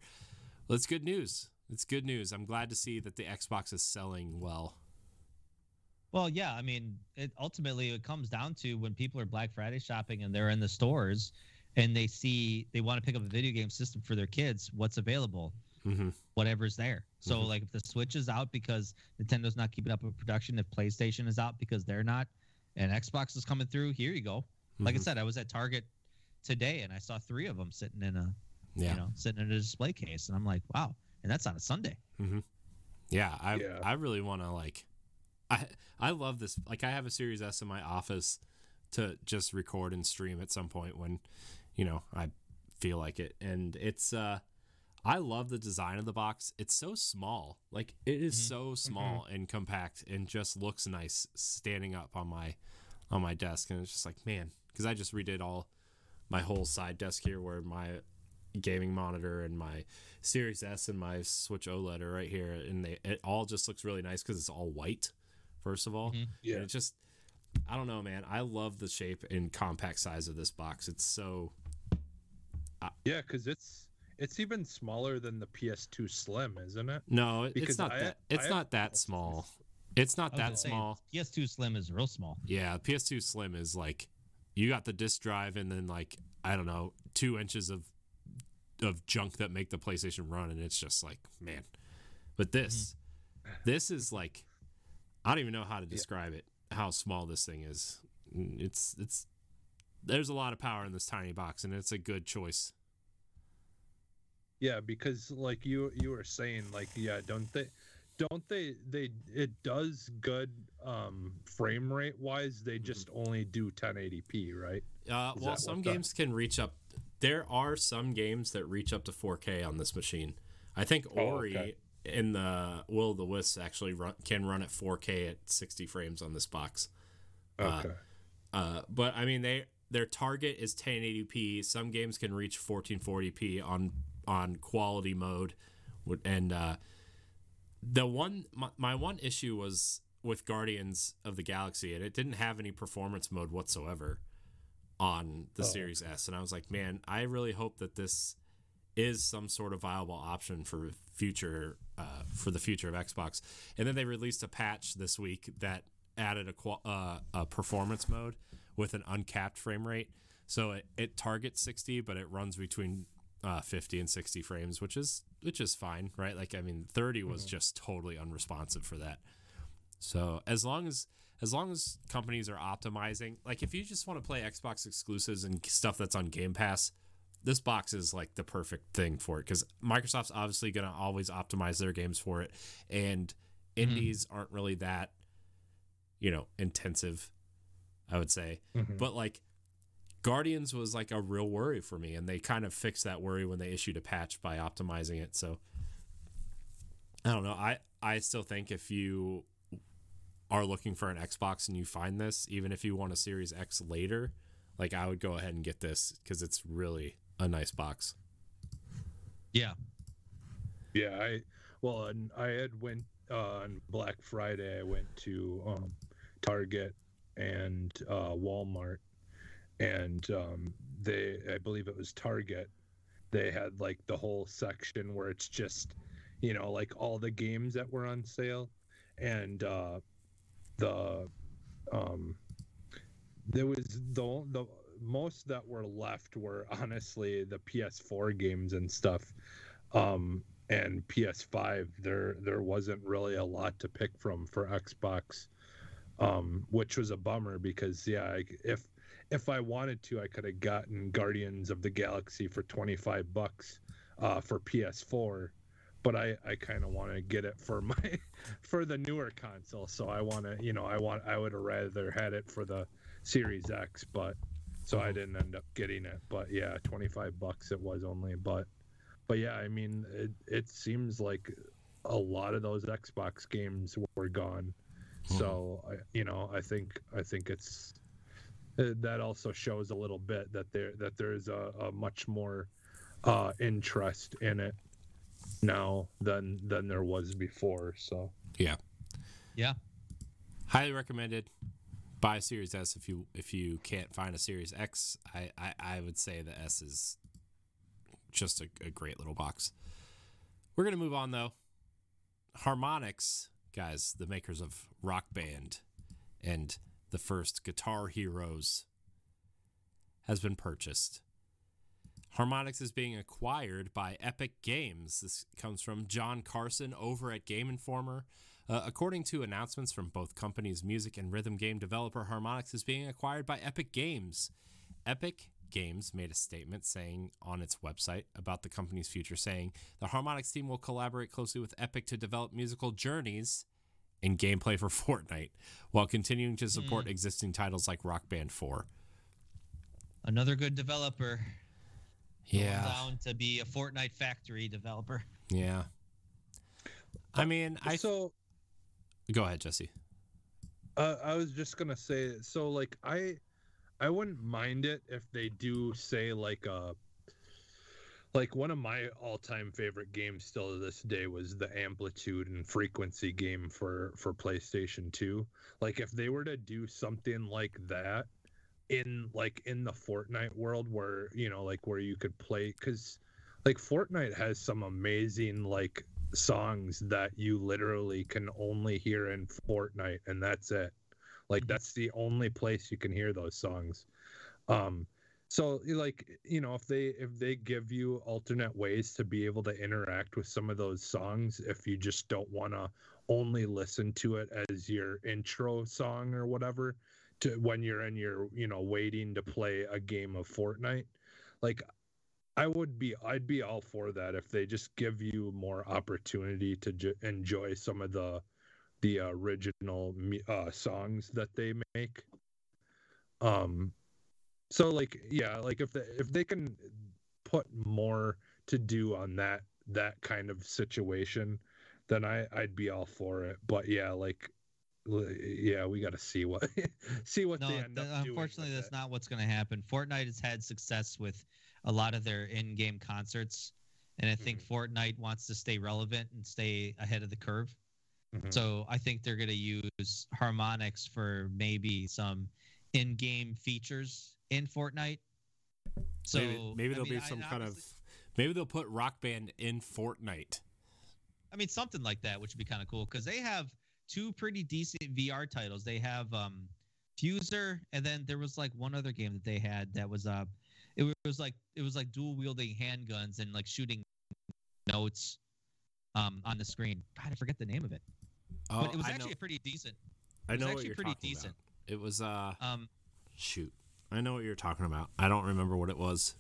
Well, it's good news. It's good news. I'm glad to see that the Xbox is selling well. Well, yeah, I mean, it ultimately it comes down to when people are Black Friday shopping and they're in the stores and they see they want to pick up a video game system for their kids, what's available? Mm-hmm. whatever's there. So Mhm. like if the Switch is out because Nintendo's not keeping up with production, if PlayStation is out because they're not, and Xbox is coming through, here you go. Like I Mhm. said, I was at Target today and I saw three of them sitting in a yeah, you know sitting in a display case, and I'm like, wow, and that's on a Sunday. yeah. I Yeah. I really want to like. I I love this. Like I have a Series S in my office to just record and stream at some point when, you know, I feel like it, and it's uh. I love the design of the box. It's so small. Like it is Mhm. so small and compact and just looks nice standing up on my on my desk and it's just like, man, cuz I just redid all my whole side desk here where my gaming monitor and my Series S and my Switch OLED are right here and they it all just looks really nice cuz it's all white first of all. Mhm. Yeah. And it just I don't know, man. I love the shape and compact size of this box. It's so Yeah, because it's it's even smaller than the PS2 Slim, isn't it? no, it- it's not I- that it's I have not that small. It's not that gonna small. PS2 Slim is real small. Yeah, PS2 Slim is like you got the disk drive and then like I don't know two inches of of junk that make the PlayStation run, and it's just like man. But this, this is like I don't even know how to describe it. How small this thing is. It's it's there's a lot of power in this tiny box, and it's a good choice. Yeah, because like you you were saying, like yeah, don't they don't they they it does good um frame rate wise. They just only do 1080p, right? Uh, Is well, some games can reach up. There are some games that reach up to 4K on this machine. I think Oh, Ori okay. In the Will of the Wisps actually run, can run at 4K at 60 frames on this box. Uh, Okay. Uh, but I mean, they their target is 1080p. Some games can reach 1440p on on quality mode, and uh, the one my, my one issue was with Guardians of the Galaxy, and it didn't have any performance mode whatsoever on the Oh, Series S. And I was like, man, I really hope that this is some sort of viable option for future uh, for the future of Xbox. And then they released a patch this week that added a uh, a performance mode with an uncapped frame rate. So it, it targets 60, but it runs between uh, 50 and 60 frames, which is which is fine, right? Like I mean, 30 was just totally unresponsive for that. So as long as as long as companies are optimizing, like if you just want to play Xbox exclusives and stuff that's on Game Pass, this box is like the perfect thing for it because Microsoft's obviously going to always optimize their games for it, and indies aren't really that, you know, intensive. I would say, Mhm. but like Guardians was like a real worry for me, and they kind of fixed that worry when they issued a patch by optimizing it. So I don't know. I I still think if you are looking for an Xbox and you find this, even if you want a Series X later, like I would go ahead and get this because it's really a nice box. Yeah. Yeah, I well, and I had went uh, on Black Friday. I went to um, Target and uh, Walmart, and um, they, I believe it was Target. They had like the whole section where it's just, you know, like all the games that were on sale, and uh, the, um, there was the the most that were left were honestly the PS4 games and stuff. Um, and PS5, there there wasn't really a lot to pick from for Xbox, um, which was a bummer because yeah, I, if if I wanted to, I could have gotten Guardians of the Galaxy for 25 bucks uh, for PS4, but I I kind of want to get it for my for the newer console. So I want to you know I want I would have rather had it for the Series X, but so I didn't end up getting it. But yeah, 25 bucks it was only, but but yeah, I mean it it seems like a lot of those Xbox games were gone. So you know, I think I think it's uh, that also shows a little bit that there that there's a, a much more uh, interest in it now than than there was before. So Yeah. Yeah. Highly recommended. Buy a Series S if you if you can't find a Series X. I I, I would say the S is just a, a great little box. We're gonna move on though. Harmonix, guys, the makers of Rock Band and the first Guitar Heroes, has been purchased. Harmonix is being acquired by Epic Games. This comes from John Carson over at Game Informer. Uh, according to announcements from both companies, music and rhythm game developer Harmonix is being acquired by Epic Games. Epic Games made a statement saying on its website about the company's future, saying the Harmonix team will collaborate closely with Epic to develop musical journeys and gameplay for Fortnite, while continuing to support existing titles like Rock Band 4. Another good developer. Yeah, Down to be a Fortnite factory developer. yeah. I mean, I so go ahead, Jesse. uh, I was just gonna say so like I I wouldn't mind it if they do say like uh like one of my all-time favorite games still to this day was the amplitude and frequency game for for PlayStation 2 like if they were to do something like that in like in the Fortnite world where you know like where you could play cuz like Fortnite has some amazing like songs that you literally can only hear in Fortnite and that's it like Mhm. that's the only place you can hear those songs um so like you know if they if they give you alternate ways to be able to interact with some of those songs if you just don't want to only listen to it as your intro song or whatever to when you're in your you know waiting to play a game of Fortnite like I would be I'd be all for that if they just give you more opportunity to ju- enjoy some of the the original uh, songs that they make. Um, so like yeah, like if they if they can put more to do on that that kind of situation, then I I'd be all for it. But yeah, like yeah, we got to see what see what No, they end th- up unfortunately, that's it. not what's going to happen. Fortnite has had success with a lot of their in-game concerts, and I think Mm-hmm. Fortnite wants to stay relevant and stay ahead of the curve. Mhm. So I think they're going to use Harmonix for maybe some in-game features in Fortnite. So maybe, maybe there'll mean, be I- some kind of maybe they'll put Rock Band in Fortnite. I mean, something like that, which would be kind of cool because they have two pretty decent VR titles. They have um, Fuser, and then there was like one other game that they had that was uh, it was like it was like dual wielding handguns and like shooting notes um on the screen. God, I forget the name of it, Oh, but it was I actually know, pretty decent. I was know what actually you're pretty talking decent. about. It was uh Um, shoot. I know what you're talking about. I don't remember what it was.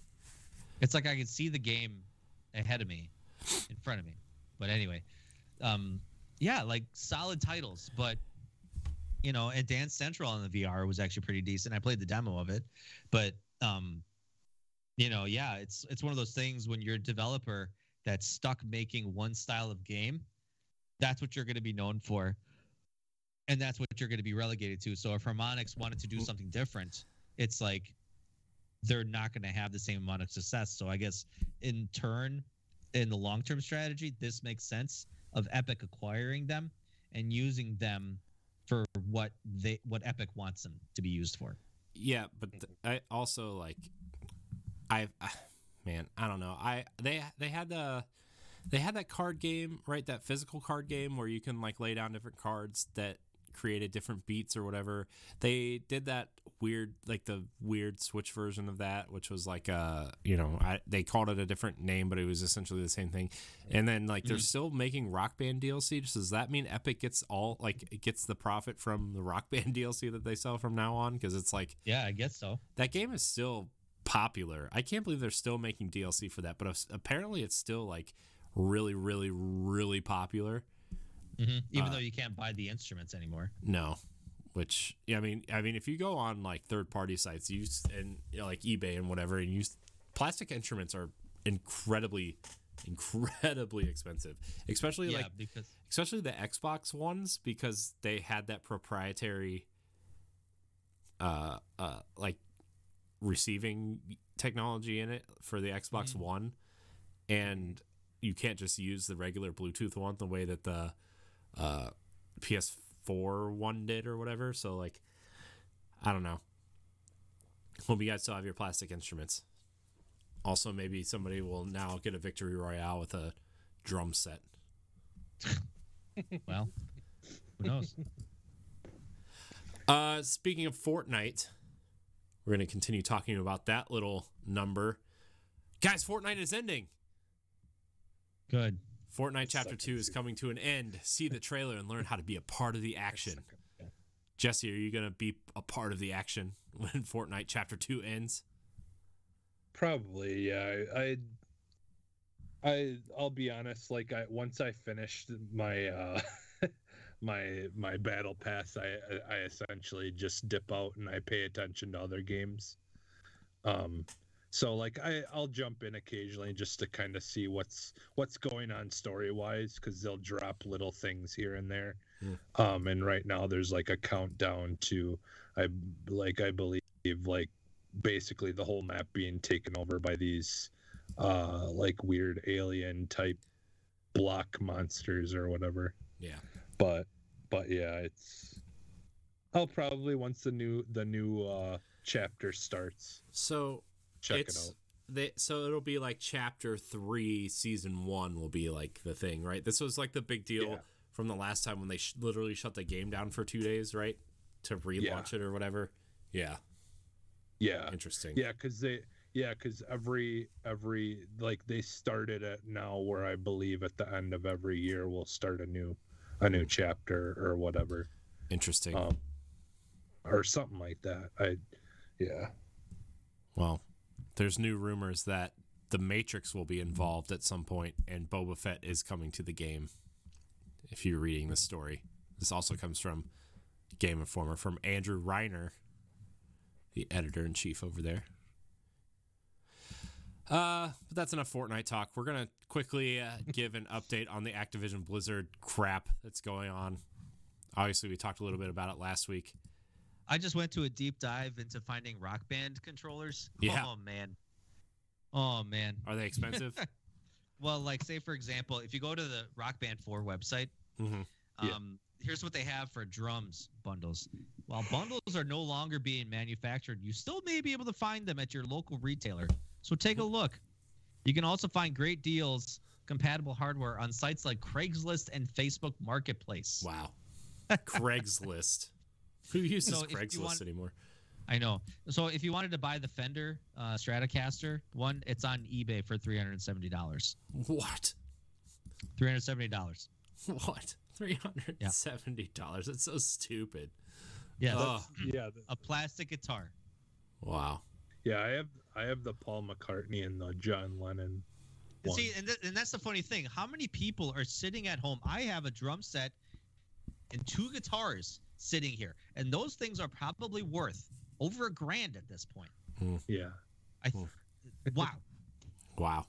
it's like I could see the game ahead of me, in front of me. But anyway, um, yeah, like solid titles. But you know, and Dance Central on the VR was actually pretty decent. I played the demo of it, but um, you know, yeah, it's it's one of those things when you're a developer that's stuck making one style of game, that's what you're going to be known for, and that's what you're going to be relegated to. So if Harmonix wanted to do mm-hmm. something different, it's like they're not going to have the same amount of success. So I guess in turn, in the long term strategy, this makes sense of Epic acquiring them and using them for what they what Epic wants them to be used for. Yeah, but th- I also like I man, I don't know. I they they had the they had that card game, right? That physical card game where you can like lay down different cards that created different beats or whatever. They did that weird, like the weird Switch version of that, which was like uh, you know, I, they called it a different name, but it was essentially the same thing. And then like they're still making Rock Band DLC. Does that mean Epic gets all like it gets the profit from the Rock Band DLC that they sell from now on? Because it's like Yeah, I guess so. that game is still popular. I can't believe they're still making DLC for that, but apparently it's still like really, really, really popular. hmm Even Uh, though you can't buy the instruments anymore. No, which yeah, I mean, I mean, if you go on like third party sites, you and you know, like eBay and whatever, and use plastic instruments are incredibly, incredibly expensive, especially yeah, like because especially the Xbox ones because they had that proprietary, uh, uh, like receiving technology in it for the Xbox Mhm. One, and you can't just use the regular Bluetooth one the way that the uh, PS4 one did or whatever. So like, I don't know. Hope you guys still have your plastic instruments. Also, maybe somebody will now get a victory royale with a drum set. well, who knows? Uh, speaking of Fortnite, we're going to continue talking about that little number. Guys, Fortnite is ending. Good. Fortnite Chapter Suck 2 is coming to an end. See the trailer and learn how to be a part of the action. Jesse, are you going to be a part of the action when Fortnite Chapter 2 ends? Probably, yeah. I, I, I, I'll be honest. Like, I once I finished my uh, my my battle pass, I I essentially just dip out and I pay attention to other games. Um, so like I I'll jump in occasionally just to kind of see what's what's going on story wise because they'll drop little things here and there. Hmm. Um, and right now there's like a countdown to I like I believe like basically the whole map being taken over by these uh like weird alien type block monsters or whatever Yeah. But but yeah it's i'll probably once the new the new uh chapter starts So check it out they so it'll be like chapter 3 season 1 will be like the thing, right? This was like the big deal Yeah. from the last time when they sh- literally shut the game down for 2 days, right? To relaunch it or whatever. Yeah, yeah interesting. yeah because they yeah because every every like they started it now where i believe at the end of every year we'll start a new a new chapter or whatever Interesting. um or something like that i yeah Well, there's new rumors that the Matrix will be involved at some point, and Boba Fett is coming to the game. If you're reading this story, this also comes from Game Informer from Andrew Reiner, the editor in chief over there. Uh, but that's enough Fortnite talk. We're gonna quickly uh, give an update on the Activision Blizzard crap that's going on. Obviously, we talked a little bit about it last week. I just went to a deep dive into finding rock band controllers. Yeah. Oh man. Oh man. Are they expensive? Well, like say for example, if you go to the Rock Band 4 website, hmm Yeah. um, here's what they have for drums bundles. While bundles are no longer being manufactured, you still may be able to find them at your local retailer. So take a look. You can also find great deals, compatible hardware on sites like Craigslist and Facebook Marketplace. Wow. Craigslist. Who uses So Craigslist want- anymore? I know. So if you wanted to buy the Fender uh, Stratocaster one, it's on eBay for three hundred and seventy dollars. What? Three hundred seventy dollars. What? Three hundred and seventy dollars. That's so stupid. Yeah, Ugh. yeah th- a plastic guitar. Wow. Yeah i have i have the paul mccartney and the john lennon And one. see, and, th- and that's the funny thing. How many people are sitting at home? I have a drum set and two guitars sitting here, and those things are probably worth over a grand at this point. yeah I, Hmm. wow. Wow.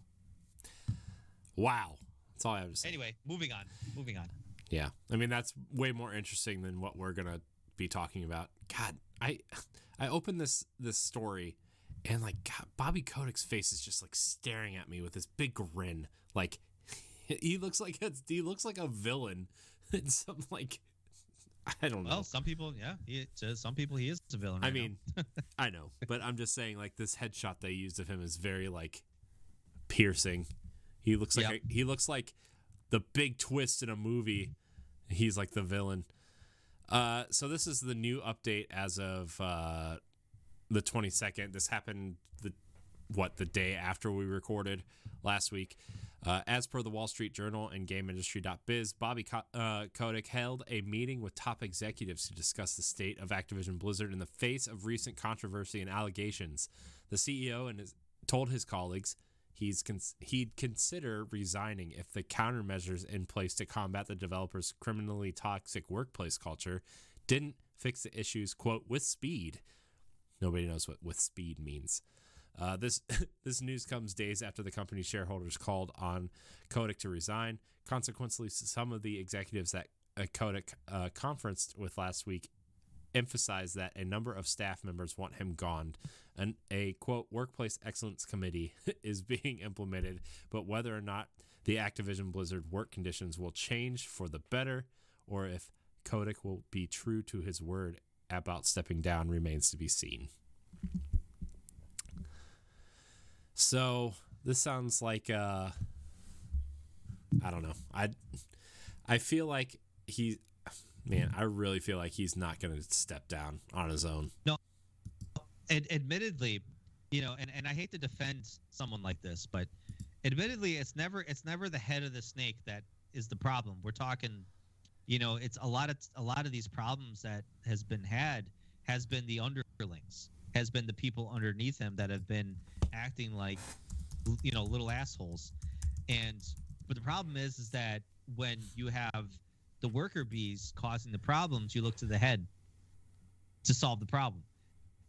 Wow. That's all I have to say. Anyway, moving on. Moving on. Yeah. I mean, that's way more interesting than what we're gonna be talking about. God, I I opened this this story and like God, Bobby Kotick's face is just like staring at me with this big grin. Like he looks like it's, he looks like a villain. in some like I don't know. Well, some people, yeah, he, some people he is a villain. I right now. mean, I know, but I'm just saying, like this headshot they used of him is very like piercing. He looks like Yep. a, he looks like the big twist in a movie. He's like the villain. Uh, so this is the new update as of uh, the 22nd. This happened the what the day after we recorded last week. Uh, as per the Wall Street Journal and GamesIndustry.biz, Bobby Ko- uh, Kotick held a meeting with top executives to discuss the state of Activision Blizzard in the face of recent controversy and allegations. The CEO and his, told his colleagues he's cons- he'd consider resigning if the countermeasures in place to combat the developers' criminally toxic workplace culture didn't fix the issues, quote, with speed. Nobody knows what with speed means. Uh, this this news comes days after the company's shareholders called on Kotick to resign. Consequently, some of the executives that Kotick uh, conferenced with last week emphasized that a number of staff members want him gone. And a quote workplace excellence committee is being implemented, but whether or not the Activision Blizzard work conditions will change for the better, or if Kotick will be true to his word about stepping down remains to be seen. So this sounds like uh I don't know. I I feel like he man, I really feel like he's not going to step down on his own. And admittedly, you know, and, and I hate to defend someone like this, but admittedly, it's never it's never the head of the snake that is the problem. We're talking, you know, it's a lot of a lot of these problems that has been had has been the underlings, has been the people underneath him that have been acting like, you know, little assholes. And but the problem is, is that when you have the worker bees causing the problems, you look to the head to solve the problem.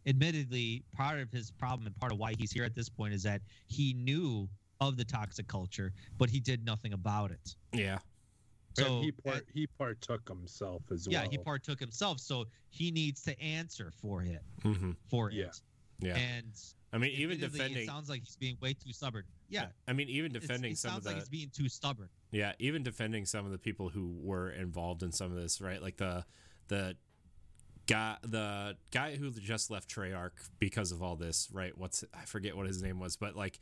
Admittedly, part of his problem and part of why he's here at this point is that he knew of the toxic culture, but he did nothing about it. Yeah. So and he part, that- he partook himself as yeah, well. Yeah, he partook himself, so he needs to answer for it. hmm For Yeah. it. Yeah. And I mean, even defending. it sounds like he's being way too stubborn. Yeah, I mean, even it's- defending it some of sounds like he's being too stubborn. Yeah, even defending some of the people who were involved in some of this, right? Like the the guy the guy who just left Treyarch because of all this, right? What's I forget what his name was, but like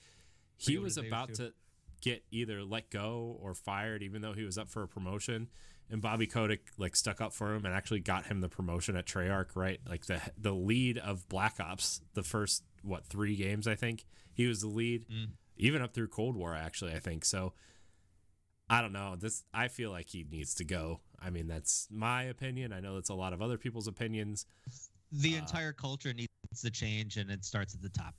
he was about is, to get either let go or fired even though he was up for a promotion and Bobby Kotick like stuck up for him and actually got him the promotion at Treyarch, right? Like the the lead of Black Ops, the first what, 3 games I think. He was the lead Mm. even up through Cold War actually, I think. So I don't know. This I feel like he needs to go. I mean, that's my opinion. I know that's a lot of other people's opinions. The Uh, entire culture needs to change, and it starts at the top.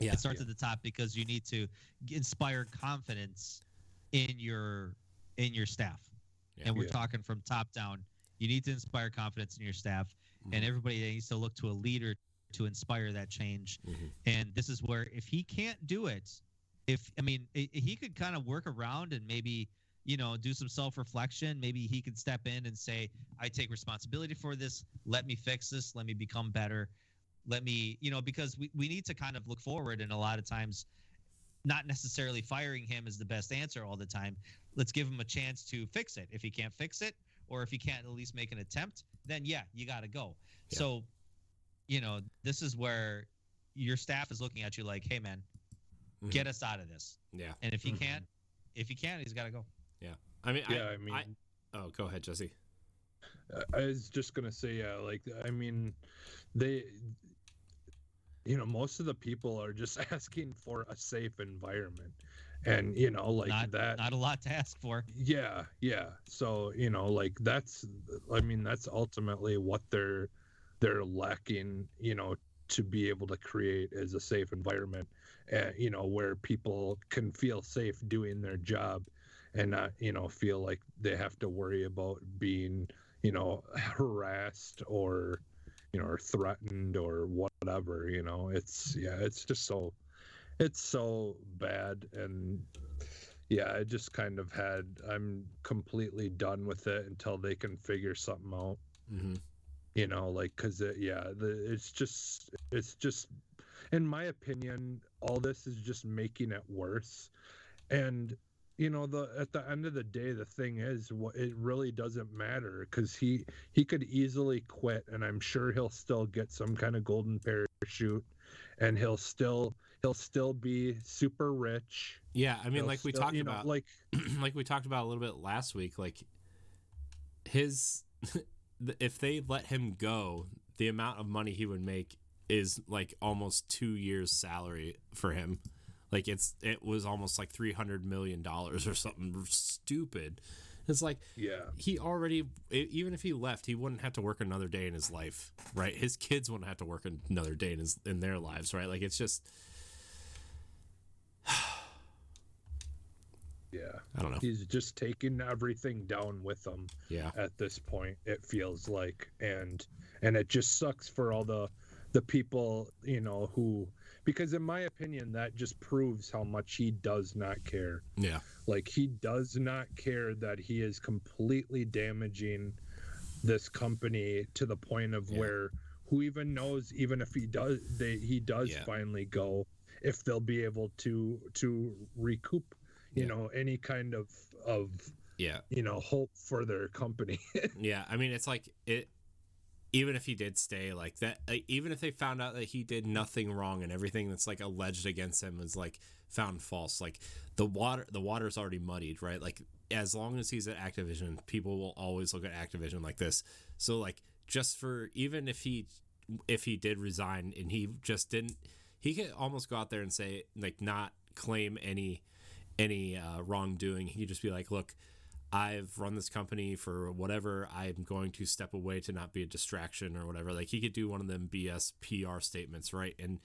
Yeah. it starts at the top because you need to inspire confidence in your in your staff Yeah. and we're Yeah. talking from top down you need to inspire confidence in your staff and Mhm. everybody needs to look to a leader to inspire that change Mhm. and this is where if he can't do it if i mean he could kind of work around and maybe you know do some self-reflection maybe he could step in and say i take responsibility for this let me fix this let me become better let me you know because we, we need to kind of look forward and a lot of times not necessarily firing him is the best answer all the time let's give him a chance to fix it if he can't fix it or if he can't at least make an attempt then yeah you got to go Yeah. so you know this is where your staff is looking at you like hey man Mhm. get us out of this Yeah. and if he Mhm. can't if he can't he's got to go yeah I mean, yeah, I, I, mean, I, oh, go ahead, Jesse. I- I was just gonna say, yeah, like I mean, they, you know, most of the people are just asking for a safe environment, and you know, like not, that. not a lot to ask for yeah, yeah. So you know, like that's, I mean, that's ultimately what they're, they're lacking. You know, to be able to create as a safe environment, uh, you know, where people can feel safe doing their job, and not, you know, feel like they have to worry about being you know harassed or you know or threatened or whatever you know it's yeah it's just so it's so bad. And yeah i just kind of had i'm completely done with it until they can figure something out. Hmm you know like because it, yeah the, it's just it's just in my opinion all this is just making it worse. And you know the at the end of the day the thing is what it really doesn't matter because he he could easily quit and i'm sure he'll still get some kind of golden parachute and he'll still he'll still be super rich Yeah, I mean, He'll like we still- talked you know, about, like like we talked about a little bit last week. Like his, if they let him go, the amount of money he would make is like almost two years' salary for him. Like it's it was almost like three hundred million dollars or something stupid. It's like Yeah. he already even if he left, he wouldn't have to work another day in his life, right? His kids wouldn't have to work another day in his in their lives, right? Like it's just Yeah. I don't know. He's just taking everything down with him Yeah. at this point, it feels like. And and it just sucks for all the the people, you know, who because in my opinion that just proves how much he does not care. Yeah. Like he does not care that he is completely damaging this company to the point of Yeah. where who even knows even if he does they he does Yeah. finally go if they'll be able to to recoup you Yeah. know any kind of of Yeah. you know hope for their company Yeah, I mean, it's like it. Even if he did stay, like that, like, even if they found out that he did nothing wrong and everything that's like alleged against him is like found false, like the water, the water's already muddied, right? Like as long as he's at Activision, people will always look at Activision like this. So like, just for even if he, if he did resign and he just didn't, he could almost go out there and say like not claim any, any uh, wrongdoing. He could just be like, look. I've run this company for whatever. I'm going to step away to not be a distraction or whatever. Like he could do one of them BS PR statements, right? And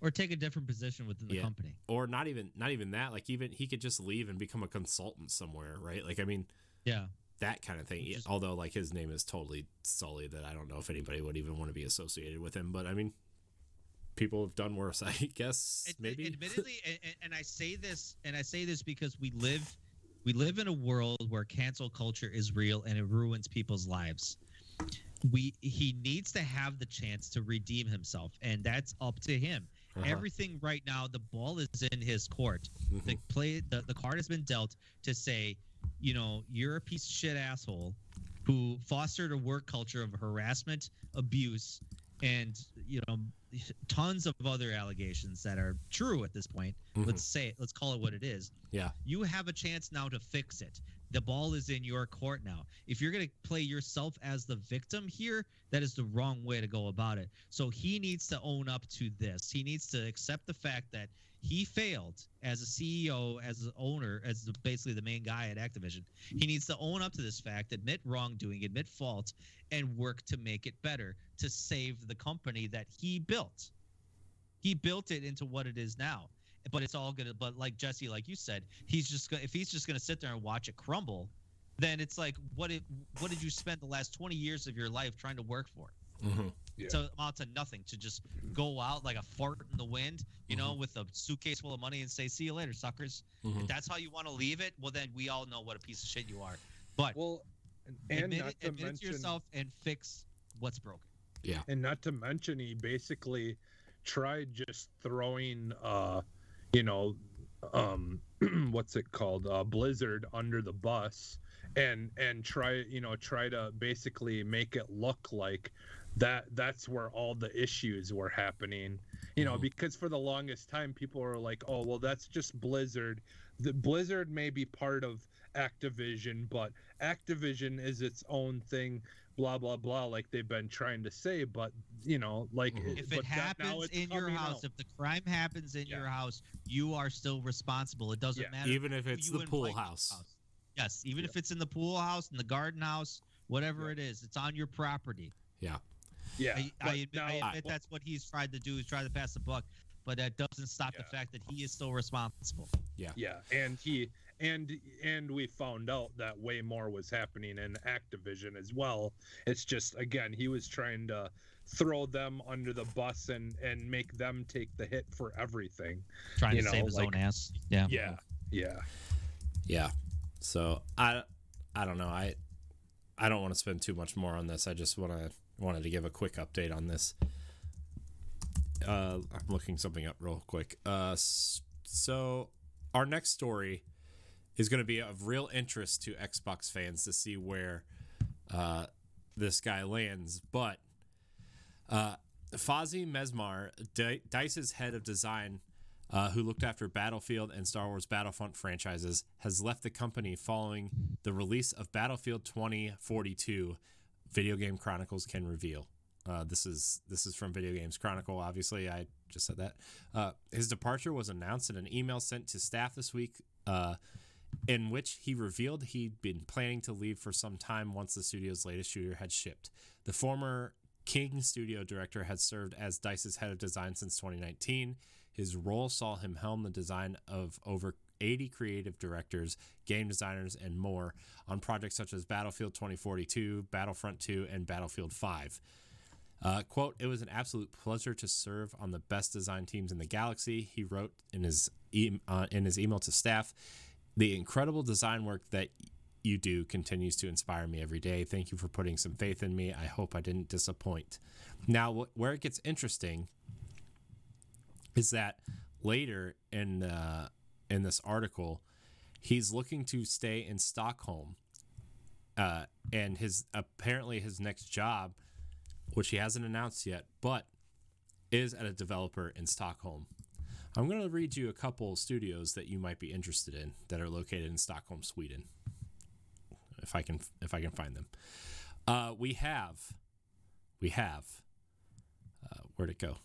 or take a different position within the Yeah. company. or not even not even that. Like even he could just leave and become a consultant somewhere, right? Like I mean Yeah. that kind of thing. Just- although like his name is totally sullied that I don't know if anybody would even want to be associated with him. But I mean, people have done worse, I guess. Maybe. admittedly and, and- and i say this and i say this because we live we live in a world where cancel culture is real and it ruins people's lives we he needs to have the chance to redeem himself and that's up to him Uh-huh. everything right now the ball is in his court Mhm. the play the, the card has been dealt to say you know you're a piece of shit asshole who fostered a work culture of harassment abuse and you know tons of other allegations that are true at this point Mhm. let's say it let's call it what it is Yeah. you have a chance now to fix it the ball is in your court now. If you're going to play yourself as the victim here that is the wrong way to go about it. So he needs to own up to this. He needs to accept the fact that he failed as a ceo as an owner as the, basically the main guy at activision. He needs to own up to this fact admit wrongdoing admit fault and work to make it better to save the company that he built. He built it into what it is now but it's all gonna but like jesse like you said he's just gonna if he's just gonna sit there and watch it crumble then it's like what did what did you spend the last 20 years of your life trying to work for Mhm. Yeah. to amount to nothing to just go out like a fart in the wind you know with a suitcase full of money and say see you later suckers Mhm. if that's how you want to leave it well then we all know what a piece of shit you are but well and, and admit, not it, to admit it to yourself and fix what's broken yeah and not to mention he basically tried just throwing uh you know um what's it called? Uh blizzard under the bus and and try you know try to basically make it look like that that's where all the issues were happening. You know Mhm. because for the longest time people were like oh well that's just blizzard. The blizzard may be part of activision but activision is its own thing blah blah blah like they've been trying to say but you know like Mhm. if it happens in your house out. if the crime happens in Yeah. your house you are still responsible it doesn't Yeah. matter Even if it's the pool invite to house. yes even Yeah. if it's in the pool house in the garden house whatever Yeah. it is it's on your property yeah I, but I, admit, I now- admit that's what he's tried to do is try to pass the buck but that doesn't stop the fact that he is still responsible Yeah. yeah and he and and we found out that way more was happening in activision as well it's just again he was trying to throw them under the bus and and make them take the hit for everything trying You to know, save his like- own ass yeah yeah yeah Yeah. So I I don't know. I I don't want to spend too much more on this. I just want to wanted to give a quick update on this. Uh, I'm looking something up real quick. Uh, so our next story is going to be of real interest to Xbox fans to see where uh, this guy lands. But uh, Mesmar, D- Dice's head of design, uh, who looked after Battlefield and Star Wars Battlefront franchises, has left the company following the release of Battlefield 2042. Video Game Chronicles can reveal. Uh, this is this is from Video Games Chronicle. Obviously, I just said that. Uh, his departure was announced in an email sent to staff this week, uh, in which he revealed he'd been planning to leave for some time once the studio's latest shooter had shipped. The former King Studio director had served as Dice's head of design since 2019. His role saw him helm the design of over 80 creative directors, game designers, and more on projects such as Battlefield 2042, Battlefront 2, and Battlefield 5. Uh, quote, it was an absolute pleasure to serve on the best design teams in the galaxy, he wrote in his, e- uh, in his email to staff. The incredible design work that you do continues to inspire me every day. Thank you for putting some faith in me. I hope I didn't disappoint. Now, wh- where it gets interesting is that later in uh, in this article, he's looking to stay in Stockholm, uh, and his apparently his next job, which he hasn't announced yet, but is at a developer in Stockholm. I'm going to read you a couple studios that you might be interested in that are located in Stockholm, Sweden. If I can, if I can find them, uh, we have, we have, uh, where'd it go?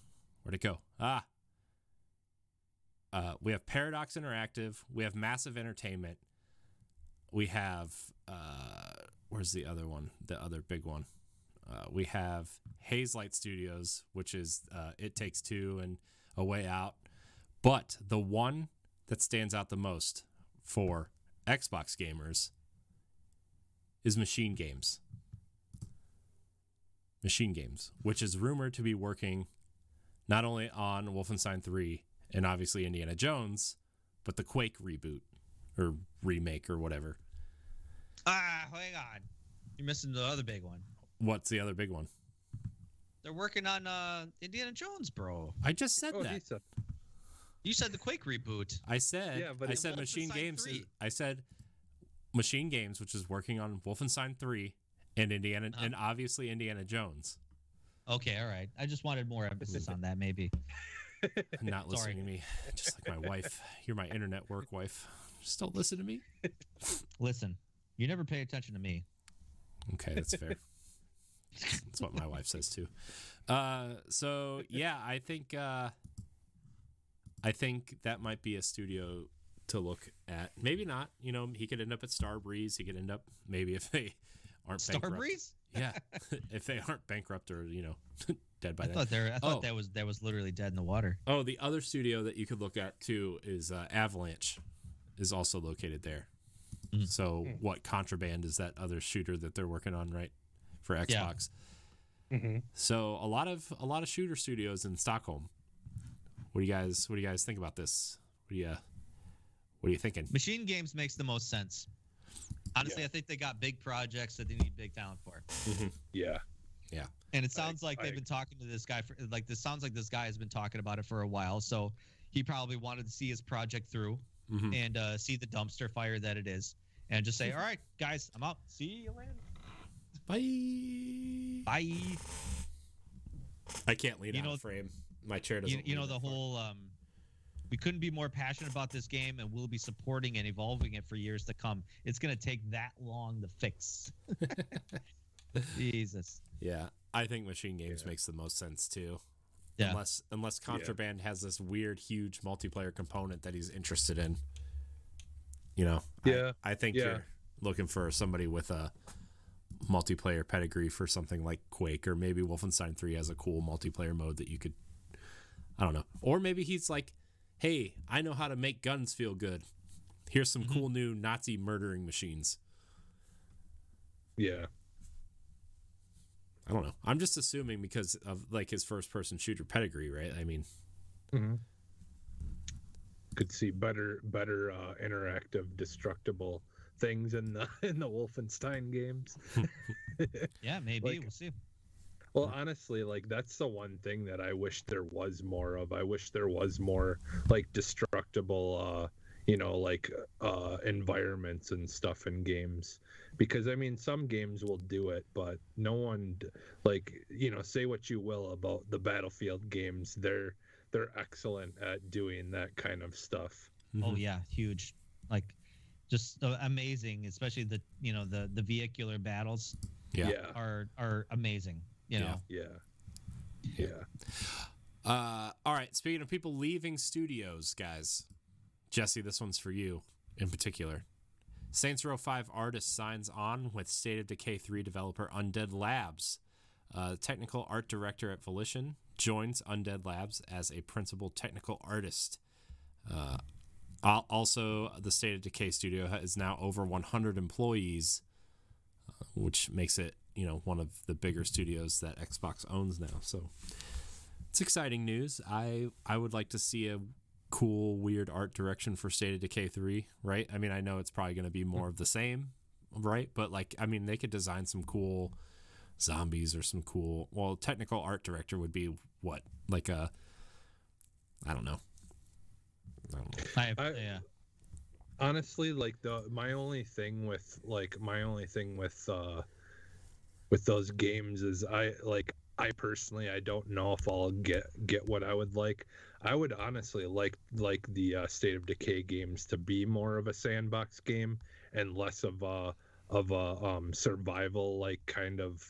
Where'd it go? Ah, uh, we have Paradox Interactive. We have Massive Entertainment. We have uh, where's the other one? The other big one. Uh, we have Hazelight Studios, which is uh, It Takes Two and A Way Out. But the one that stands out the most for Xbox gamers is Machine Games. Machine Games, which is rumored to be working not only on Wolfenstein 3 and obviously Indiana Jones, but the Quake reboot or remake or whatever. Ah, hang on. You're missing the other big one. What's the other big one? They're working on uh Indiana Jones, bro. I just said Oh, that. He said, You said the Quake reboot. I said Yeah, but I said Machine Games. Is, I said Machine Games, which is working on Wolfenstein 3 and Indiana Uh-huh. and obviously Indiana Jones. Okay, all right. I just wanted more emphasis on that, maybe. Not Sorry. listening to me, just like my wife. You're my internet work wife. Just don't listen to me. Listen, you never pay attention to me. Okay, that's fair. that's what my wife says too. Uh, so yeah, I think uh, I think that might be a studio to look at. Maybe not. You know, he could end up at Starbreeze. He could end up maybe if they aren't bankrupt. Starbreeze? Yeah, if they aren't bankrupt or you know dead by I then. thought there. I thought Oh. that was that was literally dead in the water. Oh, the other studio that you could look at too is uh, Avalanche, is also located there. Mm. So, Hmm. what contraband is that other shooter that they're working on right for Xbox? Mhm. So, a lot of a lot of shooter studios in Stockholm. What do you guys What do you guys think about this? What do you What are you thinking? Machine Games makes the most sense. Honestly, Yeah. I think they got big projects that they need big talent for. yeah. Yeah. And it sounds like I- they've been talking to this guy for like this sounds like this guy has been talking about it for a while. So he probably wanted to see his project through Mhm. and uh, see the dumpster fire that it is, and just say, "All right, guys, I'm out. See you later. Bye. Bye." I can't lean You out know- of frame. My chair doesn't. You, you know the whole. Um, we couldn't be more passionate about this game, and we'll be supporting and evolving it for years to come. It's going to take that long to fix. Jesus. Yeah, I think Machine Games Yeah. makes the most sense too. Yeah. Unless unless Contraband has this weird huge multiplayer component that he's interested in. You know. I- Yeah, I, think yeah. you're looking for somebody with a multiplayer pedigree for something like Quake or maybe Wolfenstein 3 has a cool multiplayer mode that you could I don't know. Or maybe he's like, "Hey, I know how to make guns feel good. Here's some Mhm. cool new Nazi murdering machines." Yeah. I don't know. I'm just assuming because of like his first person shooter pedigree, right? I mean, hmm Could see better, better uh, interactive, destructible things in the in the Wolfenstein games. Yeah, maybe Like- we'll see. Well, honestly, like that's the one thing that I wish there was more of. I wish there was more like destructible, uh, you know, like uh, environments and stuff in games. Because I mean, some games will do it, but no one, like, you know, say what you will about the Battlefield games, they're they're excellent at doing that kind of stuff. Oh mhm. yeah, huge. Like just uh, amazing, especially the you know the the vehicular battles Yeah. yeah, are are amazing. You Yeah. know, yeah. Yeah. Uh, all right. Speaking of people leaving studios, guys, Jesse, this one's for you in particular. Saints Row 5 artist signs on with State of Decay 3 developer Undead Labs. Uh, technical art director at Volition joins Undead Labs as a principal technical artist. Uh, also, the State of Decay studio ha- is now over 100 employees, uh, which makes it you know one of the bigger studios that Xbox owns now. So it's exciting news. I I would like to see a cool, weird art direction for State of Decay 3, right? I mean, I know it's probably going to be more of the same, right? But like, I mean, they could design some cool zombies or some cool. Well, technical art director would be what, like a, I don't know. I don't know. I, I- yeah. honestly like the my only thing with like my only thing with uh with those games is i like i personally i don't know if i'll get get what i would like i would honestly like like the uh, state of decay games to be more of a sandbox game and less of a of a um survival like kind of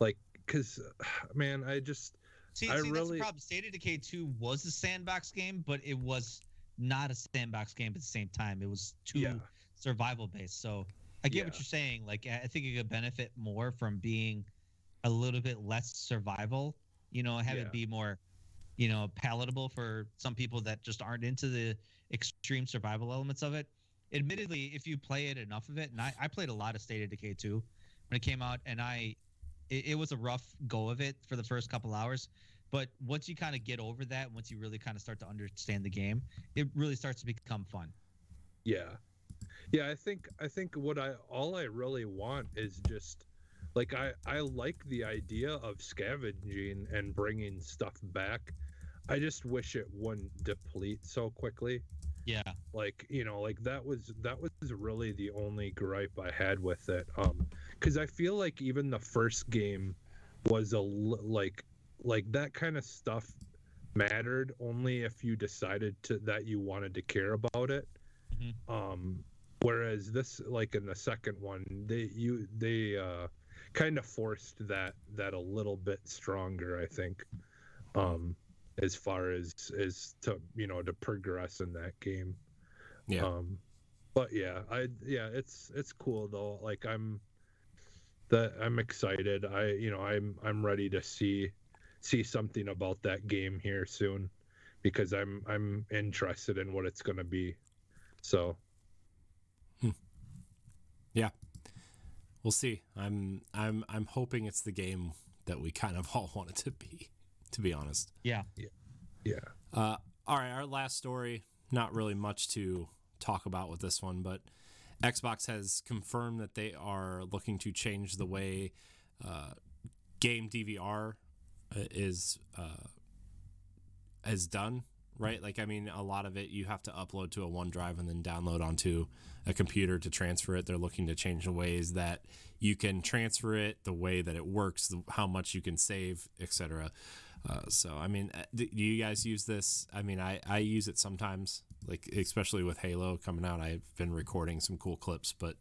like because man i just See, I see that's really- the problem. State of Decay 2 was a sandbox game, but it was not a sandbox game at the same time. It was too Yeah. survival based. So I get what you're saying. Like I I think it could benefit more from being a little bit less survival. You know, have Yeah. it be more, you know, palatable for some people that just aren't into the extreme survival elements of it. Admittedly, if you play it enough of it, and I, I played a lot of State of Decay 2 when it came out, and I it, it was a rough go of it for the first couple hours. But once you kind of get over that, once you really kind of start to understand the game, it really starts to become fun. Yeah. Yeah, I think I think what I all I really want is just like I I like the idea of scavenging and bringing stuff back. I just wish it wouldn't deplete so quickly. Yeah. Like, you know, like that was that was really the only gripe I had with it. Um cuz I feel like even the first game was a l- like like that kind of stuff mattered only if you decided to that you wanted to care about it Mhm. um whereas this like in the second one they you they uh kind of forced that that a little bit stronger i think um as far as as to you know to progress in that game. Yeah. um but yeah i yeah it's it's cool though. Like i'm that i'm excited. I you know i'm i'm ready to see see something about that game here soon because i'm i'm interested in what it's going to be. So Yeah, we'll see. I'm I'm I'm hoping it's the game that we kind of all want it to be. To be honest. Yeah. yeah Uh, all right, our last story. Not really much to talk about with this one, but Xbox has confirmed that they are looking to change the way uh, game DVR uh, is uh, is done. Right, like I mean, a lot of it you have to upload to a OneDrive and then download onto a computer to transfer it. They're looking to change the ways that you can transfer it, the way that it works, how much you can save, etc. Uh, so I mean, uh, do you guys use this? I mean, I I use it sometimes, like especially with Halo coming out. I've been recording some cool clips, but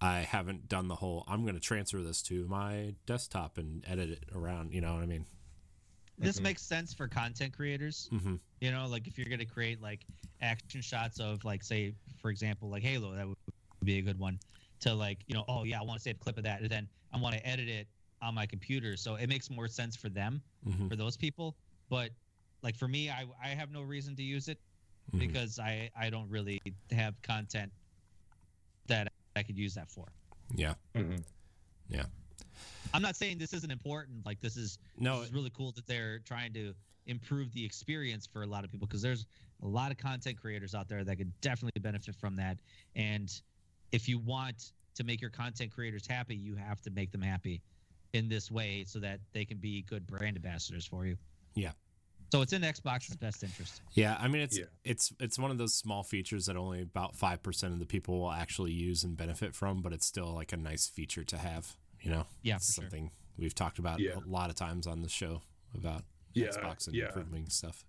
I haven't done the whole. I'm going to transfer this to my desktop and edit it around. You know what I mean? This Mhm. makes sense for content creators. Mm-hmm. You know, like if you're going to create like action shots of like say for example like Halo, that would be a good one to like, you know, oh yeah, I want to save a clip of that and then I want to edit it on my computer. So it makes more sense for them, Mm-hmm. for those people. But like for me, I I have no reason to use it Mm-hmm. because I I don't really have content that I could use that for. Yeah. Yeah. I'm not saying this isn't important. Like this is No. this is really cool that they're trying to improve the experience for a lot of people because there's a lot of content creators out there that could definitely benefit from that. And if you want to make your content creators happy, you have to make them happy in this way so that they can be good brand ambassadors for you. Yeah. So it's in Xbox's best interest. Yeah, I mean it's Yeah. it's it's one of those small features that only about five percent of the people will actually use and benefit from, but it's still like a nice feature to have. You know, Yeah, it's for sure. something we've talked about Yeah. a lot of times on the show about Yeah, Xbox and yeah. improving stuff.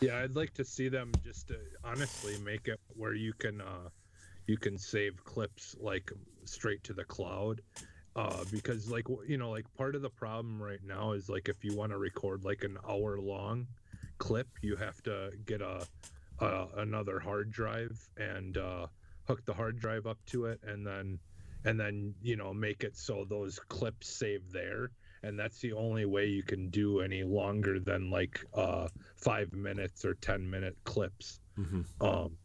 Yeah, I'd like to see them just uh, honestly make it where you can uh you can save clips like straight to the cloud uh because like you know like part of the problem right now is like if you want to record like an hour long clip you have to get a, a another hard drive and uh hook the hard drive up to it and then and then you know make it so those clips save there and that's the only way you can do any longer than like uh five minutes or ten minute clips Mm-hmm. um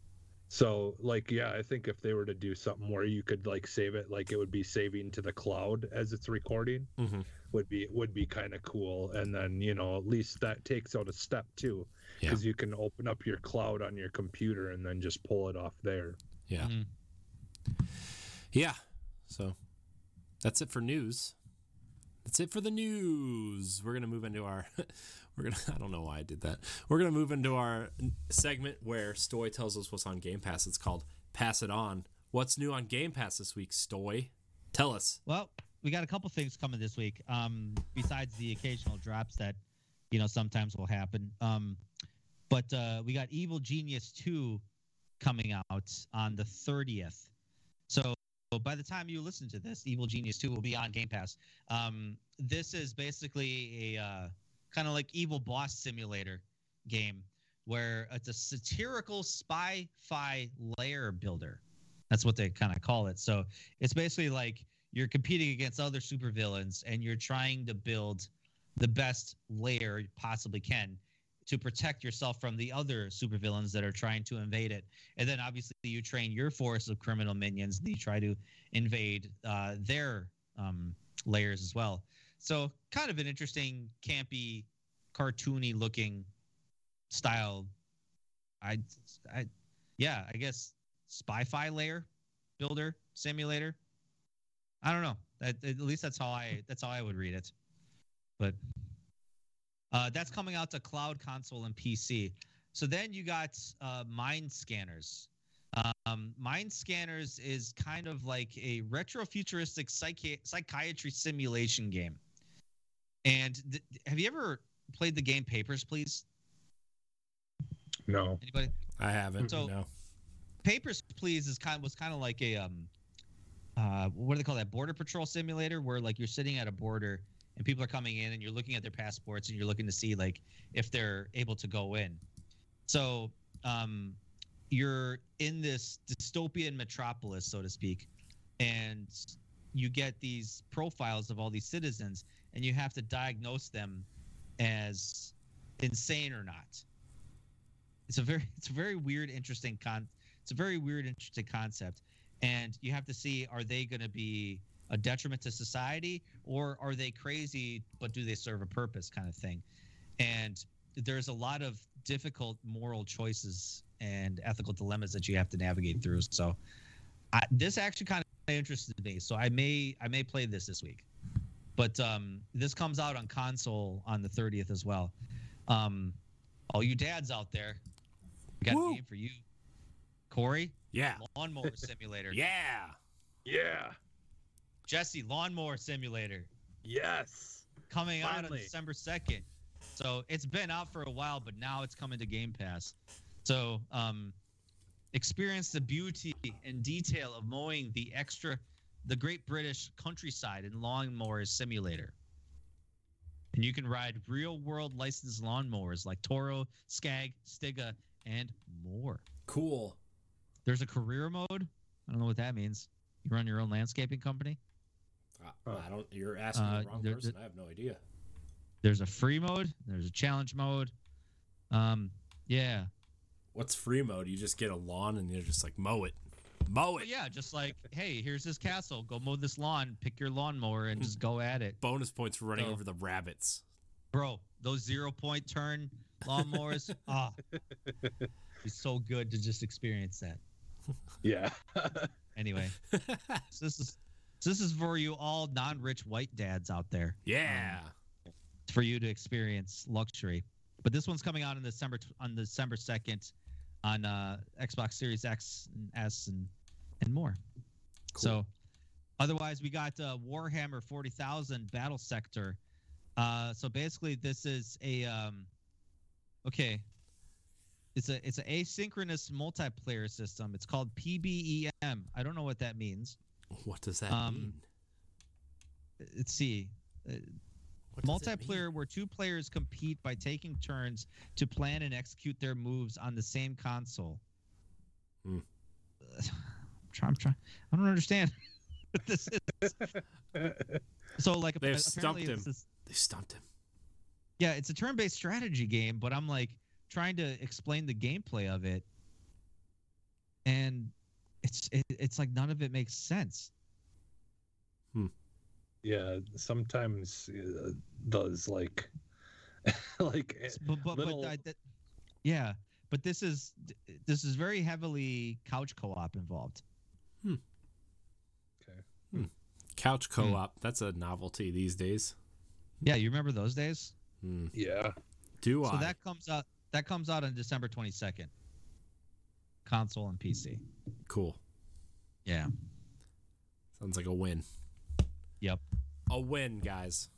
so like yeah i think if they were to do something where you could like save it like it would be saving to the cloud as it's recording Mm-hmm. would be would be kind of cool and then you know at least that takes out a step too Yeah. because you can open up your cloud on your computer and then just pull it off there Yeah. Mhm. Yeah. So that's it for news. That's it for the news. We're gonna move into our. We're gonna. I don't know why I did that. We're gonna move into our segment where Stoy tells us what's on Game Pass. It's called Pass It On. What's new on Game Pass this week, Stoy? Tell us. Well, we got a couple things coming this week. Um, besides the occasional drops that, you know, sometimes will happen. Um, but uh, we got Evil Genius Two coming out on the thirtieth. So by the time you listen to this, Evil Genius Two will be on Game Pass. Um, this is basically a uh, kind of like Evil Boss Simulator game where it's a satirical spy-fi layer builder. That's what they kind of call it. So it's basically like you're competing against other supervillains and you're trying to build the best layer you possibly can to protect yourself from the other supervillains that are trying to invade it. And then obviously you train your force of criminal minions and you try to invade uh, their um, layers as well. So kind of an interesting, campy, cartoony looking style. I, I, yeah, I guess spy-fi layer builder simulator. I don't know. At, at least that's how I that's how I would read it. But uh, that's coming out to cloud console and PC. So then you got uh, Mind Scanners. Um, Mind Scanners is kind of like a retrofuturistic psychi- psychiatry simulation game. And th- have you ever played the game Papers, Please? no Anybody? I haven't. So- no. Papers, Please is kind was kind of like a um, uh, what do they call that? Border patrol simulator, where like you're sitting at a border and people are coming in and you're looking at their passports and you're looking to see like if they're able to go in. So um, you're in this dystopian metropolis, so to speak, and you get these profiles of all these citizens, and you have to diagnose them as insane or not. It's a very it's a very weird, interesting con. It's a very weird, interesting concept, and you have to see are they going to be a detriment to society or are they crazy but do they serve a purpose kind of thing? And there's a lot of difficult moral choices and ethical dilemmas that you have to navigate through. So I, this actually kind of interested me. So i may i may play this this week. But um, this comes out on console on the 30th as well. Um, all you dads out there we got Woo. a game for you. Corey? Yeah. lawnmower simulator. Yeah. yeah jesse lawnmower simulator yes coming out on December 2nd. So it's been out for a while, but now it's coming to Game Pass. So um, experience the beauty and detail of mowing the extra, the Great British countryside in Lawnmowers Simulator. And you can ride real world licensed lawnmowers like Toro, Skag, Stiga, and more. Cool. There's a career mode. I don't know what that means. You run your own landscaping company. I, I don't. You're asking Uh, the wrong there- person. I have no idea. There's a free mode. There's a challenge mode. Um, yeah. What's free mode? You just get a lawn and you're just like mow it, mow But it. yeah, just like, hey, here's this castle. Go mow this lawn. Pick your lawnmower and just go at it, Bonus points for running So- over the rabbits. bro. Those zero point turn lawnmowers, ah, it's so good to just experience that. yeah Anyway, so this is so this is for you all non-rich white dads out there. yeah. It's for you to experience luxury. But this one's coming out in December on December second on uh, Xbox Series X and S and and more. Cool. So, otherwise, we got uh, Warhammer 40,000 Battle Sector. Uh, so basically, this is a um, okay. It's a it's an asynchronous multiplayer system. It's called PBEM. I don't know what that means. What does that um, mean? let's see. Uh, What does it mean? multiplayer where two players compete by taking turns to plan and execute their moves on the same console. Hmm. Uh, I'm trying. I'm trying. I don't understand what this is. So, like, They've stumped him. it's this- They stumped him. yeah, it's a turn-based strategy game, but I'm like trying to explain the gameplay of it, and it's it, it's like none of it makes sense. yeah, sometimes uh, those like like eh, But but, little- but I, that, yeah, but this is this is very heavily couch co-op involved. Okay. Couch Hmm. co-op. That's a novelty these days. Yeah, you remember those days? Hmm. yeah. Do So I? that comes out that comes out on December 22nd. Console and PC. cool. Yeah. Sounds like a win. Yep. A win, guys.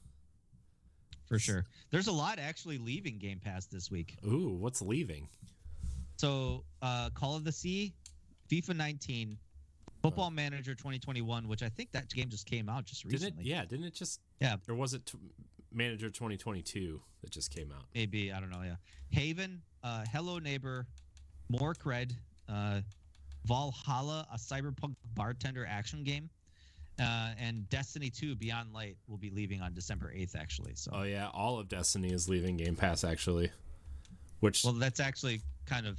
For sure. There's a lot actually leaving Game Pass this week. Ooh, what's leaving? So, uh, Call of the Sea, FIFA 19, Football Manager 2021, which I think that game just came out just Didn't it? recently. Yeah, didn't it just? Yeah. Or was it t- Manager 2022 that just came out? Maybe I don't know. Yeah. Haven, uh, Hello Neighbor, More Cred, uh, VA-11 Hall-A, a cyberpunk bartender action game, uh, and Destiny 2 Beyond Light will be leaving on December 8th. Actually, so Oh yeah, all of Destiny is leaving Game Pass actually. Which well, that's actually kind of.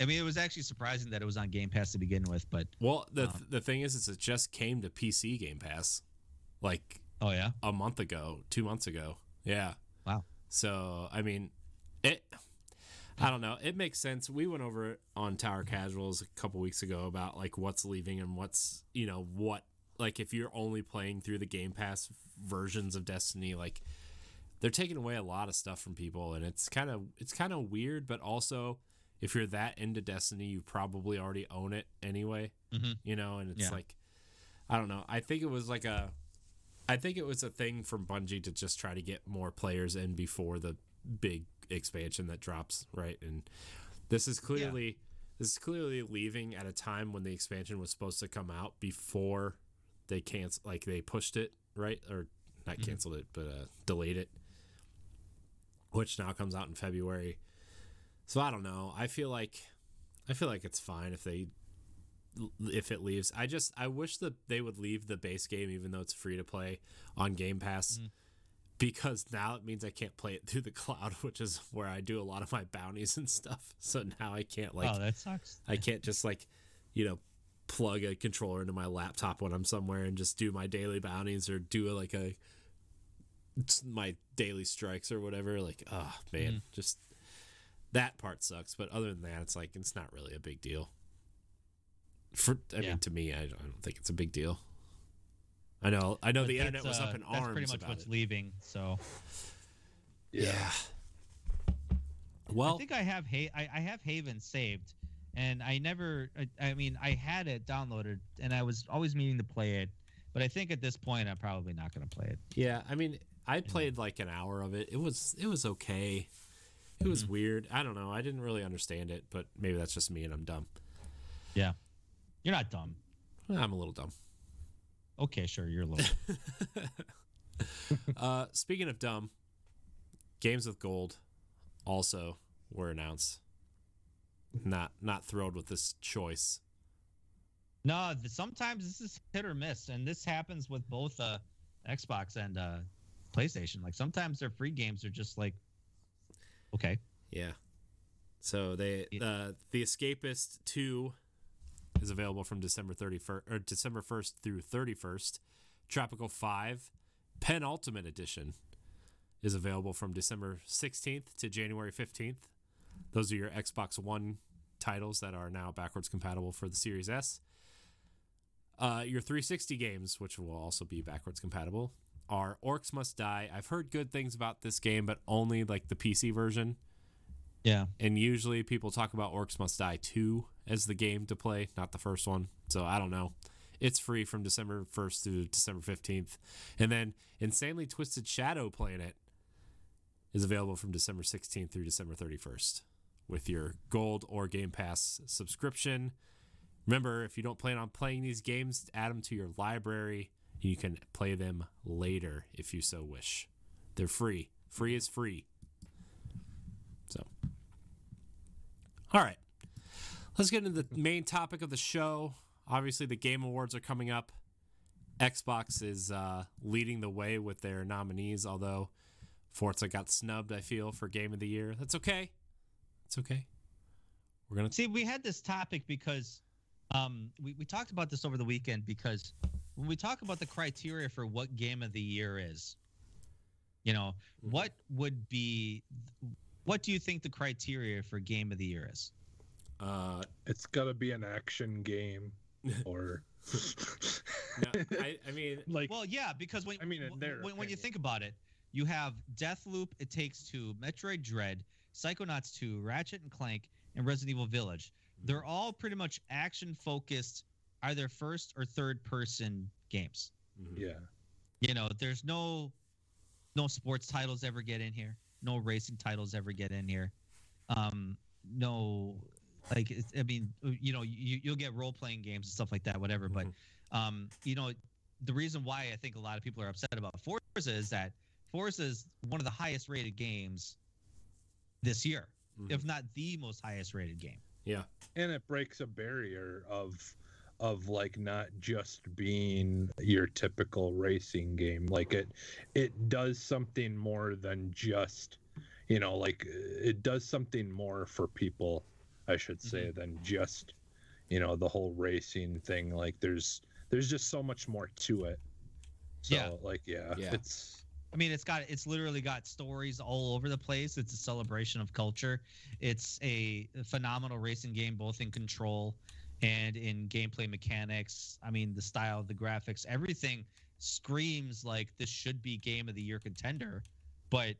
I mean, it was actually surprising that it was on Game Pass to begin with, but well, the um, the thing is, is it just came to PC Game Pass, like oh yeah, a month ago, two months ago. Yeah. Wow. So I mean, it. I don't know. It makes sense. We went over it on Tower Casuals a couple weeks ago about like what's leaving and what's you know what like if you're only playing through the Game Pass versions of Destiny, like they're taking away a lot of stuff from people, and it's kind of it's kind of weird. But also, if you're that into Destiny, you probably already own it anyway. Mhm. You know, and it's Yeah. like I don't know. I think it was like a I think it was a thing from Bungie to just try to get more players in before the big expansion that drops, right? And this is clearly this is clearly leaving at a time when the expansion was supposed to come out before they cancel like they pushed it, right? Or not Mhm. canceled it, but uh, delayed it. Which now comes out in February. So I don't know. I feel like I feel like it's fine if they if it leaves. I just I wish that they would leave the base game even though it's free to play on Game Pass. Mhm. Because now it means I can't play it through the cloud, which is where I do a lot of my bounties and stuff. So now I can't like oh that sucks. I can't just like, you know, plug a controller into my laptop when I'm somewhere and just do my daily bounties or do a, like a my daily strikes or whatever. Like, oh man, hmm. just that part sucks. But other than that, it's like it's not really a big deal. For I Yeah. mean, to me, I, I don't think it's a big deal. I know, I know, But the internet was uh, up in That's arms pretty much about what's it. leaving. So Yeah. Well, I think I have ha- I, I have Haven saved, and I never. I, I mean, I had it downloaded, and I was always meaning to play it, but I think at this point I'm probably not going to play it. Yeah, I mean, I played like an hour of it. It was it was okay. It was Mhm. weird. I don't know. I didn't really understand it, but maybe that's just me and I'm dumb. Yeah. You're not dumb. I'm a little dumb. Okay, sure, you're a little. uh, speaking of dumb, games with gold also were announced. Not not thrilled with this choice. no, sometimes this is hit or miss, and this happens with both uh, Xbox and uh, PlayStation. Like sometimes their free games are just like, okay, Yeah. So they uh, the Escapist two is available from December thirty first or December first through thirty first. Tropico five penultimate edition is available from December sixteenth to January fifteenth. Those are your Xbox One titles that are now backwards compatible for the Series S. Uh, your 360 games, which will also be backwards compatible, are Orcs Must Die. I've heard good things about this game, but only like the PC version yeah, and usually people talk about Orcs Must Die 2 as the game to play, not the first one. So I don't know. It's free from December 1st through December 15th. And then Insanely Twisted Shadow Planet is available from December 16th through December 31st with your gold or Game Pass subscription. Remember, if you don't plan on playing these games, add them to your library. You can play them later if you so wish. They're free. Free is free. So, all right. Let's get into the main topic of the show. Obviously, the Game Awards are coming up. Xbox is uh, leading the way with their nominees, although Forza got snubbed, I feel, for Game of the Year. That's okay. It's okay. We're going to. See, we had this topic because um, we, we talked about this over the weekend because when we talk about the criteria for what game of the year is, you know, Mhm. what would be, what do you think the criteria for game of the year is? Uh, It's got to be an action game, or no, I, I mean, like Well, yeah, because when I mean, in w- their when, when you think about it, you have Deathloop, It Takes Two, Metroid Dread, Psychonauts 2, Ratchet and Clank, and Resident Evil Village. They're all pretty much action focused, either first or third person games. mhm. yeah, You know, there's no no sports titles ever get in here. No racing titles ever get in here. Um, no, like it's, I mean, you know, you you'll get role playing games and stuff like that, whatever. Mhm. But um, you know, the reason why I think a lot of people are upset about Forza is that Forza is one of the highest rated games this year, Mhm. if not the most highest rated game. yeah. and it breaks a barrier of of like not just being your typical racing game like it it does something more than just you know like it does something more for people i should say mm-hmm. than just you know the whole racing thing like there's there's just so much more to it so Yeah. like yeah, Yeah. it's I mean, it's got it's literally got stories all over the place. It's a celebration of culture. It's a phenomenal racing game, both in control and in gameplay mechanics. I mean, the style, the graphics, everything screams like this should be game of the year contender, but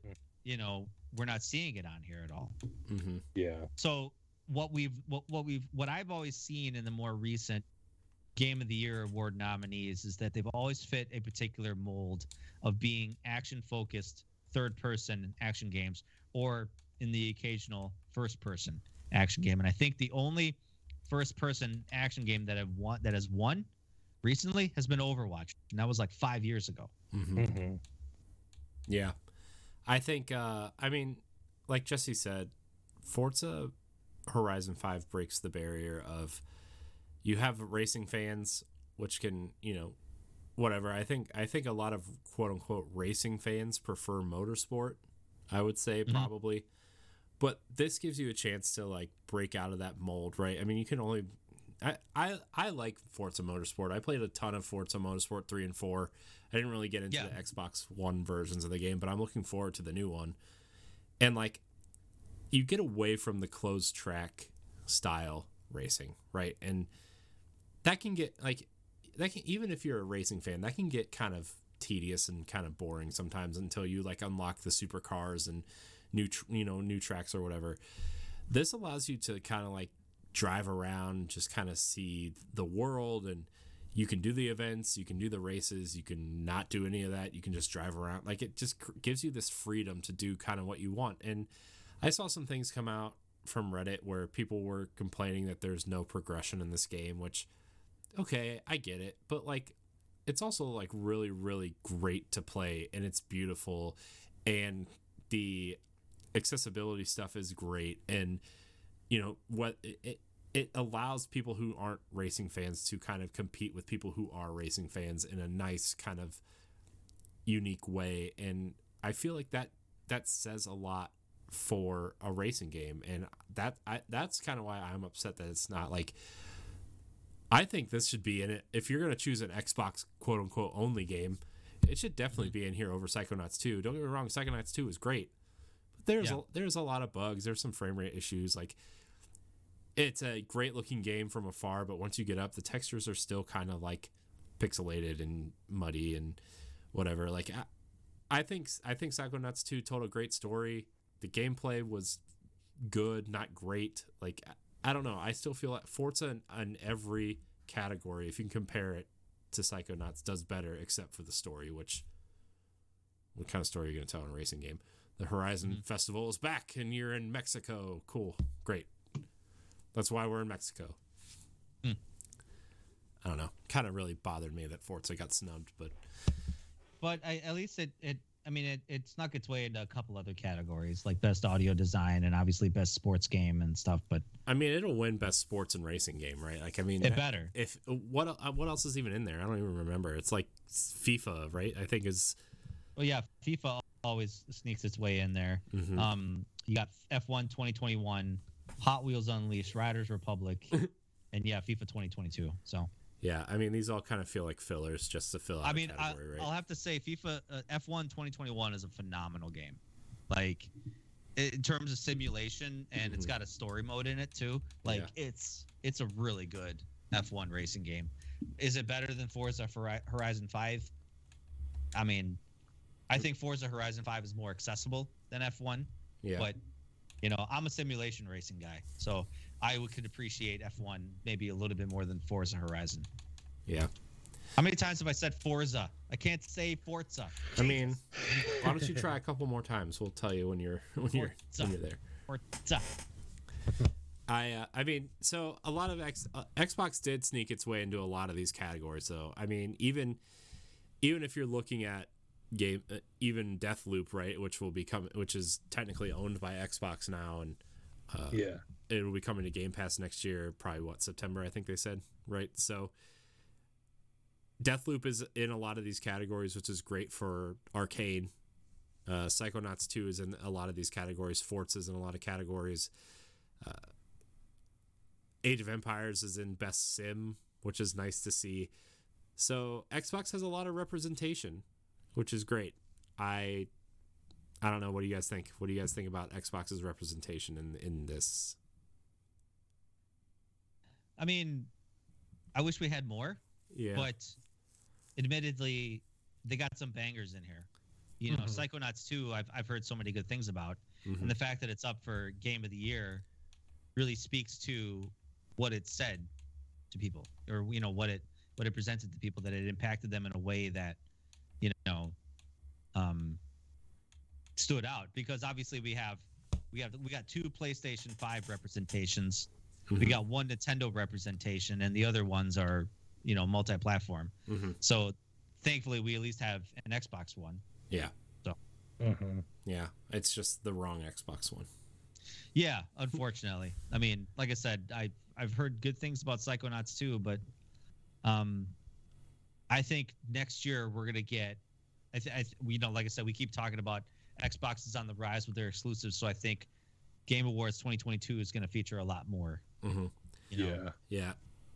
you know we're not seeing it on here at all. hmm yeah So what we've what, what we've what I've always seen in the more recent game of the year award nominees is that they've always fit a particular mold of being action focused third person action games or in the occasional first person action game and I think the only first person action game that have won that has won recently has been Overwatch and that was like 5 years ago. hmm Mhm. Yeah. I think uh I mean, like Jesse said, Forza Horizon 5 breaks the barrier of you have racing fans which can, you know, whatever. I think I think a lot of quote unquote racing fans prefer motorsport, I would say Mhm. probably. But this gives you a chance to like break out of that mold, right? I mean, you can only I, I I like Forza Motorsport. I played a ton of Forza Motorsport 3 and 4. I didn't really get into Yeah. the Xbox One versions of the game, but I'm looking forward to the new one. And like you get away from the closed track style racing, right? And that can get like that can even if you're a racing fan, that can get kind of tedious and kind of boring sometimes until you like unlock the supercars and new tr- you know new tracks or whatever. This allows you to kind of like drive around, just kind of see the world and you can do the events, you can do the races, you can not do any of that. You can just drive around. Like it just gives you this freedom to do kind of what you want. And I saw some things come out from Reddit where people were complaining that there's no progression in this game, which okay, I get it, but like it's also like really really great to play and it's beautiful and the accessibility stuff is great. And you know what it, it allows people who aren't racing fans to kind of compete with people who are racing fans in a nice kind of unique way. And I feel like that that says a lot for a racing game. And that I, that's kind of why I'm upset that it's not like I think this should be in it. If you're going to choose an Xbox quote unquote only game it should definitely mm-hmm. be in here over Psychonauts 2 don't get me wrong Psychonauts 2 is great there's Yeah. a, there's a lot of bugs. There's some frame rate issues. Like it's a great looking game from afar but once you get up the textures are still kind of like pixelated and muddy and whatever. Like I, I think I think Psychonauts 2 told a great story. The gameplay was good not great. Like I, don't know. I still feel like Forza in, in every category if you can compare it to Psychonauts does better except for the story which what kind of story are you going to tell in a racing game the Horizon Festival is back and you're in Mexico cool great that's why we're in Mexico. Hmm. I don't know. Kind of really bothered me that Forza got snubbed, but but I, at least it it I mean it, it snuck its way into a couple other categories like best audio design and obviously best sports game and stuff. But I mean it'll win best sports and racing game, right? Like I mean, it better. If what uh, what else is even in there? I don't even remember. It's like FIFA, right? I think is. Well, yeah, FIFA always sneaks its way in there. Mhm. Um, you got F1 2021, Hot Wheels Unleashed, Riders Republic, and yeah, FIFA 2022. So Yeah, I mean these all kind of feel like fillers just to fill out. I mean, I, category, right? I'll have to say FIFA uh, F1 2021 is a phenomenal game. Like in terms of simulation, and it's Mhm. got a story mode in it too. Like it's it's a really good F1 racing game. Is it better than Forza Horizon 5? I mean, I think Forza Horizon 5 is more accessible than F1, yeah, but you know, I'm a simulation racing guy, so I could appreciate F1 maybe a little bit more than Forza Horizon. yeah. How many times have I said Forza? I can't say Forza. I mean, why don't you try a couple more times? We'll tell you when you're when you're when you're there. Forza. I uh, I mean, so a lot of X, uh, Xbox did sneak its way into a lot of these categories. So I mean, even even if you're looking at game, uh, even Deathloop, right, which will become which is technically owned by Xbox now, and uh, Yeah. it will be coming to Game Pass next year, probably what September I think they said, right? So Deathloop is in a lot of these categories, which is great for Arkane. Uh, Psychonauts 2 is in a lot of these categories. Forza is in a lot of categories. Uh, Age of Empires is in Best Sim, which is nice to see. So Xbox has a lot of representation, which is great. I I don't know. What do you guys think? What do you guys think about Xbox's representation in in this? I mean, I wish we had more, Yeah. but admittedly, they got some bangers in here. You know, Mhm. Psychonauts 2, I've, I've heard so many good things about. Mhm. And the fact that it's up for Game of the Year really speaks to what it said to people or, you know, what it what it presented to people, that it impacted them in a way that, you know, um, stood out. Because obviously we have we have we got two PlayStation 5 representations we Mhm. got one Nintendo representation, and the other ones are, you know, multi-platform. Mhm. So, thankfully, we at least have an Xbox One. Yeah. So. Mhm. Yeah. It's just the wrong Xbox one. Yeah, unfortunately. I mean, like I said, I I've heard good things about Psychonauts too, but um, I think next year we're gonna get. I, th- I th- you know, like I said, we keep talking about Xbox is on the rise with their exclusives, so I think Game Awards 2022 is gonna feature a lot more. hmm You know, Yeah. Yeah.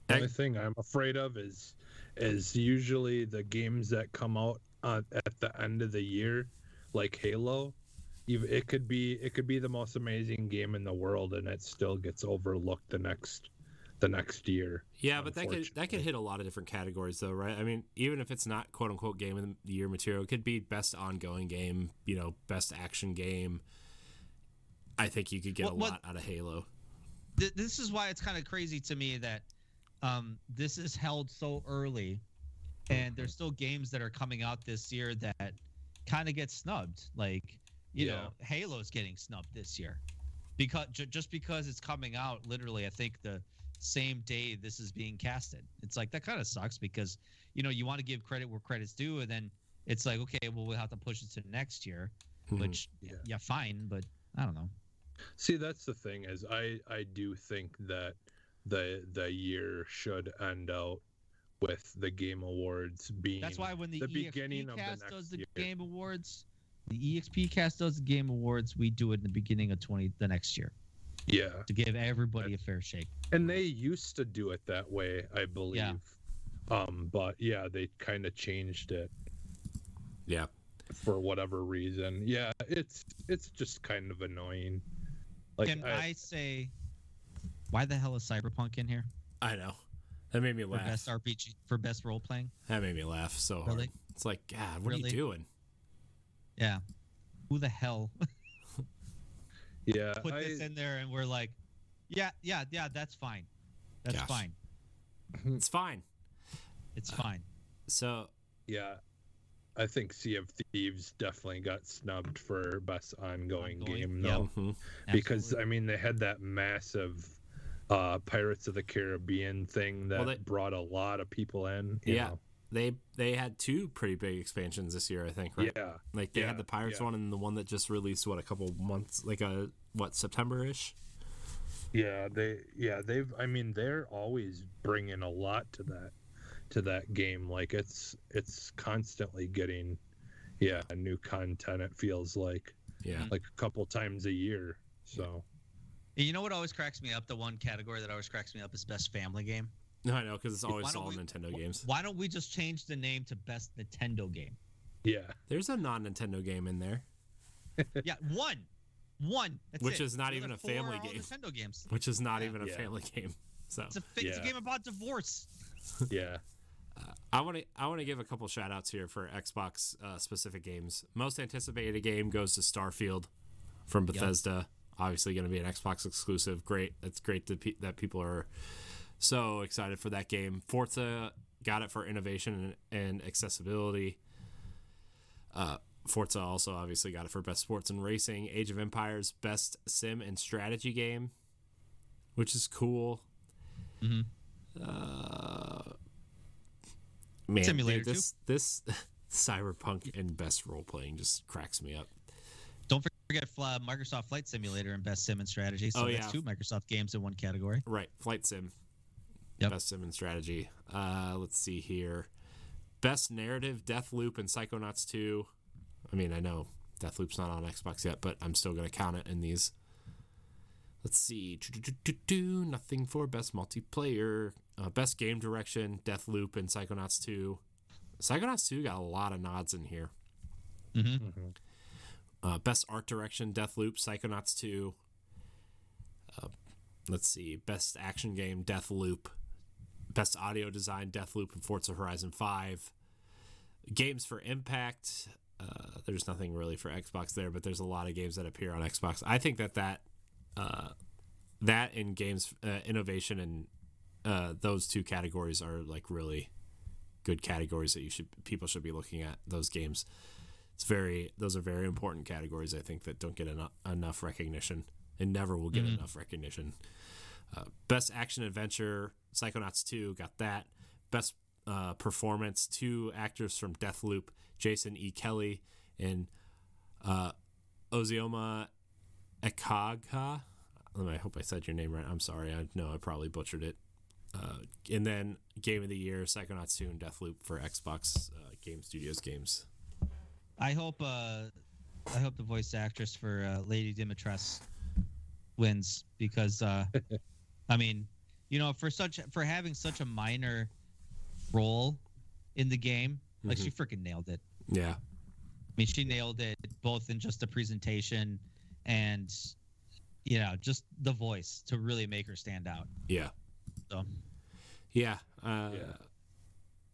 The only thing I'm afraid of is is usually the games that come out uh, at the end of the year, like Halo. It could be it could be the most amazing game in the world, and it still gets overlooked the next the next year. Yeah, but that could that could hit a lot of different categories though, right? I mean, even if it's not quote unquote game of the year material, it could be best ongoing game, you know, best action game. I think you could get What- a what- lot out of Halo. th- this is why it's kind of crazy to me that um, this is held so early, and there's still games that are coming out this year that kind of get snubbed. Like, you know, Halo's getting snubbed this year because ju- just because it's coming out literally, I think the same day this is being casted. It's like that kind of sucks because you know you want to give credit where credit's due, and then it's like okay, well we'll have to push it to next year, Mhm. which Yeah. yeah, fine, but I don't know. See, that's the thing is I I do think that the the year should end out with the game awards being That's why when the, the EXP beginning of the cast next does the year. game awards, the EXP cast does the game awards. We do it in the beginning of twenty the next year yeah to give everybody a fair shake. and they used to do it that way i believe um but yeah they kind of changed it Yeah. for whatever reason yeah it's it's just kind of annoying like Can I, I, say, why the hell is Cyberpunk in here I know. That made me for laugh. best RPG for best role playing? That made me laugh so hard. Really? It's like, God, what are you doing? Yeah, who the hell yeah put I, this in there? And we're like, yeah, yeah, yeah, that's fine, that's Gosh. fine, It's fine. it's fine. So yeah i think sea of thieves definitely got snubbed for best ongoing, Ongoing, game yep. though mhm. because Absolutely. I mean they had that massive uh, Pirates of the Caribbean thing that Well, they- brought a lot of people in. you Yeah. know. They they had two pretty big expansions this year, I think, right? Yeah. Like they Yeah, had the Pirates yeah. one and the one that just released what a couple months like a what September ish. Yeah, they yeah, they've I mean they're always bringing a lot to that to that game like it's it's constantly getting yeah, new content it feels like Yeah. like a couple times a year. So You know what always cracks me up? The one category that always cracks me up is best family game. No, I know because it's always all we- Nintendo games. Why don't we just change the name to best Nintendo game? yeah. There's a non Nintendo game in there, Yeah, one, one. That's Which it. is not The even a family game. Nintendo games. which is not Yeah. even a Yeah. family game. So It's a, fi- it's a game about divorce. Yeah. I want to I want to give a couple shout outs here for Xbox uh, specific games. Most anticipated game goes to Starfield from Bethesda. Obviously, going to be an Xbox exclusive. Great. It's great that, pe- that people are so excited for that game. Forza got it for innovation and, and accessibility. Uh, Forza also obviously got it for best sports and racing. Age of Empires best sim and strategy game, which is cool. Mm-hmm. Uh, man, Simulator dude, this this cyberpunk and best role playing just cracks me up. Don't forget Microsoft Flight Simulator and best sim and strategy. So Oh, that's yeah. two Microsoft games in one category. Right, flight sim. Yep. Best sim and strategy. Uh, let's see here. Best narrative, Deathloop and Psychonauts 2. I mean, I know Deathloop's not on Xbox yet, but I'm still gonna count it in these. Let's see. Do-do-do-do-do. Nothing for best multiplayer. Uh, best game direction, Deathloop and Psychonauts 2. Psychonauts 2 got a lot of nods in here. Mm-hmm. Uh, best art direction, Deathloop, Psychonauts 2. Uh, let's see. Best action game, Deathloop. Best audio design, Deathloop and Forza Horizon 5. Games for Impact. Uh, there's nothing really for Xbox there, but there's a lot of games that appear on Xbox. I think that that uh, that in games uh, innovation and uh, those two categories are like really good categories that you should people should be looking at those games it's very those are very important categories i think that don't get enough, enough recognition and never will get enough recognition uh, best action adventure psychonauts 2 got that. Best uh, performance two actors from deathloop jason e. Kelly and uh, Ozioma Akagha. I hope i said your name right. I'm sorry. I know i probably butchered it. Uh, and then game of the year psychonauts 2 and deathloop for xbox uh, game studios games. I hope. Uh, I hope the voice actress for uh, Lady Dimitrescu wins because, uh, I mean, you know, for such for having such a minor role in the game, like she freaking nailed it. yeah I mean, she nailed it both in just the presentation and, you know, just the voice to really make her stand out. Yeah. So, Yeah. Uh, Yeah.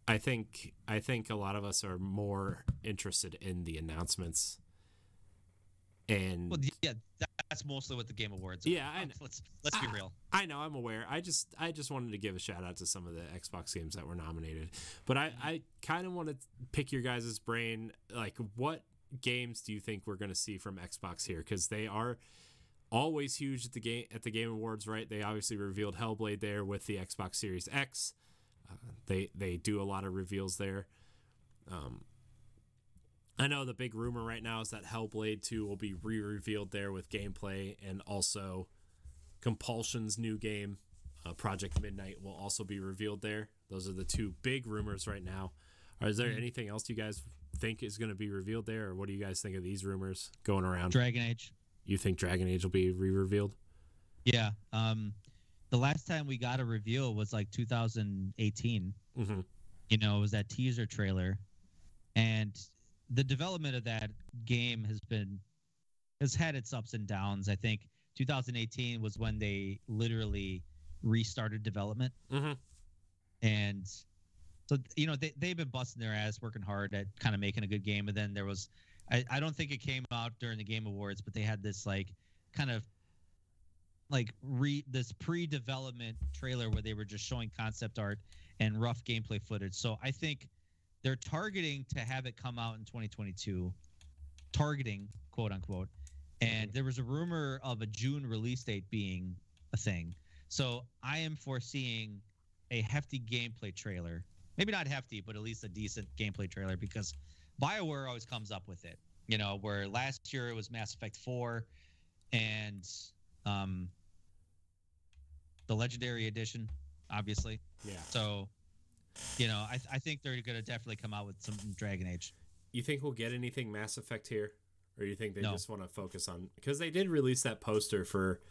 I think I think a lot of us are more interested in the announcements. And well, yeah, that's mostly what the Game Awards. Are. Yeah, I let's let's be Ah. real. I know I'm aware. I just I just wanted to give a shout out to some of the Xbox games that were nominated. But I I kind of want to pick your guys' brain like what games do you think we're going to see from Xbox here cuz they are always huge at the game at the Game Awards, right? They obviously revealed Hellblade there with the Xbox Series X. Uh, they they do a lot of reveals there. Um, I know the big rumor right now is that Hellblade 2 will be re-revealed there with gameplay and also Compulsion's new game, uh, Project Midnight, will also be revealed there. Those are the two big rumors right now. Or is there anything else you guys think is going to be revealed there, or what do you guys think of these rumors going around? Dragon Age. you think Dragon Age will be re-revealed? Yeah. Um, the last time we got a reveal was like 2018. Mm-hmm. You know, it was that teaser trailer, and the development of that game has been has had its ups and downs. I think 2018 was when they literally restarted development, Mm-hmm. and so you know they they've been busting their ass, working hard at kind of making a good game. And then there was, I, I don't think it came out during the Game Awards, but they had this like kind of like re this pre-development trailer where they were just showing concept art and rough gameplay footage. So I think they're targeting to have it come out in 2022, targeting quote unquote. And there was a rumor of a June release date being a thing. So I am foreseeing a hefty gameplay trailer. Maybe not hefty, but at least a decent gameplay trailer because BioWare always comes up with it. You know, where last year it was Mass Effect 4 and um, the Legendary Edition, obviously. Yeah. So, you know, I, I think they're going to definitely come out with some Dragon Age. You think we'll get anything Mass Effect here, or you think they No. just want to focus on because they did release that poster for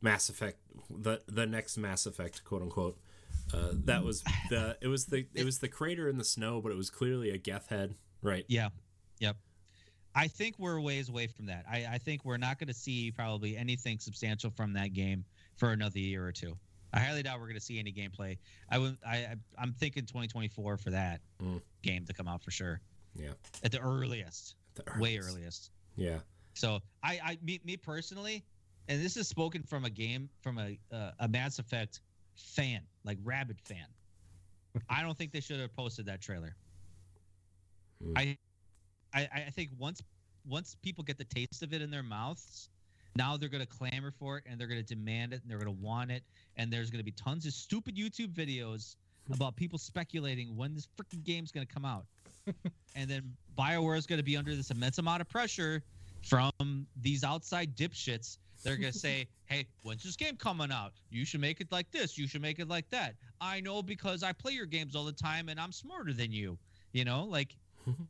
Mass Effect, the the next Mass Effect, quote unquote. Uh, that was the it was the it was the crater in the snow, but it was clearly a Geth head, right? Yeah. Yep. I think we're a ways away from that. I, I think we're not going to see probably anything substantial from that game for another year or two. I highly doubt we're going to see any gameplay. I would. I. I- I'm thinking 2024 for that Mm. game to come out for sure. Yeah. At the earliest, The way earliest. earliest. Yeah. So I, I, me, me personally, and this is spoken from a game from a uh, a Mass Effect fan, like rabid fan. I don't think they should have posted that trailer. Hmm. I, I, I think once once people get the taste of it in their mouths, now they're going to clamor for it and they're going to demand it and they're going to want it and there's going to be tons of stupid YouTube videos about people speculating when this freaking game's going to come out. and then BioWare is going to be under this immense amount of pressure from these outside dipshits. They're going to say, hey, when's this game coming out? You should make it like this. You should make it like that. I know because I play your games all the time and I'm smarter than you. You know, like,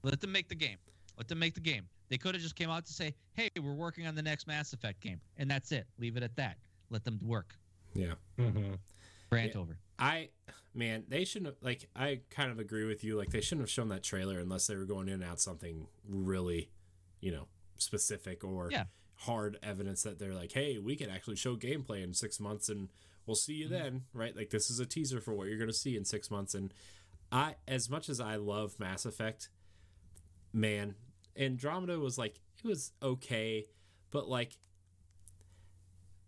let them make the game. Let them make the game. They could have just came out to say, hey, we're working on the next Mass Effect game. And that's it. Leave it at that. Let them work. Yeah. Mhm. Rant Yeah. over. I man, they shouldn't have like I kind of agree with you. Like they shouldn't have shown that trailer unless they were going in and out something really, you know, specific or Yeah. hard evidence that they're like, hey, we can actually show gameplay in six months and we'll see you Mhm. then, right? Like this is a teaser for what you're gonna see in six months. And I as much as I love Mass Effect, man, Andromeda was like it was okay, but like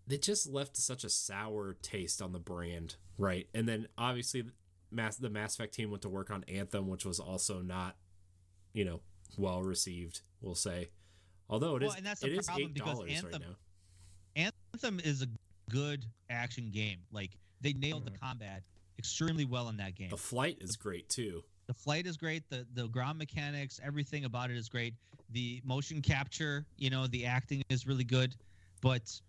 it just left such a sour taste on the brand, right? And then obviously, Mass the Mass Effect team went to work on Anthem, which was also not, you know, well received. We'll say, although it is Well, and that's the it is problem because dollars right Anthem- now. Anthem is a good action game. Like, they nailed the mm-hmm. combat extremely well in that game. The flight is great too. The flight is great. The the ground mechanics, everything about it is great. The motion capture, you know, the acting is really good, but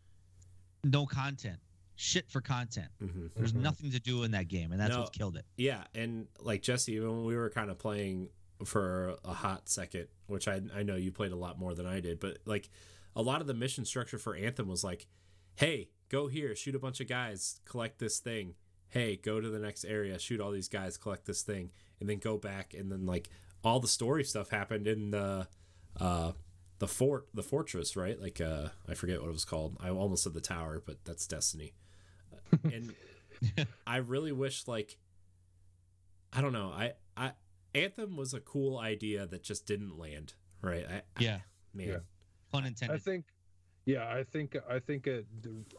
no content. Shit for content. hmm There's Mhm. nothing to do in that game, and that's No. what's killed it. Yeah, and like Jesse, even when we were kind of playing for a hot second, which I I know you played a lot more than I did, but like a lot of the mission structure for Anthem was like, hey, go here, shoot a bunch of guys, collect this thing. Hey, go to the next area, shoot all these guys, collect this thing, and then go back, and then like all the story stuff happened in the uh the fort the fortress right? Like uh i forget what it was called. I almost said the tower but that's destiny. And i really wish like i don't know. I i anthem was a cool idea that just didn't land right? I, Yeah, man. Yeah. pun I think, yeah, I think, I think it.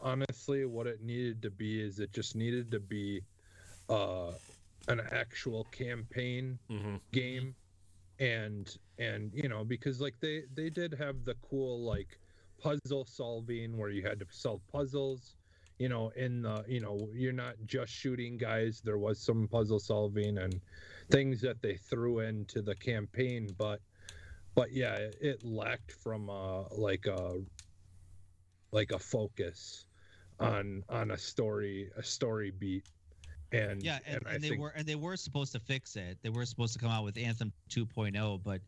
Honestly, what it needed to be is it just needed to be, uh, an actual campaign hmm game, and and you know because like they they did have the cool like puzzle solving where you had to solve puzzles you know in the you know you're not just shooting guys. There was some puzzle solving and things that they threw into the campaign but but yeah it, it lacked from uh like a like a focus on on a story a story beat and yeah, and, I and they think- were and they were supposed to fix it. They were supposed to come out with Anthem 2.0, but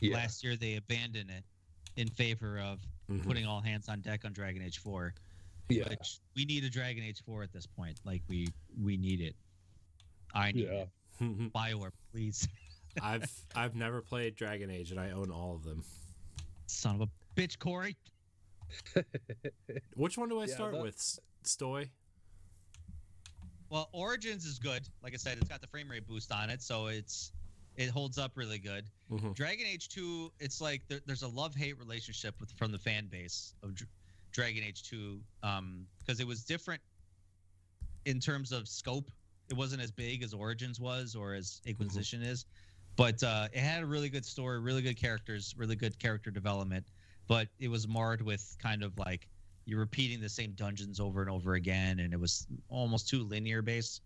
yeah last year they abandoned it in favor of Mhm. putting all hands on deck on Dragon Age 4. yeah Which we need a Dragon Age 4 at this point. Like we we need it. I need yeah it. Bioware, please. i've i've never played dragon age and i own all of them Son of a bitch, Corey. which one do i Yeah, start that- with stoy Well, Origins is good. Like I said, it's got the frame rate boost on it, so it's it holds up really good. Mhm. Dragon Age 2, it's like there, there's a love hate relationship with from the fan base of Dr- Dragon Age 2 um because it was different in terms of scope. It wasn't as big as Origins was or as Inquisition is, but uh, it had a really good story, really good characters, really good character development. But it was marred with kind of like you're repeating the same dungeons over and over again, and it was almost too linear based.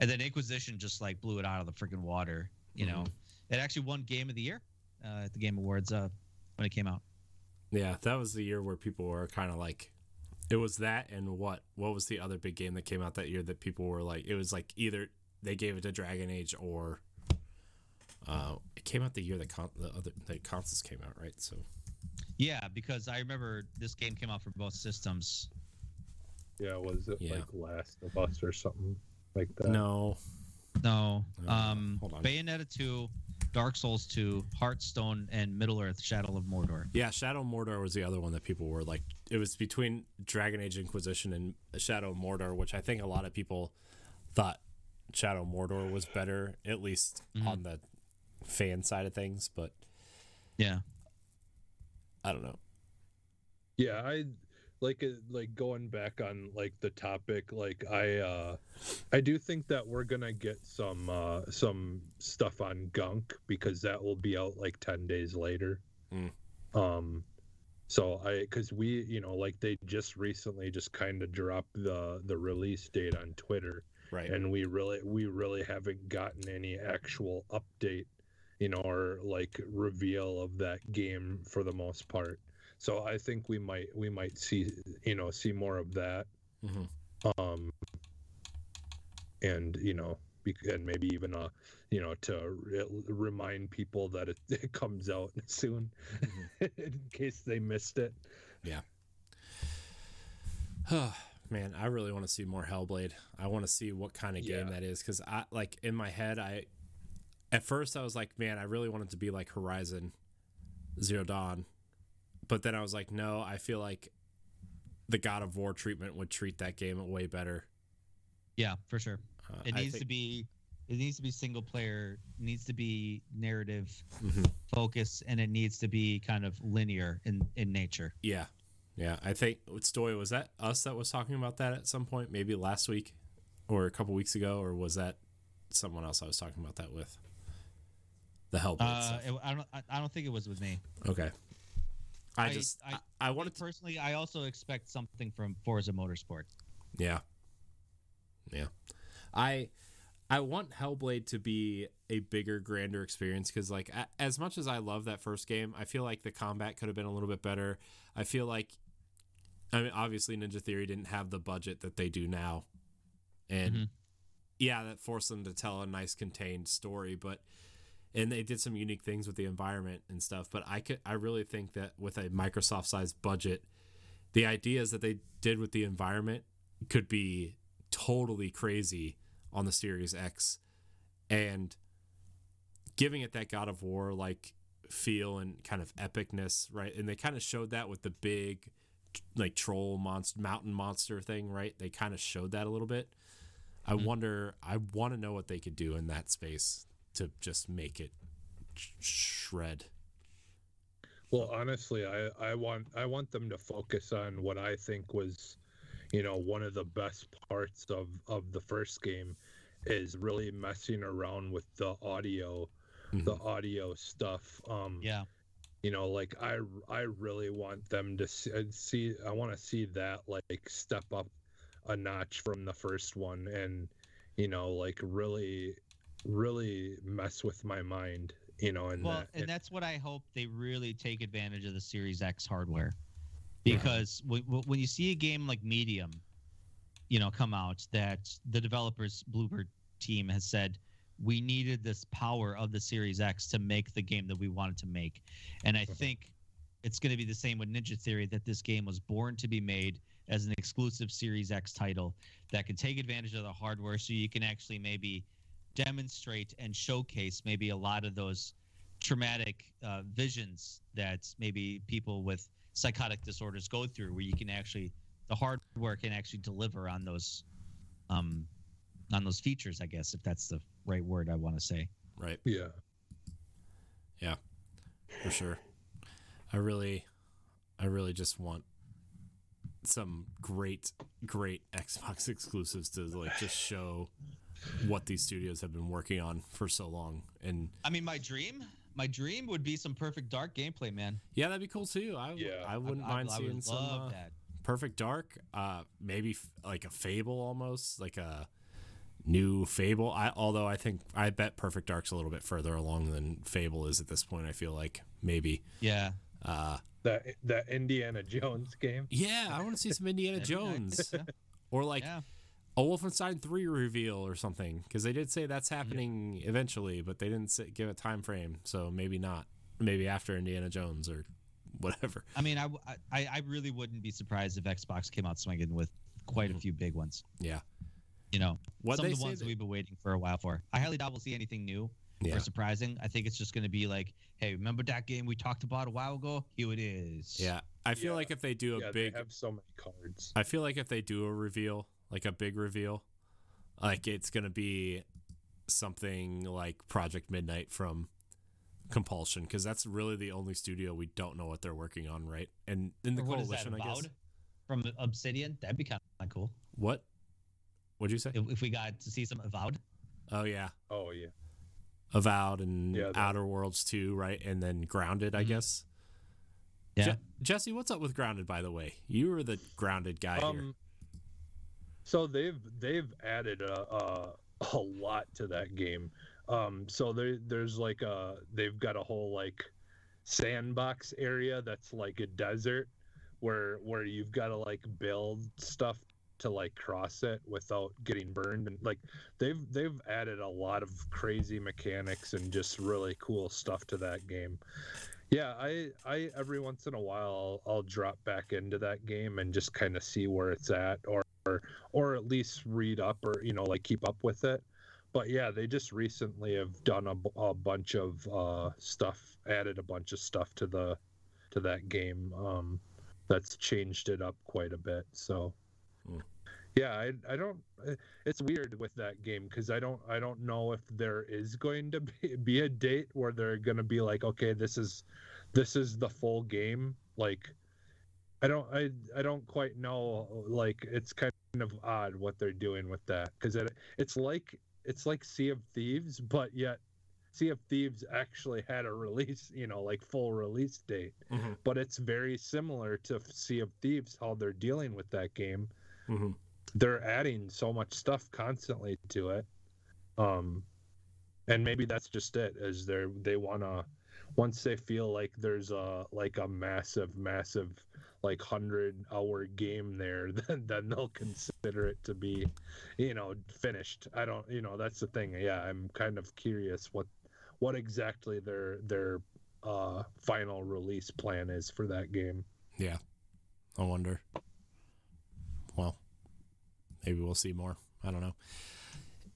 And then Inquisition just like blew it out of the freaking water. You know, it actually won Game of the Year uh, at the Game Awards uh, when it came out. Yeah, that was the year where people were kind of like, it was that and what? What was the other big game that came out that year that people were like, it was like either they gave it to Dragon Age or uh, it came out the year that con- the other the consoles came out, right? So Yeah, because I remember this game came out for both systems. Yeah, was it Yeah. like Last of Us or something like that? no, No, um, hold on. Bayonetta 2, Dark Souls 2, Hearthstone, and Middle Earth: Shadow of Mordor. yeah, Shadow Mordor was the other one that people were like, it was between Dragon Age Inquisition and Shadow Mordor, which I think a lot of people thought Shadow Mordor was better, at least Mhm. on the fan side of things, but Yeah, I don't know. Yeah, I like it like going back on like the topic like I uh I do think that we're going to get some uh some stuff on Gunk because that will be out like 10 days later. Mm. Um so I cuz we, you know, like they just recently just kind of dropped the the release date on Twitter Right. and we really we really haven't gotten any actual update you know or like reveal of that game for the most part so i think we might we might see you know see more of that Mhm. um and you know and maybe even uh you know to re- remind people that it, it comes out soon in case they missed it Yeah. Oh, man, I really want to see more Hellblade. I want to see what kind of game Yeah. that is because I like in my head. I at first I was like, man, I really want it to be like Horizon Zero Dawn, but then I was like, no, I feel like the God of War treatment would treat that game way better. yeah, for sure. Uh, It I needs to be. It needs to be single player. Needs to be narrative Mhm. focus, and it needs to be kind of linear in in nature. Yeah, yeah. I think Stoy was that us that was talking about that at some point, maybe last week or a couple weeks ago, or was that someone else I was talking about that with? The Hellblade Uh, it, I don't. I, I don't think it was with me. Okay. I, I- just I, I- I wanted to Personally, I also expect something from Forza Motorsport. yeah. Yeah. I I want Hellblade to be a bigger grander experience cuz like a, as much as I love that first game, I feel like the combat could have been a little bit better. I feel like I mean obviously Ninja Theory didn't have the budget that they do now. And Mhm. yeah, that forced them to tell a nice contained story, but and they did some unique things with the environment and stuff, but I could I really think that with a Microsoft sized budget, the ideas that they did with the environment could be totally crazy on the Series X and giving it that God of War like feel and kind of epicness, right? And they kind of showed that with the big like troll monster mountain monster thing, right? They kind of showed that a little bit. I Mhm. wonder I want to know what they could do in that space to just make it sh- shred. Well, honestly, I, I want I want them to focus on what I think was, you know, one of the best parts of of the first game, is really messing around with the audio, the Mhm. audio stuff. Um, Yeah. you know, like I I really want them to see, uh, see I want to see that like step up a notch from the first one, and you know, like really, really mess with my mind. You know, and Well, that, and that's what I hope they really take advantage of the Series X hardware, because when, when you see a game like Medium, you know, come out that the developers Bloober Team has said we needed this power of the Series X to make the game that we wanted to make, and I Mhm. think it's going to be the same with Ninja Theory that this game was born to be made as an exclusive Series X title that can take advantage of the hardware, so you can actually maybe demonstrate and showcase maybe a lot of those traumatic uh, visions that maybe people with psychotic disorders go through where you can actually the hardware can actually deliver on those um on those features i guess if that's the right word i want to say Right. yeah. Yeah. For sure. I really, I really just want some great, great Xbox exclusives to like just show what these studios have been working on for so long. And i mean my dream my dream would be some perfect dark gameplay man yeah, that'd be cool too. I, Yeah. I wouldn't I, mind I seeing would some love uh, that Perfect Dark, uh, maybe f- like a Fable almost, like a new Fable. I although I think I bet Perfect Dark's a little bit further along than Fable is at this point. I feel like maybe. Yeah. Uh, the that Indiana Jones game. yeah, I want to see some Indiana That'd be nice. Jones Yeah. or like yeah. A Wolfenstein 3 reveal or something because they did say that's happening eventually, but they didn't say, give a time frame. So maybe not. Maybe after Indiana Jones or whatever. I mean, I I really wouldn't be surprised if Xbox came out swinging with quite a mm. few big ones. Yeah. You know, What some of the ones that- that we've been waiting for a while for. I highly doubt we'll see anything new Yeah. or surprising. I think it's just going to be like, hey, remember that game we talked about a while ago? Here it is. Yeah. I feel Yeah. like if they do a yeah, big they have so many cards. I feel like if they do a reveal, like a big reveal, like it's gonna be something like Project Midnight from Compulsion, because that's really the only studio we don't know what they're working on, right? And in the Or what is that, coalition, I guess. From Obsidian? That'd be kind of cool. What? What'd you say? If, if we got to see some Avowed. Oh yeah, Oh yeah. Avowed and Yeah, Outer Worlds too, right? And then Grounded, I Mhm. guess. Yeah. Je- Jesse, what's up with Grounded? By the way, you were the Grounded guy here. So they've they've added a, a a lot to that game. Um, so there there's like a they've got a whole like sandbox area that's like a desert where where you've got to like build stuff to like cross it without getting burned and like they've they've added a lot of crazy mechanics and just really cool stuff to that game yeah i i every once in a while i'll, I'll drop back into that game and just kind of see where it's at or, or or at least read up or you know like keep up with it but yeah they just recently have done a, a bunch of uh stuff added a bunch of stuff to the to that game um that's changed it up quite a bit so Hmm. yeah i i don't eh, it's weird with that game because i don't i don't know if there is going to be, be a date where they're going to be like okay this is this is the full game like i don't i i don't quite know like it's kind of odd what they're doing with that because it it's like it's like sea of thieves but yet sea of thieves actually had a release you know like full release date. Mhm, but it's very similar to sea of thieves how they're dealing with that game. Mhm. they're adding so much stuff constantly to it um and maybe that's just it is they're they want to once they feel like there's a like a massive massive like 100 hour game there then then they'll consider it to be you know finished i don't you know that's the thing yeah i'm kind of curious what what exactly their their uh final release plan is for that game Yeah. I wonder. Well, maybe we'll see more. I don't know.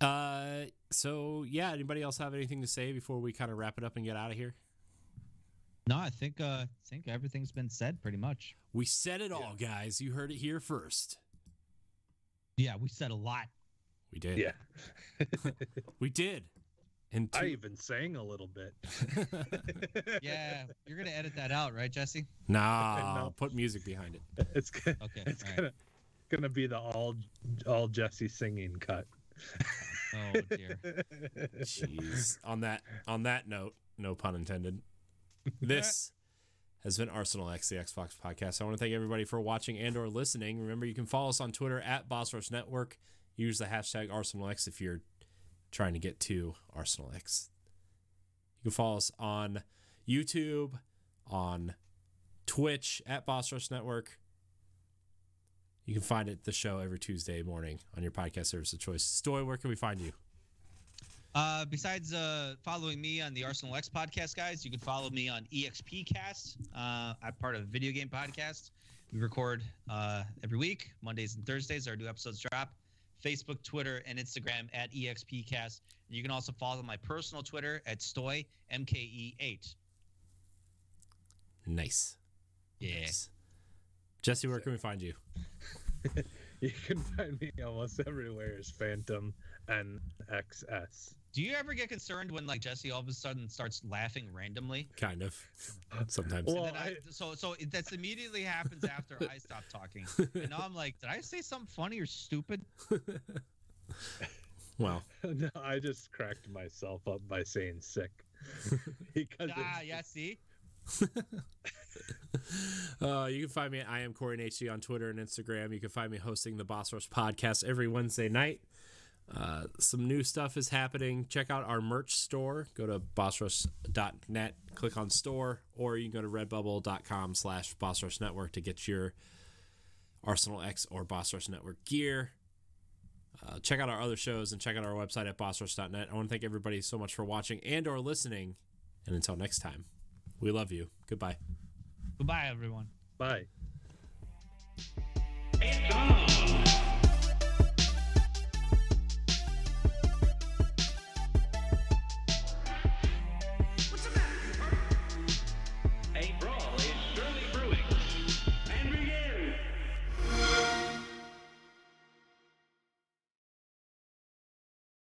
Uh, so yeah. Anybody else have anything to say before we kind of wrap it up and get out of here? No, I think uh, I think everything's been said pretty much. We said it all, guys. You heard it here first. Yeah, we said a lot. We did. yeah We did. And i two- even sang a little bit Yeah, you're gonna edit that out, right, Jesse? nah, No. put music behind it. it's gonna, Okay. it's gonna gonna be the all all Jesse singing cut. Oh dear. Jeez. on that on that note, no pun intended. This has been Arsenal X, the Xbox podcast. I want to thank everybody for watching and or listening. Remember, you can follow us on Twitter at Boss Rush Network. Use the hashtag Arsenal X if you're trying to get to Arsenal X. You can follow us on YouTube, on Twitch at Boss Rush Network. You can find it the show every Tuesday morning on your podcast service of choice. Stoy, where can we find you? Uh, besides uh, following me on the Arsenal X podcast, guys, you can follow me on EXP Cast. Uh, I'm part of a video game podcast. We record uh, every week, Mondays and Thursdays. Our new episodes drop. Facebook, Twitter, and Instagram at EXP Cast. You can also follow my personal Twitter at Stoy MKE8. Nice. Yeah. Nice. Jesse, where can we find you? You can find me almost everywhere as Phantom NXS. Do you ever get concerned when like Jesse all of a sudden starts laughing randomly? Kind of. Sometimes. Well, I, I- so so it- that's immediately happens after I stop talking. And now I'm like, did I say something funny or stupid? Well, no, I just cracked myself up by saying sick. because Ah, it's- yeah. See, Uh, you can find me at I am Corey HC on Twitter and Instagram. You can find me hosting the Boss Rush podcast every Wednesday night. Uh, some new stuff is happening. Check out our merch store. Go to bossrush.net, click on store, or you can go to redbubble.com slash Boss Rush Network to get your Arsenal X or Boss Rush Network gear. Uh, check out our other shows and check out our website at bossrush.net. I want to thank everybody so much for watching and or listening. And until next time, we love you. Goodbye. Goodbye, everyone. Bye. It's on.